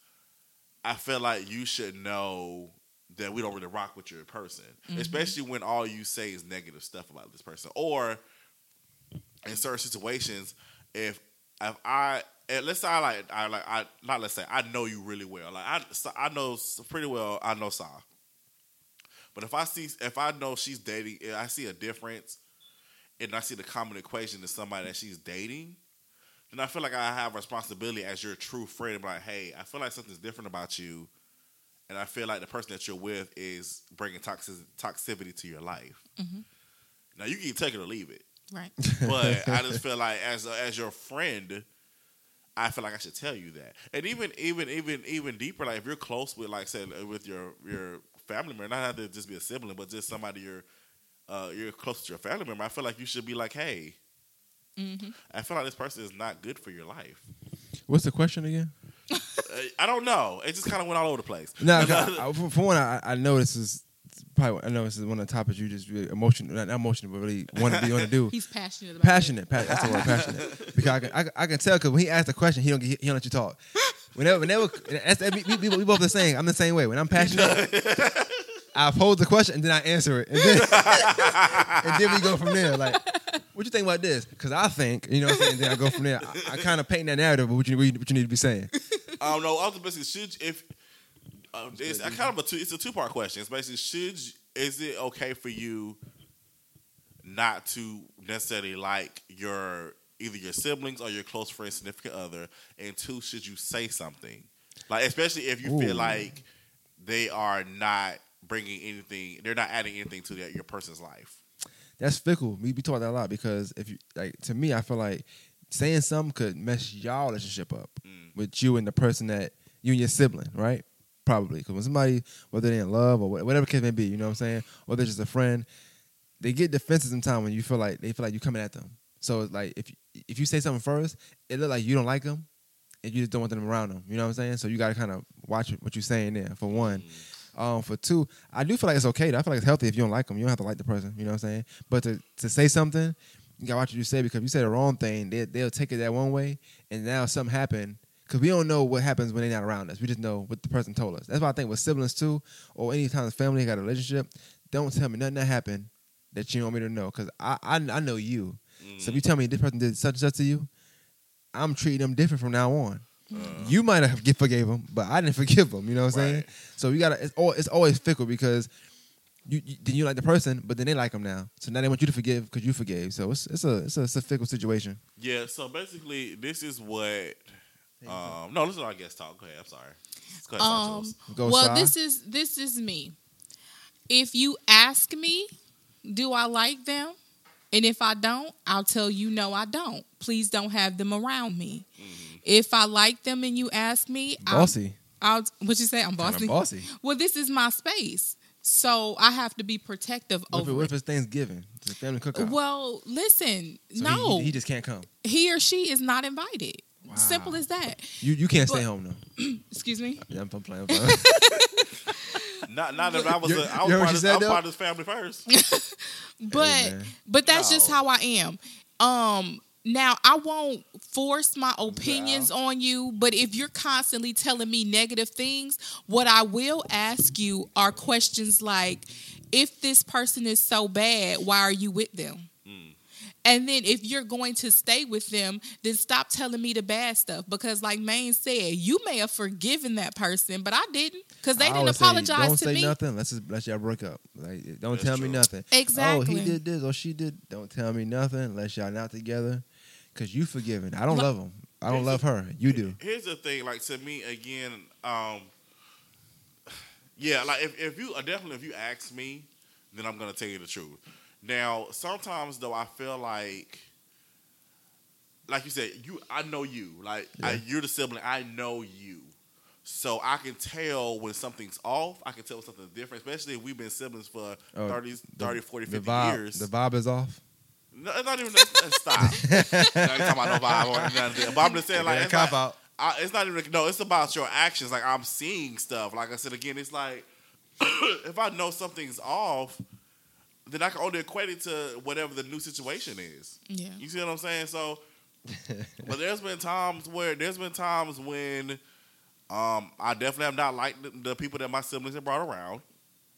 I feel like you should know that we don't really rock with your person, especially when all you say is negative stuff about this person, or in certain situations, if if I and let's say I like I like I not let's say I know you really well, like I so I know pretty well I know Sa, but if I see if I know she's dating, if I see a difference, and I see the common equation to somebody that she's dating, then I feel like I have responsibility as your true friend. Be like, hey, I feel like something's different about you, and I feel like the person that you're with is bringing toxic toxicity to your life. Mm-hmm. Now you can take it or leave it, Right. but I just feel like as as your friend, I feel like I should tell you that. And even even even even deeper, like if you're close with like say with your your family member, not have to just be a sibling, but just somebody you're uh, you're close to your family member. I feel like you should be like, hey, I feel like this person is not good for your life. What's the question again? Uh, I don't know. It just kind of went all over the place. No, 'cause I, I- for, for one, I, I know this is probably I know this is one of the topics you just really emotional, not emotional, but really want to be on to do. He's passionate about passionate. Pa- that's the word, passionate. Because I can, I, can- I can tell because when he asks the question, he don't get, he don't let you talk. Whenever, whenever, that's, we, we, we both the same. I'm the same way. When I'm passionate, I pose the question and then I answer it, and then, and then we go from there. Like, what you think about this? Because I think, you know, what I'm saying. Then I go from there. I, I kind of paint that narrative of what you, what you what you need to be saying. I don't know. Ultimately, should if uh, it's a kind of a two, it's a two part question. It's basically should is it okay for you not to necessarily like your either your siblings or your close friend, significant other, and two, should you say something like especially if you Ooh. feel like they are not bringing anything, they're not adding anything to their, your person's life. that's fickle. We, be talk that a lot because if you like to me, I feel like saying something could mess y'all relationship up with you and the person that you and your sibling, right? Probably because when somebody, whether they're in love or whatever case may be, you know what I'm saying, or they're just a friend, they get defensive sometimes when you feel like they feel like you're coming at them. So it's like if if you say something first, it look like you don't like them, and you just don't want them around them. You know what I'm saying? So you got to kind of watch what you're saying there. For one, um, for two, I do feel like it's okay. Though. I feel like it's healthy if you don't like them. You don't have to like the person. You know what I'm saying? But to, to say something, you got to watch what you say because if you say the wrong thing, they, they'll take it that one way, and now something happened. Because we don't know what happens when they're not around us. We just know what the person told us. That's why I think with siblings too, or any time the family got a relationship, don't tell me nothing that happened that you don't want me to know. Because I, I I know you. So if you mm-hmm. tell me this person did such and such to you, I'm treating them different from now on. Uh-huh. You might have get forgave them, but I didn't forgive them. You know what I'm saying? So you gotta. It's, al- it's always fickle because you, you then you like the person, but then they like them now. So now they want you to forgive because you forgave. So it's it's a it's a, it's a fickle situation. Yeah. So basically, this is what. Um, no, listen to our guest talk. Go ahead. I'm sorry. Go ahead, Um, Go well, Sai. this is this is me. If you ask me, do I like them? And if I don't, I'll tell you no, I don't. Please don't have them around me. Mm-hmm. If I like them and you ask me, I'll- Bossy. I'll, what you say? I'm Kinda bossy. bossy. Well, this is my space, so I have to be protective What if, over what it. if it's Thanksgiving? It's a family cookout. Well, listen, So no, he, he just can't come. he or she is not invited. Simple as that. You you can't stay home though. Excuse me. Yeah, I'm, I'm playing. I'm playing. Not, not that I was. A, I you heard what was part she of, said, I was part of this family first. But man. but that's just how I am. Um now I won't force my opinions on you, but if you're constantly telling me negative things, what I will ask you are questions like if this person is so bad, why are you with them? And then if you're going to stay with them, then stop telling me the bad stuff because like Maine said, you may have forgiven that person, but I didn't cuz they I didn't apologize say, apologize Don't to say me. nothing. Let's just let y'all break up. Like, don't That's tell true. me nothing. Exactly. Oh, he did this or she did. Don't tell me nothing unless y'all not together. Cause you forgiven. I don't Look- love him. I don't love her. You do. Here's the thing, like to me again, um, yeah, like if, if you uh, definitely if you ask me, then I'm gonna tell you the truth. Now, sometimes though, I feel like, like you said, you I know you, like I, you're the sibling, I know you. So I can tell when something's off. I can tell when something's different, especially if we've been siblings for Oh, 30, 30 40, The vibe. years. The vibe is off. No, it's not even. Stop. I ain't talking about no vibe or. But I'm just saying, like, Yeah, it's cop like- out. I, it's not even. No, it's about your actions. Like I'm seeing stuff. Like I said again, it's like if I know something's off, then I can only equate it to whatever the new situation is. Yeah. You see what I'm saying? So, but there's been times where there's been times when um, I definitely have not liked the, the people that my siblings have brought around,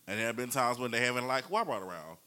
and there have been times when they haven't liked who I brought around.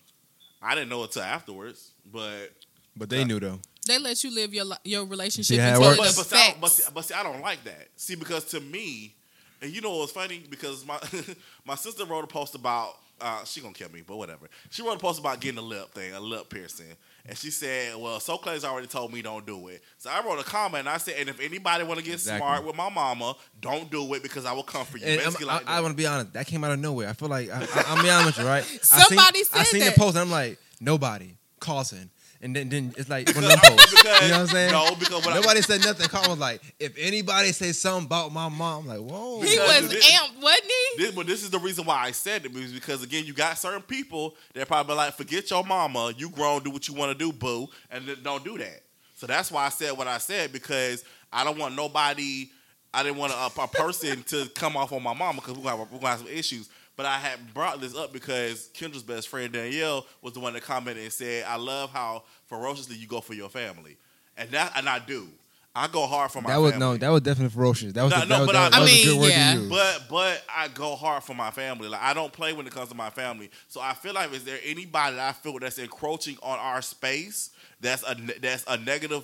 I didn't know it till afterwards, but But they knew though. They let you live your your relationship See how it until it but, but, see, I, but, see, but see, I don't like that. See, because to me, and you know what's funny? Because my my sister wrote a post about uh, she gonna kill me, but whatever. She wrote a post about getting a lip thing, a lip piercing, and she said, "Well, So Clay's already told me don't do it." So I wrote a comment and I said, "And if anybody want to get Exactly. smart with my mama, don't do it because I will come for you." And I'm- Basically I, like I, want to be honest. That came out of nowhere. I feel like I, I, I'm be honest with you, right? Somebody I seen, I seen that. the post. and I'm like, nobody. Carlton. And then, then it's like one of them posts. Because- you know what I'm saying? no, because when I- nobody said nothing. Carl was like, if anybody say something about my mom, I'm like, whoa. he was this- amped, wasn't he? This, but this is the reason why I said it is because again, you got certain people that probably like, forget your mama, you grown, do what you want to do, boo, and then don't do that. So that's why I said what I said because I don't want nobody, I didn't want a, a person to come off on my mama because we're gonna, have, we're gonna have some issues. But I had brought this up because Kendra's best friend Danielle was the one that commented and said, "I love how ferociously you go for your family," and that and I do. I go hard for my family. That was family. no, that was definitely ferocious. That was, No, a, no, that was, but that I- was I a good mean, word yeah. But but I go hard for my family. Like I don't play when it comes to my family. So I feel like is there anybody that I feel that's encroaching on our space? That's a that's a negative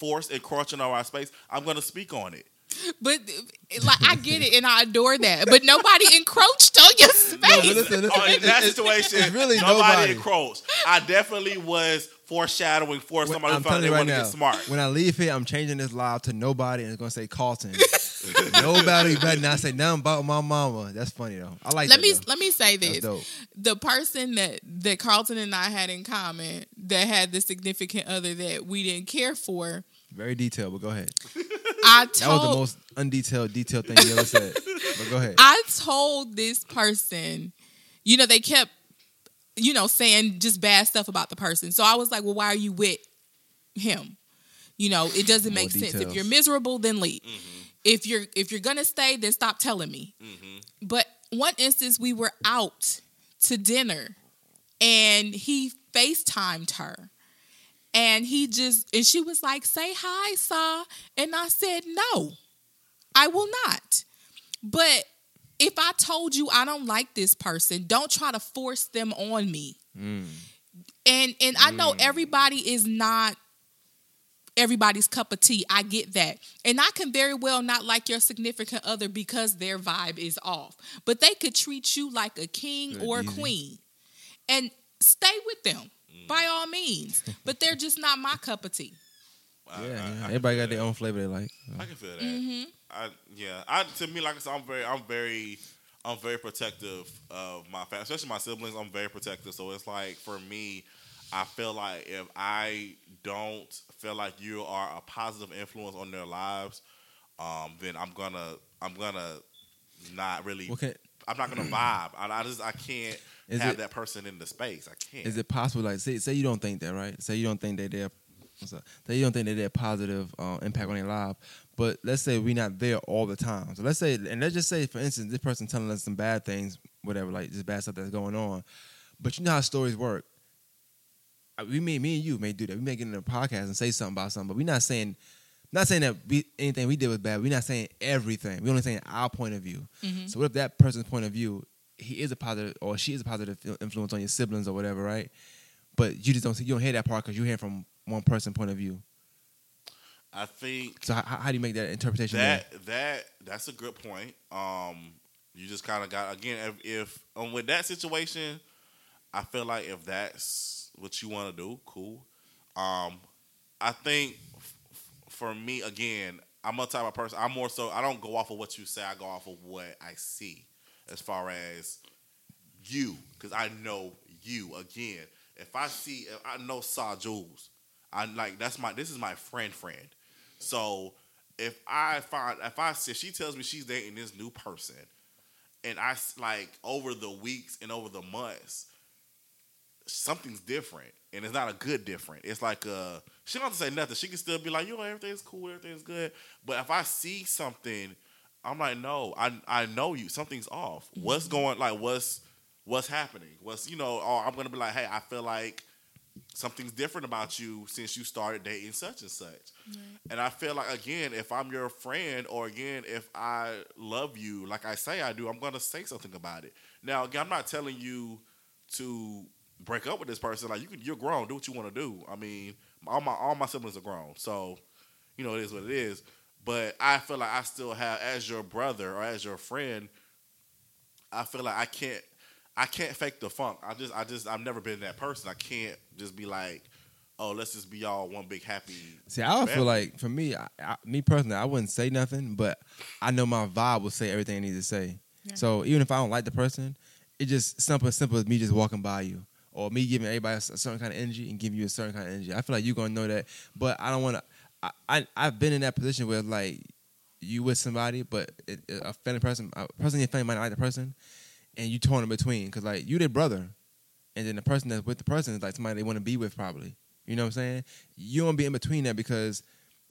force encroaching on our space. I'm gonna speak on it. But like I get it and I adore that. But nobody encroached on your space. No, listen, listen, Oh, in that it's- situation, it's really nobody, nobody. encroached. I definitely was foreshadowing for When- somebody I'm who felt telling they you right wanted to now. get smart. When I leave here, I'm changing this live to nobody, and it's gonna say Carlton. nobody better not say nothing about my mama. That's funny though. I like. let that, me though. let me say this. The person that that Carlton and I had in common that had the significant other that we didn't care for, Very detailed, but go ahead. I That was the told most undetailed, detailed thing you ever said. But go ahead. I told this person, you know, they kept, you know, saying just bad stuff about the person. So I was like, well, why are you with him? You know, it doesn't More make sense. If you're miserable, then leave. Mm-hmm. If you're if you're gonna stay, then stop telling me. Mm-hmm. But one instance, we were out to dinner, and he FaceTimed her. And he just and she was like, "Say hi, Saw." And I said, "No, I will not." But if I told you I don't like this person, don't try to force them on me. Mm. And and I know everybody is not everybody's cup of tea. I get that. And I can very well not like your significant other because their vibe is off. But they could treat you like a king Good, or a easy. queen. And stay with them by all means. But they're just not my cup of tea. I- Yeah, I- I everybody feel got their that. own flavor they like. I can feel that. Mm-hmm. I yeah. I to me, like I said, I'm very, I'm very, I'm very protective of my family, especially my siblings. I'm very protective. So it's like for me, I feel like if I don't feel like you are a positive influence on their lives, um, then I'm gonna I'm gonna not really. What can- I'm not gonna vibe. I, I just I can't Is have it- that person in the space. I can't. Is it possible? Like, say, say you don't think that, right? Say you don't think that they're, what's up? Say you don't think that they're positive uh, impact on their life. But let's say we're not there all the time. So let's say, and let's just say, for instance, this person telling us some bad things, whatever, like just bad stuff that's going on. But you know how stories work. We may, me and you may do that. We may get in a podcast and say something about something, but we're not saying, not saying that we, anything we did was bad. We're not saying everything. We're only saying our point of view. So what if that person's point of view, he is a positive or she is a positive influence on your siblings or whatever, right? But you just don't see, you don't hear that part because you hear from one person point of view. I think So how, how do you make that interpretation? there? that that that's a good point. Um, you just kind of got again if, if um, with that situation, I feel like if that's what you want to do, cool. Um, I think f- for me again, I'm a type of person. I'm more so I don't go off of what you say. I go off of what I see, as far as you, because I know you. Again, if I see, if I know Saw Jules, I like that's my. This is my friend, friend. So if I find if I if she tells me she's dating this new person, and I like over the weeks and over the months, something's different, and it's not a good different. It's like uh, she don't have to say nothing. She can still be like, you know, everything's cool, everything's good. But if I see something, I'm like, no, I I know you. Something's off. What's mm-hmm. going? Like, what's what's happening? What's you know? Or I'm gonna be like, hey, I feel like something's different about you since you started dating such and such. And I feel like again, if I'm your friend, or again, if I love you like I say I do, I'm gonna say something about it. Now, again, I'm not telling you to break up with this person. Like you can, you're grown. Do what you want to do. I mean, all my all my siblings are grown, so you know it is what it is. But I feel like I still have, as your brother or as your friend, I feel like I can't, I can't fake the funk. I just, I just, I've never been that person. I can't just be like, oh, let's just be all one big happy. See, I would feel like for me, I, I, me personally, I wouldn't say nothing, but I know my vibe will say everything I need to say. Yeah. So even if I don't like the person, it just simple, simple as me just walking by you, or me giving everybody a s- a certain kind of energy and giving you a certain kind of energy. I feel like you're gonna know that, but I don't want to. I, I I've been in that position where like you with somebody, but it, it- a family person, a person in your family might not like the person, and you torn in between because like you their brother, and then the person that's with the person is like somebody they want to be with probably. You know what I'm saying? You don't be in between that because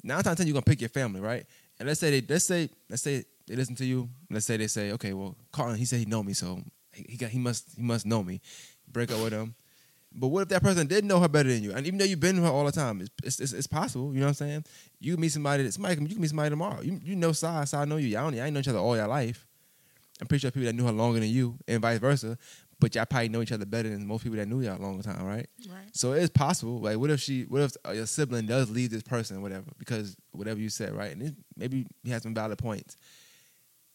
nine times ten you're gonna pick your family, right? And let's say they let's say let's say they listen to you. Let's say they say, okay, well, Carlton, he said he know me, so he got he must he must know me. Break up with him. But what if that person did know her better than you? And even though you've been with her all the time, it's, it's, it's, it's possible. You know what I'm saying? You can meet somebody. that- Somebody you can meet somebody tomorrow. You you know Sai, Sai know you. Y'all y'all ain't know each other all your life. I'm pretty sure people that knew her longer than you, and vice versa. But y'all probably know each other better than most people that knew y'all a longer time, right? Right. So it's possible. Like, what if she? What if uh, your sibling does leave this person, whatever, because whatever you said, right? And it, maybe he has some valid points.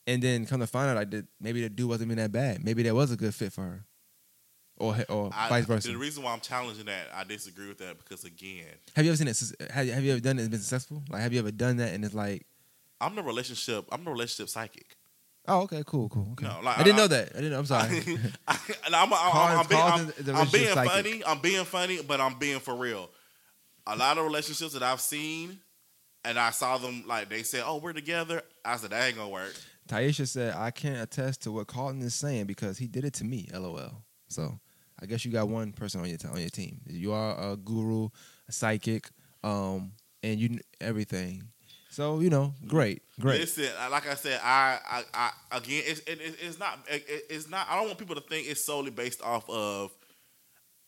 And then come to find out, like, that maybe the dude wasn't even that bad. Maybe that was a good fit for her, or or I, vice versa. The reason why I'm challenging that, I disagree with that because again, Have you ever seen it? Have you, have you ever done it and been successful? Like, have you ever done that and it's like, I'm the relationship. I'm the relationship psychic. oh, okay, cool, cool. Okay. No, like, I didn't I- know that. I didn't. I'm sorry. I, and I'm, I'm, I'm, I'm being, I'm, I'm being psychic. funny. I'm being funny, but I'm being for real. A lot of relationships that I've seen, and I saw them like they said, "Oh, we're together." I said, "That ain't gonna work." Taisha said, I can't attest to what Carlton is saying because he did it to me. LOL. So I guess you got one person on your on your team. You are a guru, a psychic, um, and you everything. So you know, great, great. Listen, like I said, I, I, I again, it's, it, it- it's not, it, it's not. I don't want people to think it's solely based off of.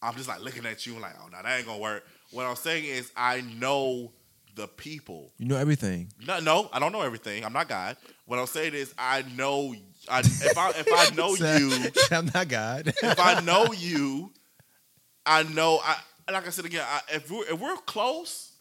I'm just like looking at you and like, oh, no, that ain't gonna work. What I'm saying is, I know the people. You know everything. No, no, I don't know everything. I'm not God. What I'm saying is, I know. I, if I if I know you, I'm not God. if I know you, I know. I like I said again. I, if we're if we're close,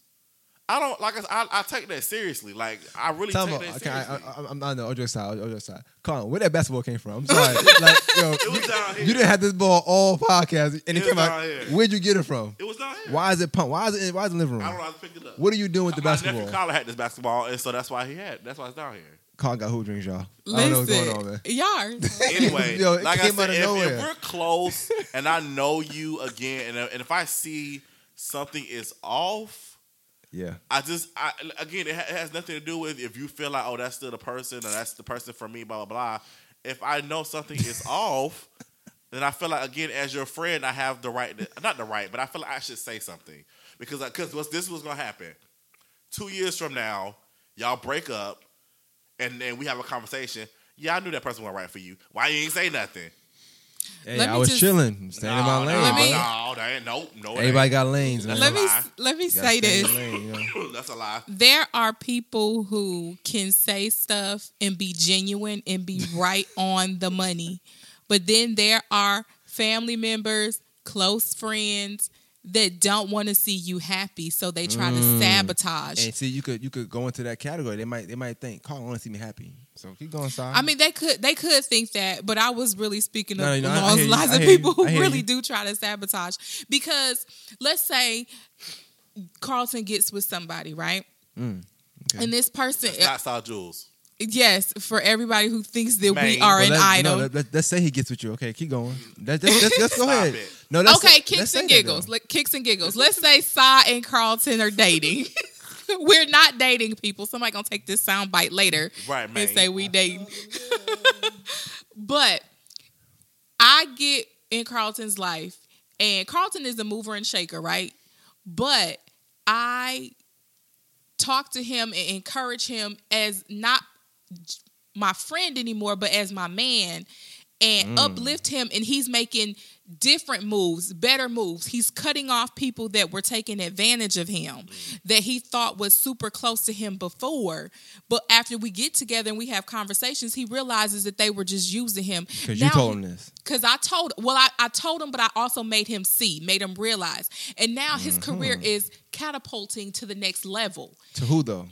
I don't like. I, I, I take that seriously. Like I really Tell take me, that okay, I, seriously. I, I'm on the Ojo side. Ojo side. Colin, where that basketball came from? I'm sorry. like, yo, It was you, down here. you didn't have this ball all podcast, and it, It came out. here. Where'd you get it from? it was down here. Why is it pumped? Why is it? Why is it in the living room? I don't know how to pick it up. What are you doing with the My basketball? nephew Colin had this basketball, and so that's why he had. That's why it's down here. Carl got who drinks, y'all. I don't know what's Listen, going on, man. y'all. Anyway, Yo, it like I came said, out of if, nowhere. if we're close and I know you again, and, and if I see something is off, Yeah. I just, I again, it, ha- it has nothing to do with if you feel like, oh, that's still the person, or that's the person for me, blah blah blah. If I know something is off, then I feel like again, as your friend, I have the right, to, not the right, but I feel like I should say something because uh, because what's this was gonna happen. Two years from now, y'all break up, and then we have a conversation. Yeah, I knew that person wasn't right for you. Why you ain't say nothing? Hey, Let I was just- chilling, staying in my lane. no, me- no, that ain't nope, no. it Everybody ain't. got lanes, man. Let me let me say this. lane, you know? That's a lie. there are people who can say stuff and be genuine and be right on the money. But then there are family members, close friends that don't want to see you happy, so they try to sabotage. And see, you could you could go into that category. They might they might think, Carl want to see me happy. So keep going, side. I mean, they could they could think that, but I was really speaking No, of no, I- I those hear you. lots of people who really you. do try to sabotage. Because let's say Carlton gets with somebody, right? Mm, okay. And this person, That's not Saw Jules. Yes, for everybody who thinks that we are Well, an idol. No, let, us say he gets with you. Okay, keep going. Let's, let's, let's, let's go Stop ahead. it. No, let's okay, let's kicks and giggles. though. Like kicks and giggles. Let's say Sa and Carlton are dating. We're not dating people. Somebody gonna take this sound bite later Right, man. and say we dating. but I get in Carlton's life, and Carlton is a mover and shaker, right? But I talk to him and encourage him as not my friend anymore, but as my man and uplift him. And he's making different moves, better moves. He's cutting off people that were taking advantage of him that he thought was super close to him before. But after we get together and we have conversations, he realizes that they were just using him. Because you told him this. Cause I told, well, I, I told him, but I also made him see, made him realize, and now his Mm-hmm. career is catapulting to the next level To who though?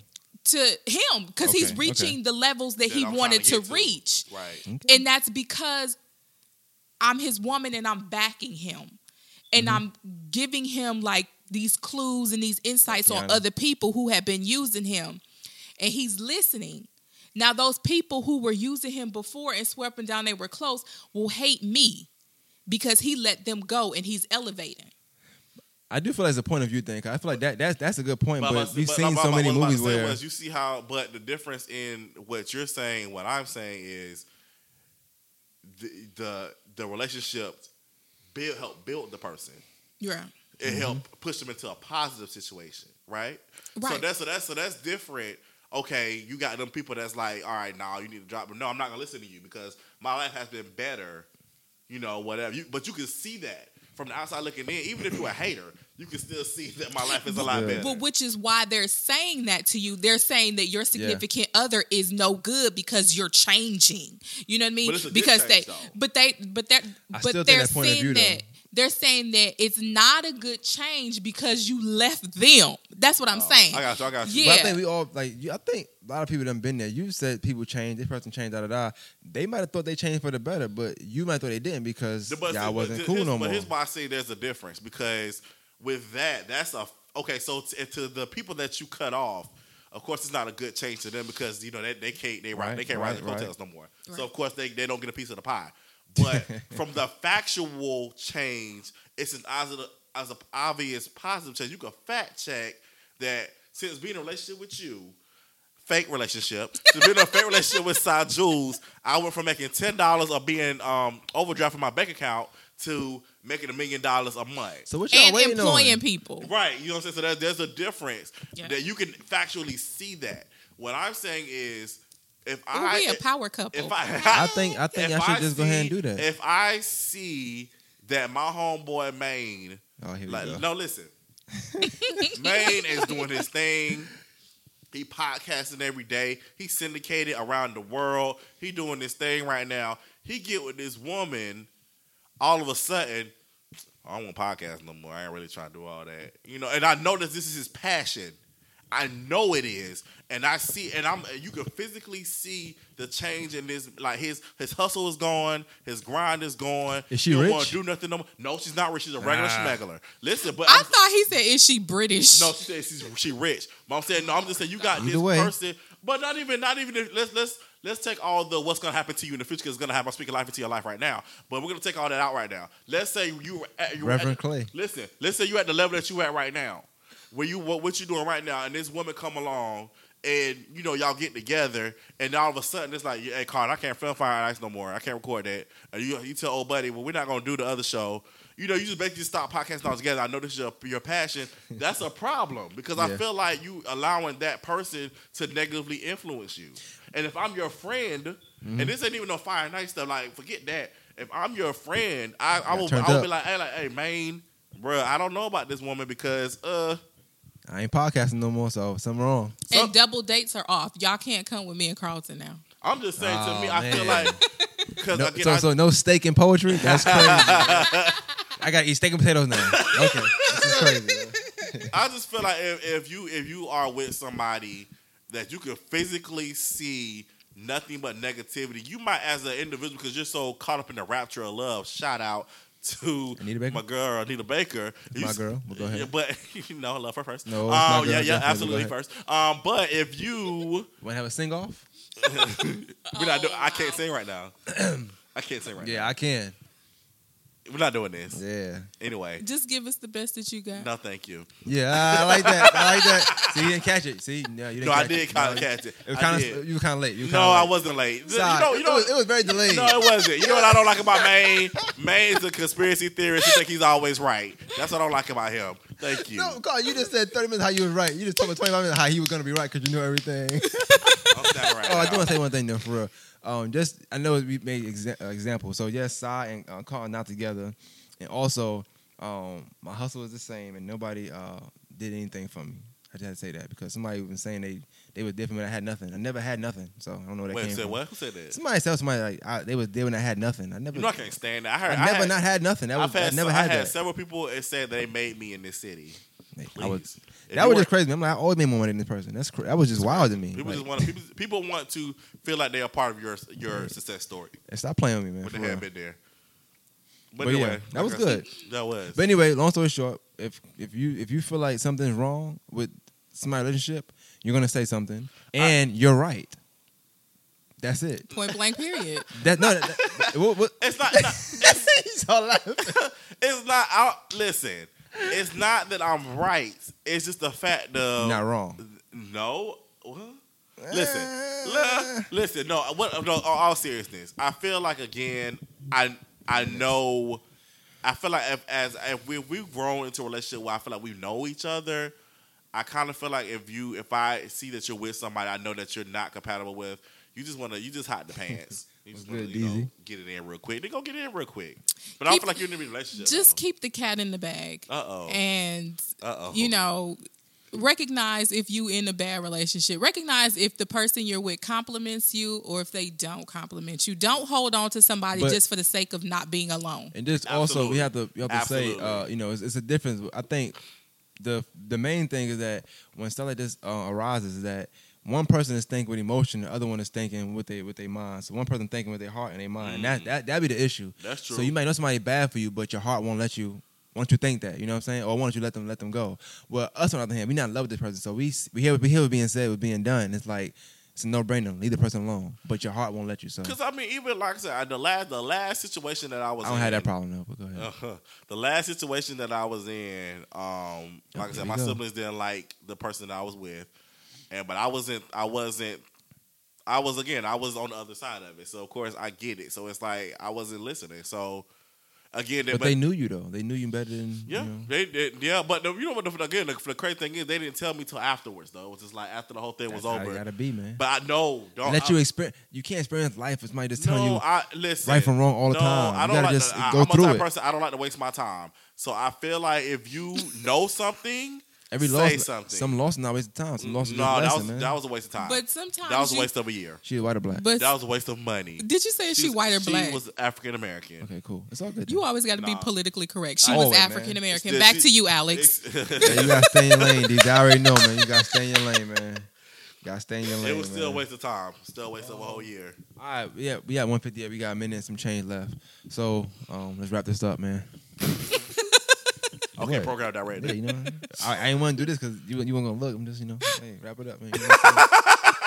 To him because he's reaching okay. the levels that That he I'm wanted to, to reach, Right. and that's because I'm his woman and I'm backing him, and Mm-hmm. I'm giving him like these clues and these insights on other people who have been using him, and he's listening. Now, those people who were using him before and swept him down, they were close, will hate me because he let them go and he's elevating. I do feel like it's a point of view thing. I feel like that that's that's a good point. But, But- we've but- seen but- so but many what I'm about movies where was you see how, but the difference in what you're saying, what I'm saying is the the, the relationship build help build the person. Yeah. It mm-hmm. helped push them into a positive situation, right? Right. So that's so that's so that's different. Okay, you got them people that's like, all right, now you need to drop. But no, I'm not gonna listen to you because my life has been better. You know, whatever. You, but you can see that from the outside looking in. Even if you're a hater, you can still see that my life is a lot Yeah. better. But which is why they're saying that to you. They're saying that your significant other is no good because you're changing. You know what I mean? But it's a good because change, they, though. but they, but they're, I but they're that point of saying view, though. that they're saying that it's not a good change because you left them. That's what I'm oh, saying. Oh, I got you. I got you. Yeah. But I think we all like. you- I think a lot of people done been there. You said people change. This person changed. Da da da. They might have thought they changed for the better, but you might have thought they didn't because But y'all see, wasn't but cool here's, no but more. here's why I say there's a difference because with that, that's a okay. So t- to the people that you cut off, of course, it's not a good change to them because you know they, they can't they Right, they can't right, ride the right. coattails no more. Right. So of course they, they don't get a piece of the pie. But from the factual change, it's an as a, as a obvious positive change. You can fact check that since being in a relationship with you, fake relationship. To being in a fake relationship with Side Jules, I went from making ten dollars of being um, overdraft from my bank account to making a million dollars a month. so what y'all and waiting employing on? people. Right, you know what I'm saying. So there's, there's a difference Yeah. that you can factually see that. What I'm saying is, if Ooh, I we a power couple. if I I think I think I should I just go ahead and do that. If I see that my homeboy Maine, oh, here we go. no, listen, Maine is doing his thing. He podcasting every day. He syndicated around the world. He doing this thing right now. He get with this woman. All of a sudden, I don't want podcast no more. I ain't really trying to do all that, you know. And I know that this is his passion. I know it is, and I see, and I'm. You can physically see the change in this. Like his his hustle is gone, his grind is gone. Is she he don't rich? want to do nothing no more. No, she's not rich. She's a regular Nah. schmeggler. Listen, but I I'm- thought he said, "Is she British?" no, she said she's she rich. But I'm saying no. I'm just saying you got Either this way. person. But not even, not even. If, let's let's let's take all the what's gonna happen to you in the future is gonna have I'm speaking life into your life right now. But we're gonna take all that out right now. Let's say you were at, you were Reverend at, Clay. Listen, let's say you're at the level that you're at right now, where you what, what you doing right now, and this woman come along. And you know y'all get together, and all of a sudden it's like, "Hey, Carl, I can't film Fire Ice no more. I can't record that." And you, you tell old buddy, "Well, we're not gonna do the other show." You know, you just basically stop podcasting altogether. I know this is your, your passion. That's a problem because I feel like you allowing that person to negatively influence you. And if I'm your friend, Mm-hmm. and this ain't even no fire ice stuff, like forget that. If I'm your friend, I, I will, I will up. be like, hey, like, hey, man, bro, I don't know about this woman because, uh, I ain't podcasting no more, so something wrong. So- and double dates are off. Y'all can't come with me and Carlton now. I'm just saying to Oh, me, I feel man. like because No, again, so, I, so no steak and poetry? That's crazy. I got to eat steak and potatoes now. Okay, this is crazy. man. I just feel like if, if you if you are with somebody that you can physically see nothing but negativity, you might as an individual because you're so caught up in the rapture of love. Shout out to Anita Baker? my girl Anita Baker. My girl, but go ahead. Yeah, but you know, I love her first. No, um, yeah, yeah, absolutely first. Um, but if you, Want to have a sing off? we're. I can't sing right now. I can't sing right now. Yeah, now. I can. We're not doing this. Yeah, Anyway, Just give us the best that you got. no, thank you. yeah, I, I like that. I like that. See, you didn't catch it. See, no, you didn't. No, I catch did it. kind of catch it. It was I kind did. of. You were kind of late. You were No, kinda I wasn't late. Sorry. You know, you know, it, was, it was very delayed. No, it wasn't. You know what I don't like about Maine? Maine's a conspiracy theorist. He think he's always right. That's what I don't like about him. Thank you. No, Carl, you just said 30 minutes how you was right. You just told me 25 minutes how he was going to be right because you knew everything. I'm standing right oh, I do want to say one thing though, for real. Um, just I know we made exa- uh, example. So yes, Sai and uh, Carl not together, and also um, my hustle is the same, and nobody uh, did anything for me. I just had to say that because somebody was saying they they were different, but I had nothing. I never had nothing, so I don't know where that Wait, came said from. what? Who said that? Somebody said somebody like I, they was there when I had nothing. I never. You know I can't stand that. I heard. I never had, not had nothing. That was I've had, I never I had, had that. several people that said they made me in this city. I was, that was weren't- just crazy. I'm like, I always made more money than this person. That's cra- that was just wild to me. People Like, just want people, people want to feel like they're a part of your your success story, stop playing with me, man. but for they haven't been there. But, But yeah, anyway, that was I good. said, That was. But anyway, long story short, if if you if you feel like something's wrong with my relationship, you're gonna say something, and you're right. That's it. Point blank. Period. That no. That, that- what, what, it's not. It's not, it's, he's all laughing. it's not. I, listen, it's not that I'm right. It's just the fact of Not wrong. No. Listen, li- listen. No, what? No. All, seriousness, I feel like again, I I know. I feel like if, as if we we've grown into a relationship where I feel like we know each other, I kind of feel like if you if I see that you're with somebody I know that you're not compatible with, you just want to you just hot the pants. You just want to you know, get it in real quick. They gonna get it in real quick. But I don't feel like you're in a relationship. Just keep the cat in the bag. Uh oh. And Uh oh. you know recognize if you in a bad relationship recognize if the person you're with compliments you or if they don't compliment you don't hold on to somebody But- just for the sake of not being alone And just also we have to we have to say, uh, you know, it's, it's a difference. I think the the main thing is that when stuff like this uh, arises, is that one person is thinking with emotion, the other one is thinking with their with their mind. So one person thinking with their heart and their mind. That that that be the issue. Mm. That's true. So you might know somebody bad for you, but your heart won't let you. Won't you think that? You know what I'm saying? Or won't you let them let them go? Well, us on the other hand, we not in love with this person, so we we hear we hear what's being said, what's being done. It's like it's a no brainer. Leave the person alone, but your heart won't let you. So Because I mean, even like I said, the last the last situation that I was I don't in, have that problem though. But go ahead. Uh-huh. The last situation that I was in, um, like I said, my go. siblings didn't like the person that I was with, and but I wasn't. I wasn't. I was again. I was on the other side of it, so of course I get it. So it's like I wasn't listening. So again, But, they knew you though. They knew you better than yeah, You know. they, did. yeah, but the, you know what? The, again, the, the crazy thing is they didn't tell me till afterwards. Though it was just like after the whole thing That's was over. gotta be, man. But I know, don't Let I, you experience. You can't experience life with somebody just telling no, you I listen. right from wrong all the no, time. You I don't gotta like just I, go I'm through a type it. person. I don't like to waste my time. So I feel like if you know something, Every say loss, something. some loss is not a waste of time. Some loss is no, just a that lesson, was man. that was a waste of time. but sometimes that was a you- waste of a year. she white or black. but That was a waste of money. did you say she, was- white or black? she was African American. okay, cool. It's all good. you always got to be Nah. politically correct she Always, was man. african american Yeah, back she- to you alex yeah, you gotta stay in your lane, dude. I already know, man. You gotta stay in your lane, man. You gotta stay in your lane. it was still a man. waste of time. Still a waste of a whole year. All right, yeah, we got 158. We got a minute and some change left. So um, let's wrap this up, man. Okay, What? program director. Yeah, you know, I, I ain't want to do this because you you weren't gonna look. I'm just, you know, hey, wrap it up, man. You know what I'm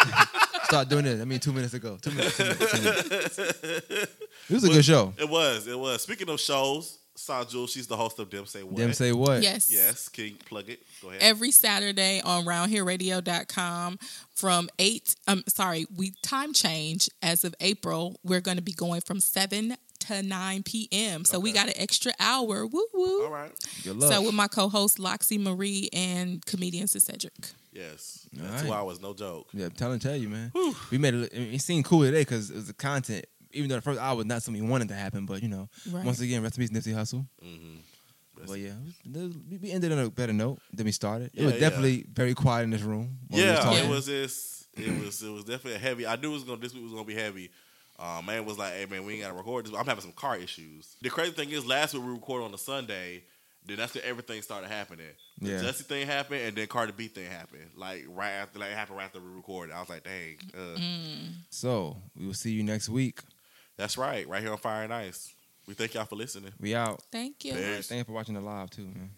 saying? Start doing this. I mean, two minutes ago. Two minutes. Two minutes, two minutes. It was a good show. It was. It was. Speaking of shows, Saw Jules, she's the host of Them Say What. Them say what? Yes. Yes. Can you plug it? Go ahead. Every Saturday on roundhereradio.com from 8 um sorry, we time change as of April. We're going to be going from 7 to 9 p.m. So we got an extra hour. Woo woo. All right. Good luck. So with my co-host Loxy Marie and comedian Sis Cedric. Yes. That's right. two hours, no joke. Yeah, I'm telling tell you, man. We made it. It seemed cool today because it was the content. Even though the first hour was not something we wanted to happen, but you know, Right. once again, rest in peace, Nipsey Hussle. Mm-hmm. But yeah, we- we ended on a better note than we started. It Yeah, was yeah. definitely very quiet in this room. when we was Yeah, it was this. It was. It was definitely heavy. I knew it was gonna. This week was gonna be heavy. Uh, man was like, "Hey man, we ain't gotta record this. I'm having some car issues." The crazy thing is, last week we recorded on a Sunday. Then that's when everything started happening. The Yeah. Jussie thing happened, and then Cardi B thing happened. Like right after, like it happened right after we recorded. I was like, "Dang." Uh, So we will see you next week. That's right, right here on Fire and Ice. We thank y'all for listening. We out. Thank you. Peace. Thank you for watching the live too, man.